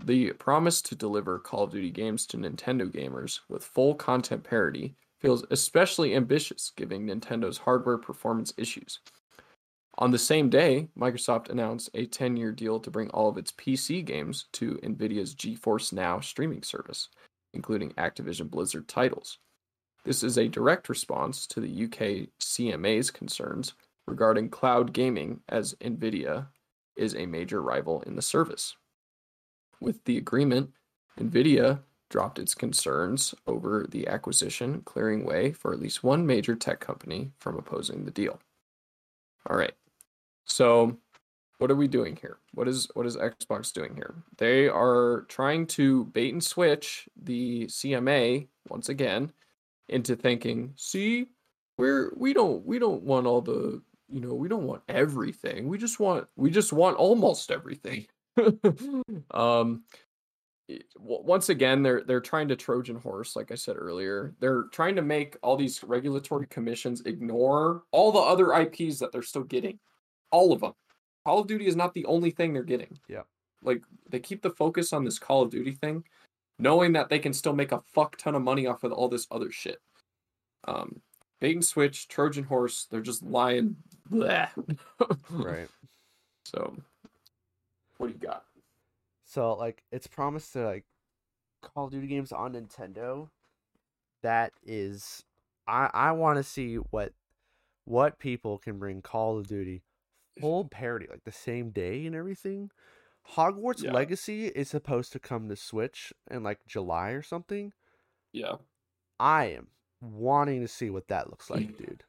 the promise to deliver Call of Duty games to Nintendo gamers with full content parity feels especially ambitious given Nintendo's hardware performance issues. On the same day, Microsoft announced a 10 year deal to bring all of its PC games to NVIDIA's GeForce Now streaming service, including Activision Blizzard titles. This is a direct response to the UK CMA's concerns regarding cloud gaming, as NVIDIA is a major rival in the service. With the agreement, NVIDIA dropped its concerns over the acquisition, clearing way for at least one major tech company from opposing the deal. All right. So, what are we doing here? What is what is Xbox doing here? They are trying to bait and switch the CMA once again into thinking, "See, we're we don't we don't want all the, you know, we don't want everything. We just want we just want almost everything." um once again they're they're trying to trojan horse like i said earlier they're trying to make all these regulatory commissions ignore all the other ips that they're still getting all of them call of duty is not the only thing they're getting Yeah. like they keep the focus on this call of duty thing knowing that they can still make a fuck ton of money off of all this other shit um bait and switch trojan horse they're just lying right. so what do you got So, like, it's promised to, like, Call of Duty games on Nintendo. That is. I, I want to see what what people can bring Call of Duty full parity, like the same day and everything. Hogwarts Yeah. Legacy is supposed to come to Switch in like July or something. yeah I am wanting to see what that looks like, dude.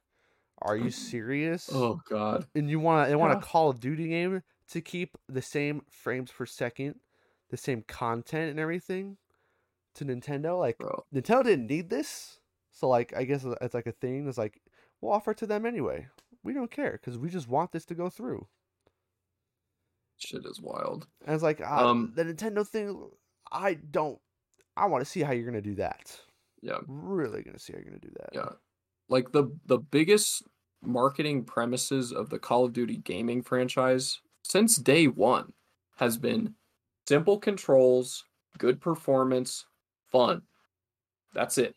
Are you serious? oh god And you want to, they want Yeah. a Call of Duty game to keep the same frames per second, the same content and everything to Nintendo? Like bro Nintendo didn't need this, so like I guess it's like a thing. It's like we'll offer it to them anyway. We don't care because we just want this to go through. shit is wild And it's like uh, Um, the Nintendo thing. I don't. I want to see how you're gonna do that. yeah Really gonna see how you're gonna do that. yeah like the the biggest marketing premises of the call of duty gaming franchise since day one has been simple controls good performance fun that's it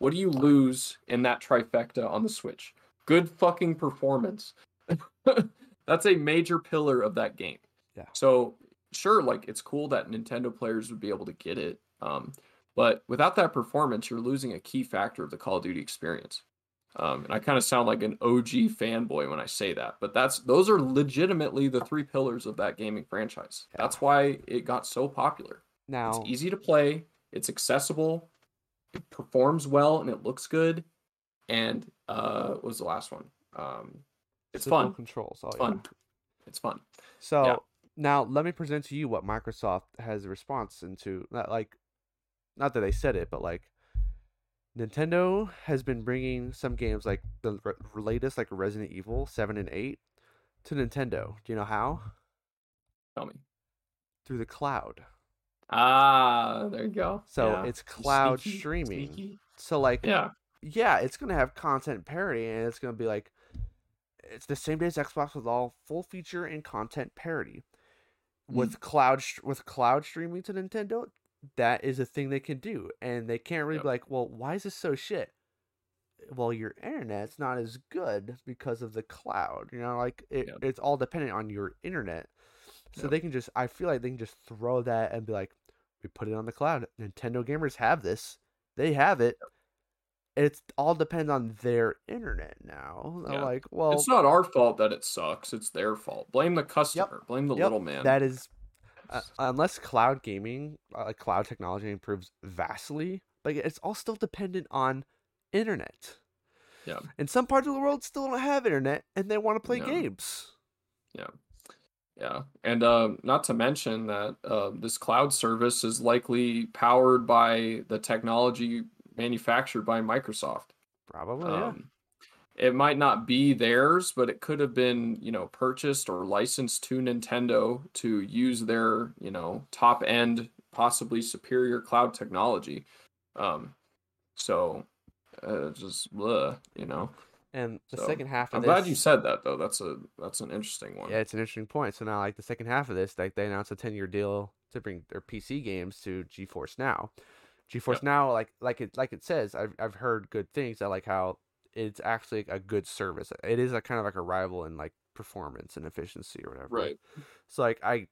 what do you lose in that trifecta on the switch good fucking performance that's a major pillar of that game Yeah. so sure like it's cool that nintendo players would be able to get it um but without that performance, you're losing a key factor of the Call of Duty experience. Um, and I kind of sound like an OG fanboy when I say that, but that's those are legitimately the three pillars of that gaming franchise. Yeah. That's why it got so popular. Now, It's easy to play, it's accessible, it performs well, and it looks good. And uh, what was the last one? Um, it's fun. controls. Oh, It's yeah. fun. It's fun. So now let me present to you what Microsoft has a response into that like not that they said it, but like Nintendo has been bringing some games like the re- latest, like Resident Evil seven and eight, to Nintendo. Do you know how? Tell me. Through the cloud. Ah, there you go. So Yeah. it's cloud Sneaky, streaming. sneaky. So like Yeah. Yeah, it's gonna have content parity, and it's gonna be like it's the same day as Xbox with all full feature and content parity. Mm. With cloud with cloud streaming to Nintendo, that is a thing they can do, and they can't really Yep. be like, well, why is this so shit? Well, your internet's not as good because of the cloud. You know, like it, Yep. it's all dependent on your internet. So Yep. they can just, I feel like they can just throw that and be like, we put it on the cloud. Nintendo gamers have this. They have it. It's all depends on their internet now. Yeah. Like, well, it's not our fault that it sucks. It's their fault. Blame the customer. Blame the Yep, little man. that is, uh, unless cloud gaming, uh, like cloud technology improves vastly, but it's all still dependent on internet. Yeah. And some parts of the world still don't have internet, and they want to play No. games. Yeah. Yeah, and uh, not to mention that uh, this cloud service is likely powered by the technology manufactured by Microsoft. Probably, yeah. Um, it might not be theirs, but it could have been, you know, purchased or licensed to Nintendo to use their, you know, top end, possibly superior cloud technology. Um, so, uh, just bleh, you know. And the so, second half of I'm this, glad you said that though. That's a that's an interesting one. Yeah, it's an interesting point. So now, like the second half of this, like they announced a ten-year deal to bring their PC games to GeForce Now. GeForce Yep. Now, like like it like it says, I've I've heard good things. I like how it's actually a good service. It is a kind of like a rival in like performance and efficiency or whatever. Right. So like I,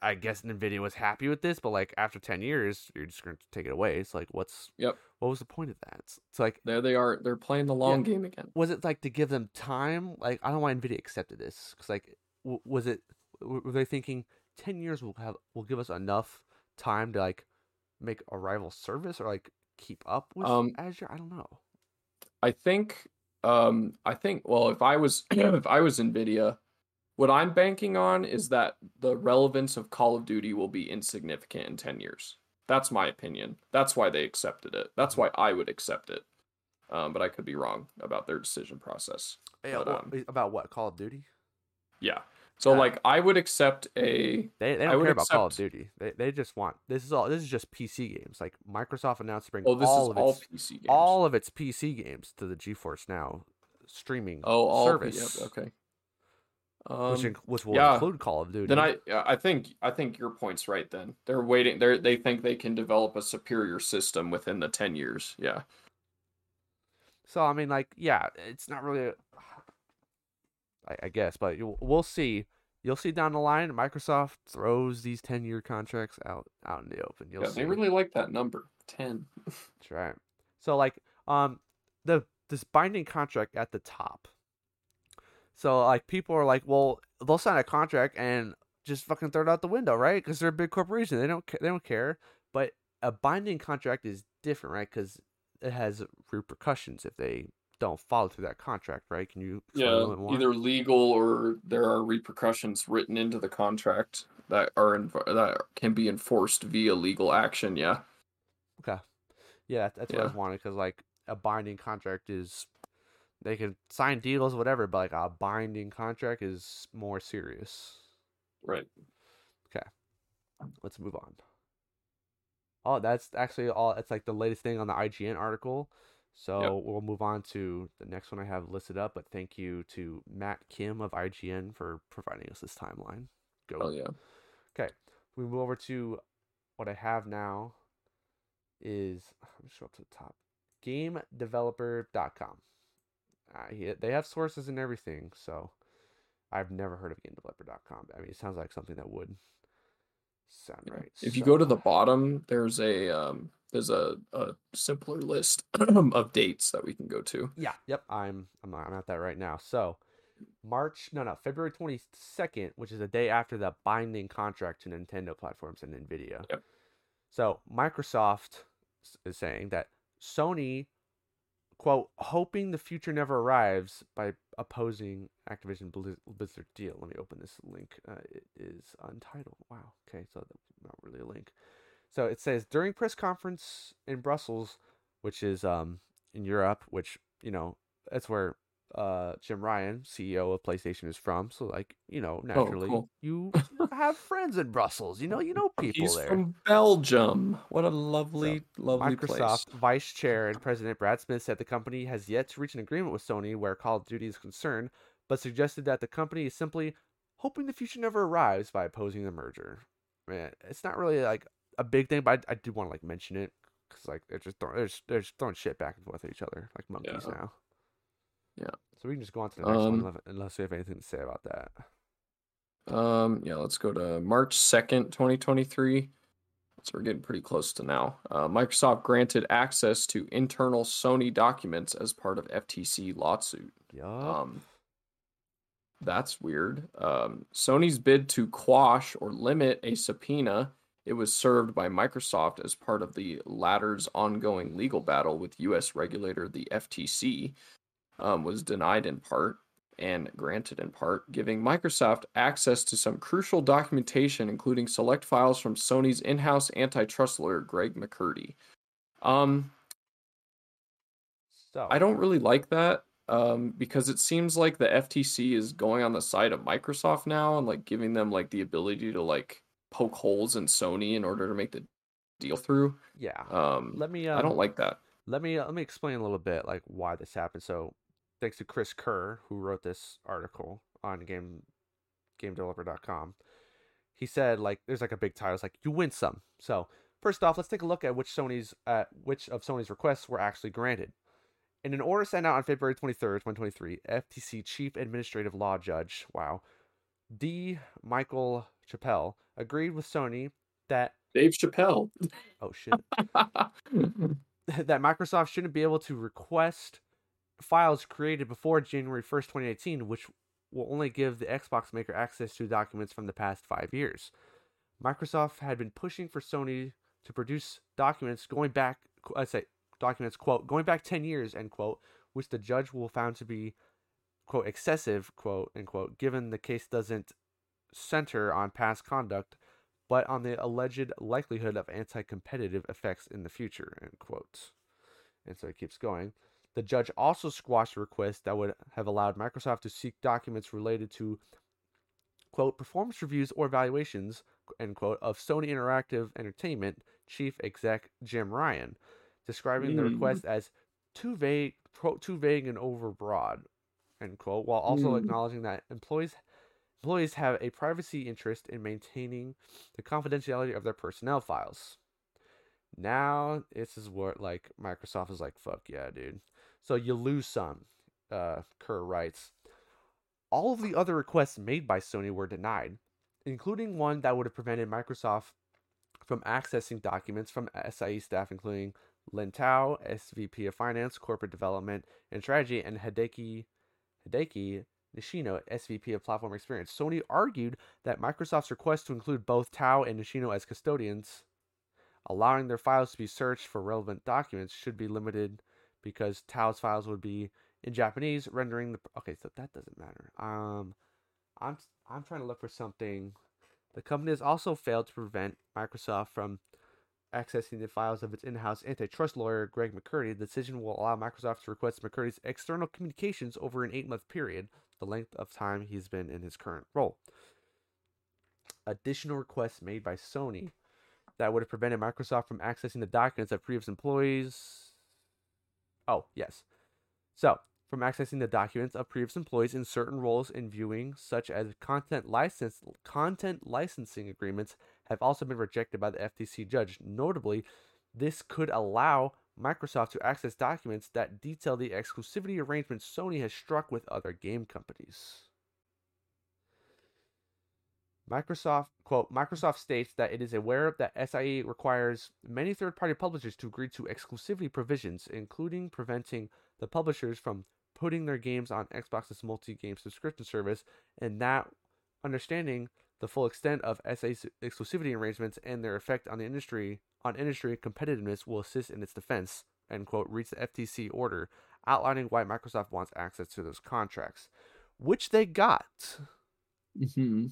I guess Nvidia was happy with this, but like after ten years, you're just going to take it away. It's like what's Yep. what was the point of that? It's, it's like There they are. They're playing the long game again. was it like to give them time? Like I don't know why Nvidia accepted this because like w- was it were they thinking ten years will have will give us enough time to like make a rival service or like keep up with Um, Azure? I don't know. I think um I think well if I was if I was Nvidia, what I'm banking on is that the relevance of Call of Duty will be insignificant in 10 years. That's my opinion. That's why they accepted it. That's why I would accept it. Um, but I could be wrong about their decision process. Yeah, but, um, about what Call of Duty? Yeah. So Uh, like I would accept a They they don't would care about Call of Duty. They they just want this is all this is just PC games. Like Microsoft announced to bring oh this all is of all its PC games. all of its PC games to the GeForce Now streaming oh all service, Yep, okay. which Um, inc- which will yeah. include Call of Duty. Then I I think I think your point's right. Then they're waiting. They they think they can develop a superior system within the ten years. Yeah, So I mean, like, yeah, it's not really. I, I guess, but we'll see. You'll see down the line. Microsoft throws these ten-year contracts out out in the open. You'll yeah. see. They really like that number ten. That's right. So like, um, the this binding contract at the top. So like, people are like, well, they'll sign a contract and just fucking throw it out the window, right? Because they're a big corporation. They don't they don't care. But a binding contract is different, right? Because it has repercussions if they don't follow through that contract, right? Can you Yeah, either legal or there are repercussions written into the contract that are in, that can be enforced via legal action. Yeah, Okay. Yeah, that's, that's what I was Yeah. wanting because like a binding contract is they can sign deals, whatever, but like a binding contract is more serious. right. Okay. Let's move on. Oh, that's actually all. It's like the latest thing on the IGN article. So we'll move on to the next one I have listed up. But thank you to Matt Kim of IGN for providing us this timeline. Go. Oh yeah. Okay, we move over to what I have now is let me scroll up to the top. GameDeveloper.com. Uh, he- they have sources and everything, so I've never heard of GameDeveloper.com. I mean, it sounds like something that would sound right. If you go to the bottom, there's a um, there's a, a simpler list of dates that we can go to. Yeah, yep, I'm I'm not, I'm at that right now. So March, no, no, February 22nd, which is the day after the binding contract to Nintendo platforms and Nvidia. Yep. So Microsoft is saying that Sony, quote, hoping the future never arrives by opposing Activision Blizzard deal. Let me open this link. Uh, it is untitled. Wow. Okay, so that's not really a link. So it says during press conference in Brussels, which is um in Europe, which you know that's where uh Jim Ryan, CEO of PlayStation, is from. So like you know naturally cool. you have friends in Brussels. You know you know people He's there. from Belgium. What a lovely, lovely Microsoft place. Vice Chair and President Brad Smith said the company has yet to reach an agreement with Sony where Call of Duty is concerned, but suggested that the company is simply hoping the future never arrives by opposing the merger. Man, it's not really like a big thing, but I, I do want to like mention it because like they're just throwing, they're, just, they're just throwing shit back and forth at each other like monkeys Yeah. now. Yeah. So we can just go on to the next one Um, unless- unless we have anything to say about that. Um, yeah, let's go to March 2nd, 2023. So we're getting pretty close to now. Uh, Microsoft granted access to internal Sony documents as part of FTC lawsuit. Yup. Um, that's weird. Um, Sony's bid to quash or limit a subpoena it was served by Microsoft as part of the latter's ongoing legal battle with U.S. regulator the FTC um, was denied in part and granted in part, giving Microsoft access to some crucial documentation, including select files from Sony's in-house antitrust lawyer Greg McCurdy. Um, so I don't really like that um, because it seems like the FTC is going on the side of Microsoft now and like giving them like the ability to like poke holes in Sony in order to make the deal through. Yeah. Um, let me. Um, I don't like that. let me uh, let me explain a little bit like why this happened. So, thanks to Chris Kerr who wrote this article on game GameDeveloper.com, he said like there's like a big title. It's like you win some. So first off, let's take a look at which Sony's uh, which of Sony's requests were actually granted. In an order sent out on February 23rd, 2023, FTC Chief Administrative Law Judge, wow, D. Michael Chappell agreed with Sony that Dave Chappelle. oh shit that Microsoft shouldn't be able to request files created before January 1st, 2018, which will only give the Xbox maker access to documents from the past five years. Microsoft had been pushing for Sony to produce documents going back, I say documents, quote, going back 10 years, end quote, which the judge will found to be, quote, excessive, quote, end quote, given the case doesn't center on past conduct, but on the alleged likelihood of anti-competitive effects in the future, end quote. And so it keeps going. The judge also squashed a request that would have allowed Microsoft to seek documents related to quote performance reviews or evaluations end quote of Sony Interactive Entertainment chief exec Jim Ryan, describing the Mm. request as too vague, quote, too vague and overbroad, end quote, while also Mm. acknowledging that employees employees have a privacy interest in maintaining the confidentiality of their personnel files. Now this is what like Microsoft is like, fuck yeah, dude. So you lose some, uh, Kerr writes. All of the other requests made by Sony were denied, including one that would have prevented Microsoft from accessing documents from SIE staff, including Lin Tao, SVP of Finance, Corporate Development, and Strategy, and Hideki, Hideki Nishino, SVP of Platform Experience. Sony argued that Microsoft's request to include both Tao and Nishino as custodians, allowing their files to be searched for relevant documents, should be limited because Tao's files would be in Japanese, rendering the okay. So that doesn't matter. Um, I'm I'm trying to look for something. The company has also failed to prevent Microsoft from accessing the files of its in-house antitrust lawyer Greg McCurdy. The decision will allow Microsoft to request McCurdy's external communications over an eight-month period, the length of time he's been in his current role. Additional requests made by Sony that would have prevented Microsoft from accessing the documents of previous employees. Oh, yes. So, from accessing the documents of previous employees in certain roles in viewing, such as content license content licensing agreements, have also been rejected by the FTC judge. Notably, this could allow Microsoft to access documents that detail the exclusivity arrangements Sony has struck with other game companies. Microsoft quote Microsoft states that it is aware that SIE requires many third-party publishers to agree to exclusivity provisions, including preventing the publishers from putting their games on Xbox's multi-game subscription service, and that understanding the full extent of SIE's exclusivity arrangements and their effect on the industry on industry competitiveness will assist in its defense. End quote. Reads the FTC order outlining why Microsoft wants access to those contracts, which they got. hmm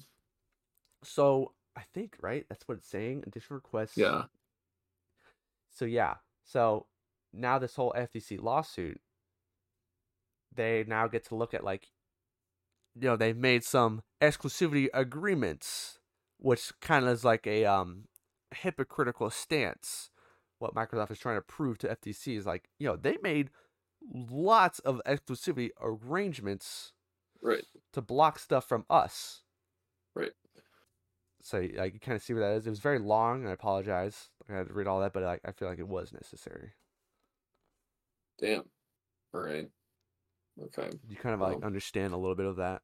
So I think right, that's what it's saying. Additional requests. Yeah. So yeah, so now this whole FTC lawsuit, they now get to look at like, you know, they've made some exclusivity agreements, which kind of is like a um hypocritical stance. What Microsoft is trying to prove to FTC is like, you know, they made lots of exclusivity arrangements Right. to block stuff from us. Right. So like you kind of see what that is. It was very long. and I apologize. I had to read all that, but like I feel like it was necessary. Damn. All right. Okay. You kind of like understand a little bit of that.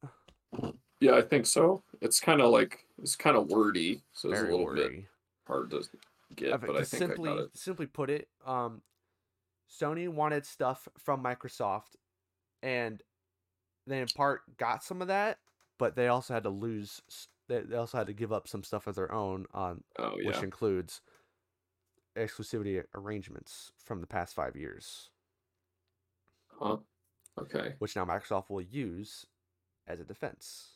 Yeah, I think so. It's kind of like it's kind of wordy, so it's a little bit wordy. hard to get. But I think simply I got it. simply put it, um, Sony wanted stuff from Microsoft, and they in part got some of that, but they also had to lose. They they also had to give up some stuff of their own on Oh which includes exclusivity arrangements from the past five years, Huh. Okay. which now Microsoft will use as a defense.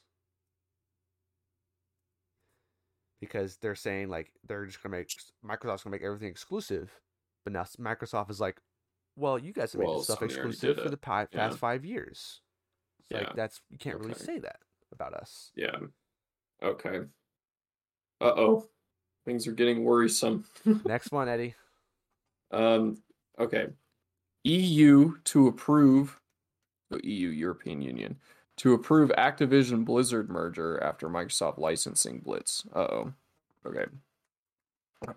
Because they're saying like they're just gonna make Microsoft's gonna make everything exclusive, but now Microsoft is like, well, you guys have made Well, stuff exclusive for the pi- Yeah. past five years. It's Yeah. Like that's you can't really say that about us. Yeah. Okay. Uh oh. Things are getting worrisome. Next one, Eddie. Um. Okay. EU to approve. The EU European Union to approve Activision Blizzard merger after Microsoft licensing Blitz. Uh oh. Okay.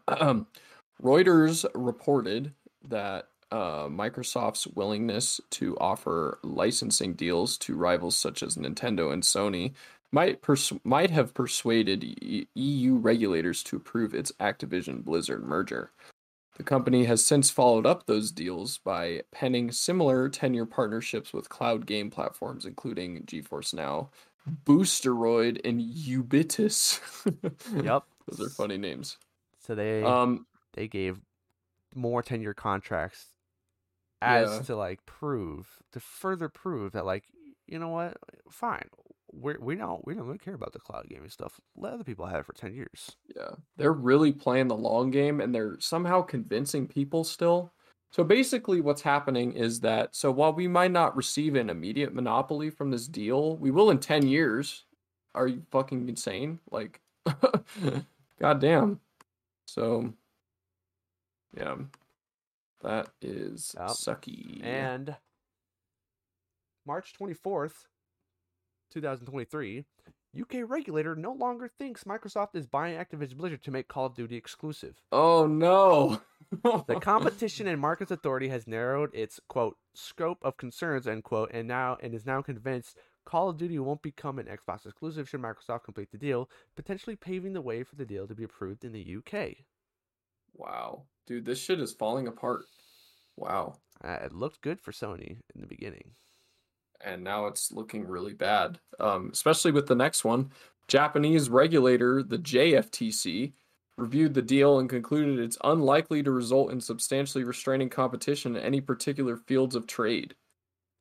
Um, Reuters reported that uh, Microsoft's willingness to offer licensing deals to rivals such as Nintendo and Sony might pers- might have persuaded E- EU regulators to approve its Activision Blizzard merger. The company has since followed up those deals by penning similar 10 year partnerships with cloud game platforms, including GeForce Now, Boosteroid, and Ubitus. Yep. Those are funny names. So they Um, they gave more ten year contracts as Yeah. to like prove to further prove that like you know what fine we we don't we don't really care about the cloud gaming stuff let other people have it for 10 years yeah, they're really playing the long game and they're somehow convincing people still. So basically, what's happening is that so while we might not receive an immediate monopoly from this deal, we will in 10 years. Are you fucking insane? Like, goddamn. So, yeah, that is sucky. and march 24th 2023 uk regulator no longer thinks microsoft is buying activision blizzard to make call of duty exclusive oh no. The Competition and Markets Authority has narrowed its quote scope of concerns end quote and now and is now convinced Call of Duty won't become an Xbox exclusive should Microsoft complete the deal, potentially paving the way for the deal to be approved in the UK. wow, dude, this shit is falling apart. Wow. Uh, it looked good for Sony in the beginning. And now it's looking really bad. Um, especially with the next one. Japanese regulator, the JFTC, reviewed the deal and concluded it's unlikely to result in substantially restraining competition in any particular fields of trade.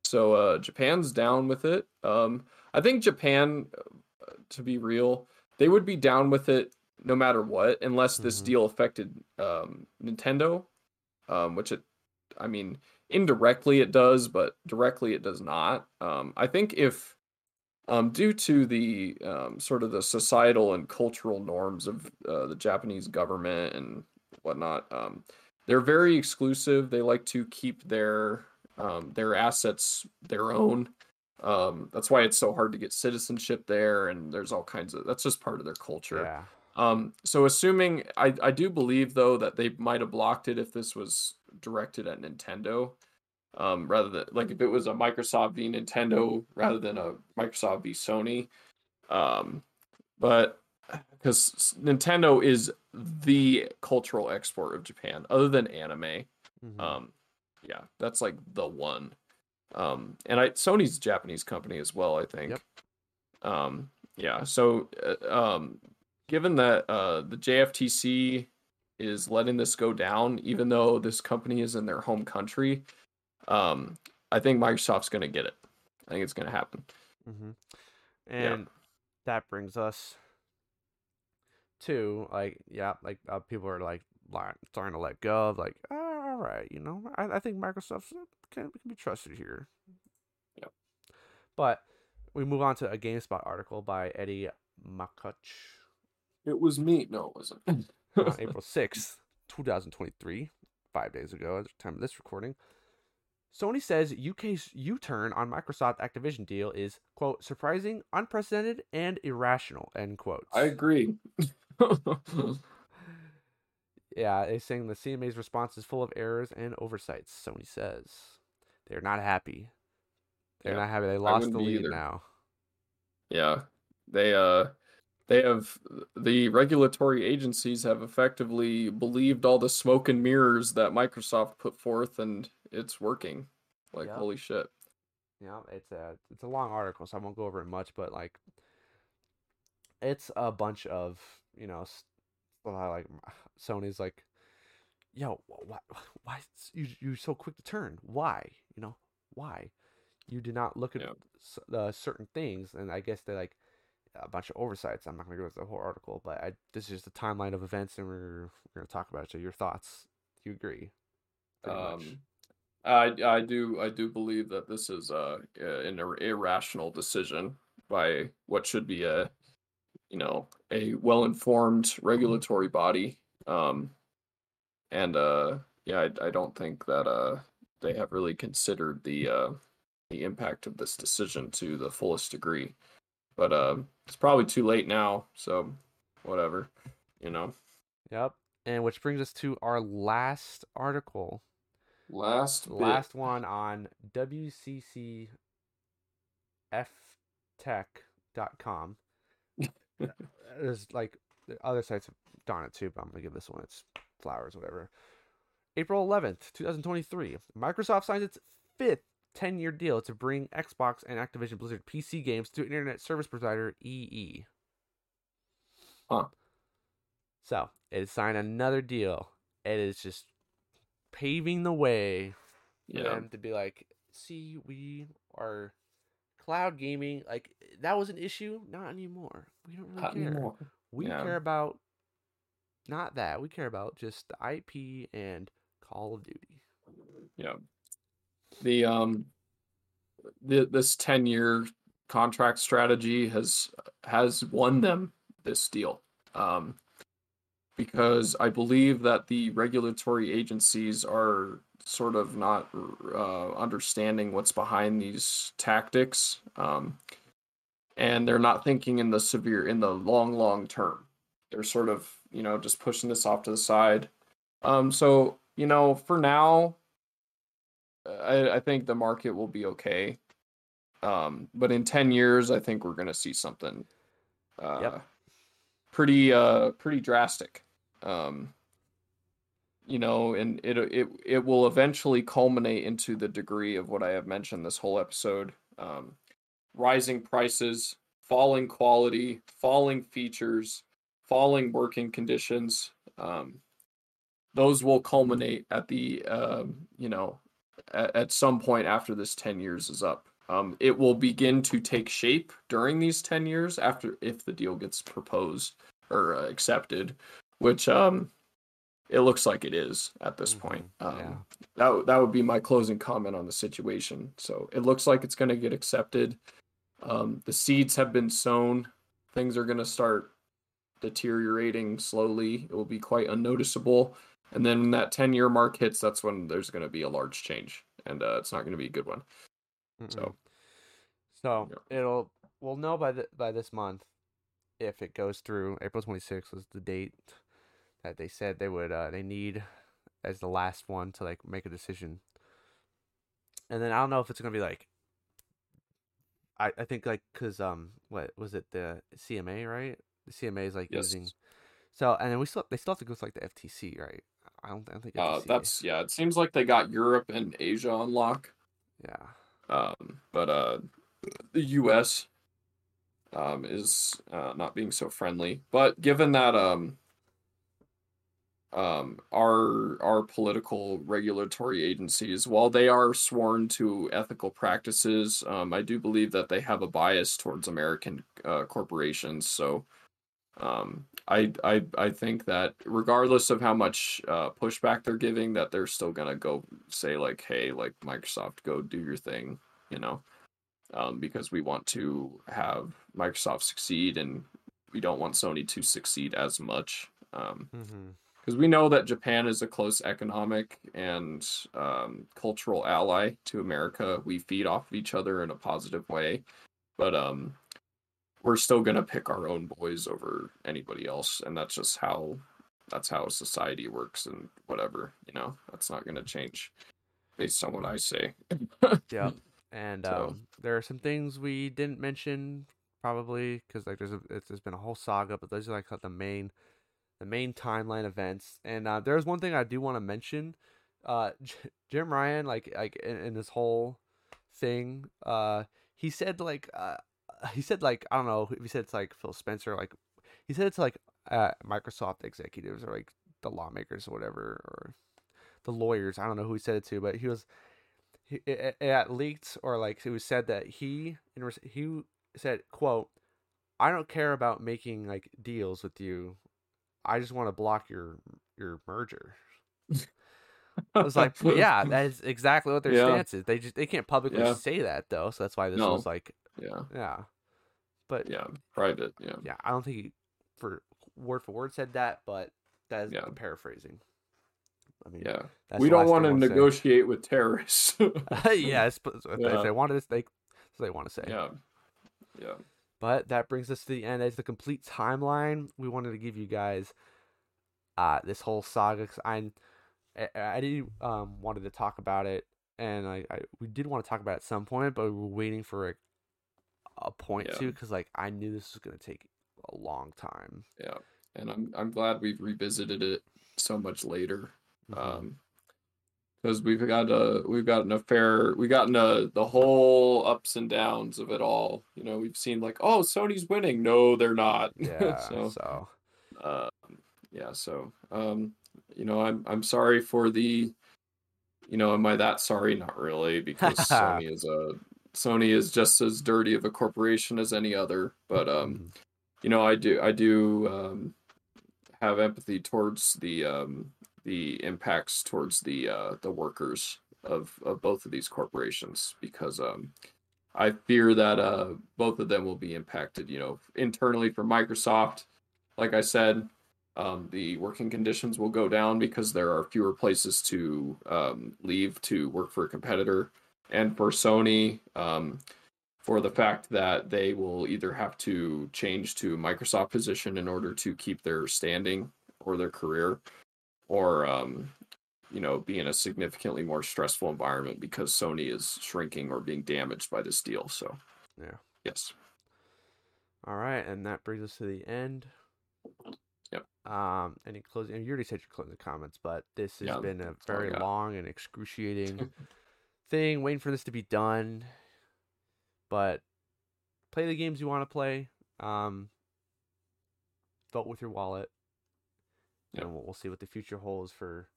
So uh, Japan's down with it. Um, I think Japan, uh, to be real, they would be down with it no matter what, unless this Mhm. deal affected um, Nintendo, um, which it, I mean, indirectly it does, but directly it does not. Um, I think if, um, due to the um, sort of the societal and cultural norms of uh, the Japanese government and whatnot, um, they're very exclusive. They like to keep their um, their assets their own. Um, that's why it's so hard to get citizenship there, and there's all kinds of. That's just part of their culture. Yeah. Um, so assuming I, I do believe though that they might have blocked it if this was directed at Nintendo. Um, rather than like if it was a Microsoft v Nintendo rather than a Microsoft v Sony. Um, but because Nintendo is the cultural export of Japan, other than anime. Mhm. Um, yeah, that's like the one. Um, and I Sony's a Japanese company as well, I think. Yep. Um, yeah. So, uh, um, given that uh, the JFTC is letting this go down, even though this company is in their home country, um, I think Microsoft's going to get it. I think it's going to happen. hmm And that brings us to like yeah, like uh, people are like like starting to let go of like, oh, all right, you know, I, I think Microsoft can, can be trusted here. Yep. But we move on to a GameSpot article by Eddie Makuch, It was me. No, it wasn't. uh, April sixth, two thousand twenty-three, five days ago at the time of this recording. Sony says UK's U-turn on Microsoft Activision deal is quote surprising, unprecedented, and irrational end quote. I agree. Yeah, they're saying the CMA's response is full of errors and oversights. Sony says they're not happy. They're Yeah, not happy. They lost the lead either. now. yeah, they uh, they have the regulatory agencies have effectively believed all the smoke and mirrors that Microsoft put forth, and it's working. Like holy shit. Yeah, it's a it's a long article, so I won't go over it much. But like, it's a bunch of you know, s- a lot of, like Sony's like, yo, why why you you so quick to turn? Why you know why you did not look at Yep. s- uh, certain things? And I guess they're like a bunch of oversights. I'm not gonna go into the whole article, but I this is just a timeline of events, and we're we're gonna talk about it. So your thoughts? Do you agree? Um, I I do I do believe that this is uh an ir- irrational decision by what should be a you know a well informed regulatory body. Um, and uh yeah, I, I don't think that uh they have really considered the uh the impact of this decision to the fullest degree. But uh, it's probably too late now, so whatever, you know. Yep. And which brings us to our last article. Last bit. last one on WCCFtech.com. There's like the other sites have done it too, but I'm gonna give this one its flowers, whatever. April 11th, 2023. Microsoft signs its fifth 10 year deal to bring Xbox and Activision Blizzard PC games to internet service provider EE. Huh. So it signed another deal. It is just paving the way for Yeah. them to be like, see, we are cloud gaming. Like that was an issue, not anymore. We don't really Not care. anymore. We Yeah. care about not that. We care about just the IP and Call of Duty. Yeah. The um the, this 10 year contract strategy has has won them this deal. Um because I believe that the regulatory agencies are sort of not uh, understanding what's behind these tactics, um, and they're not thinking in the severe, in the long, long term. They're sort of, you know, just pushing this off to the side. Um, so you know, for now, I, I think the market will be okay. Um, but in ten years, I think we're gonna see something, uh, Yep. pretty, uh, pretty drastic. Um, you know, and it it it will eventually culminate into the degree of what I have mentioned this whole episode: um, rising prices, falling quality, falling features, falling working conditions. Um, those will culminate at the um, you know at, at some point after this 10 years is up. Um, it will begin to take shape during these 10 years after if the deal gets proposed or uh, accepted which um it looks like it is at this point. Mhm, um, yeah. that, that would be my closing comment on the situation. So it looks like it's going to get accepted. Um, the seeds have been sown. Things are going to start deteriorating slowly. It will be quite unnoticeable and then when that 10 year mark hits that's when there's going to be a large change and uh, it's not going to be a good one So- Mm-mm. so it'll we'll know by the by this month if it goes through. April 26th was the date that they said they would uh, they need as the last one to like make a decision. And then I don't know if it's gonna be like. I I think like cause um what was it the CMA right the CMA is like Yes. using, so and then we still they still have to go to like the FTC right I don't I don't think uh, that's yeah it seems like they got europe and asia on lock. Yeah. Um, but uh, the us um, is uh, not being so friendly. But given that um, um, our our political regulatory agencies, while they are sworn to ethical practices, um, I do believe that they have a bias towards American uh, corporations. So Um, I I I think that regardless of how much uh, pushback they're giving, that they're still gonna go say like, hey, like Microsoft, go do your thing, you know, um, because we want to have Microsoft succeed and we don't want Sony to succeed as much. Um, Mm-hmm. because we know that Japan is a close economic and um, cultural ally to America. We feed off of each other in a positive way, but um, we're still gonna pick our own boys over anybody else, and that's just how that's how society works and whatever. You know, that's not gonna change based on what I say. Yeah. And So- um, there are some things we didn't mention probably because like there's a it's, there's been a whole saga, but those are like the main the main timeline events. And uh, there's one thing I do want to mention. Uh, J- Jim Ryan, like like in, in this whole thing, uh, he said like uh, he said like I don't know if he said it's like Phil Spencer, like he said it's like uh, Microsoft executives or like the lawmakers or whatever or the lawyers. I don't know who he said it to, but he was he, it, it leaked or like it was said that he in he said quote I don't care about making like deals with you. I just want to block your your merger. I was like, yeah, that is exactly what their Yeah. stance is. They just they can't publicly Yeah. say that though, so that's why this No. was like, yeah, yeah. But yeah, private, yeah, yeah, I don't think he for word for word said that, but that is Yeah. paraphrasing. I mean, yeah. we don't want to say. negotiate with terrorists. yes, but if Yeah. they wanted this, they they want to say. yeah, yeah. But that brings us to the end. As the complete timeline, we wanted to give you guys uh this whole saga. 'cause I, I, I did um wanted to talk about it, and I, I we did want to talk about it at some point, but we were waiting for a, a point Yeah. to because like I knew this was gonna take a long time. Yeah, and I'm I'm glad we've revisited it so much later. Mhm. Um, because we've got a we've gotten a fair we've gotten a the whole ups and downs of it all. You know, we've seen like, oh, Sony's winning. No, they're not. yeah. so so um, yeah, so um, you know, I'm I'm sorry for the, you know, am I that sorry? Not really, because Sony is a Sony is just as dirty of a corporation as any other. But um, mhm. you know, I do I do um, have empathy towards the um, the impacts towards the uh, the workers of of both of these corporations because um, I fear that uh, both of them will be impacted. You know, internally for Microsoft, like I said, um, the working conditions will go down because there are fewer places to um, leave to work for a competitor, and for Sony. Um, for the fact that they will either have to change to Microsoft position in order to keep their standing or their career, or um, you know, be in a significantly more stressful environment because Sony is shrinking or being damaged by this deal. So, Yeah. yes, all right, and that brings us to the end. Yep. Um, any closing? You already said your closing comments, but this has Yeah, been a very long and excruciating thing. Waiting for this to be done, but play the games you want to play. Um, vote with your wallet, Yep. and we'll, we'll see what the future holds for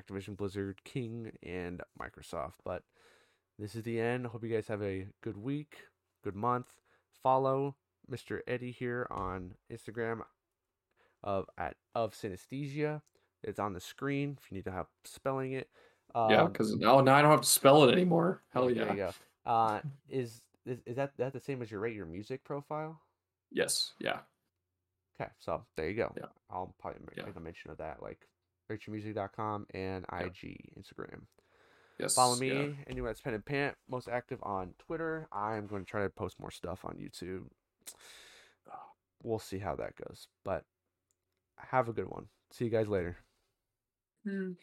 Activision Blizzard, King, and Microsoft. But this is the end. Hope you guys have a good week, good month. Follow Mr. Eddie here on Instagram of at of synesthesia. It's on the screen if you need to help spelling it. Um, yeah, because now now I don't have to spell it anymore. Hell there yeah, you go. Uh, is, is is that that the same as your rate your music profile? yes, yeah, Okay, so there you go. Yeah. I'll probably make, Yeah. a mention of that, like rateyourmusic.com and Yeah. IG, Instagram. yes. Follow me, yeah. anyone that's pen in pant, most active on Twitter. I'm going to try to post more stuff on YouTube. We'll see how that goes, but have a good one. See you guys later. Mm.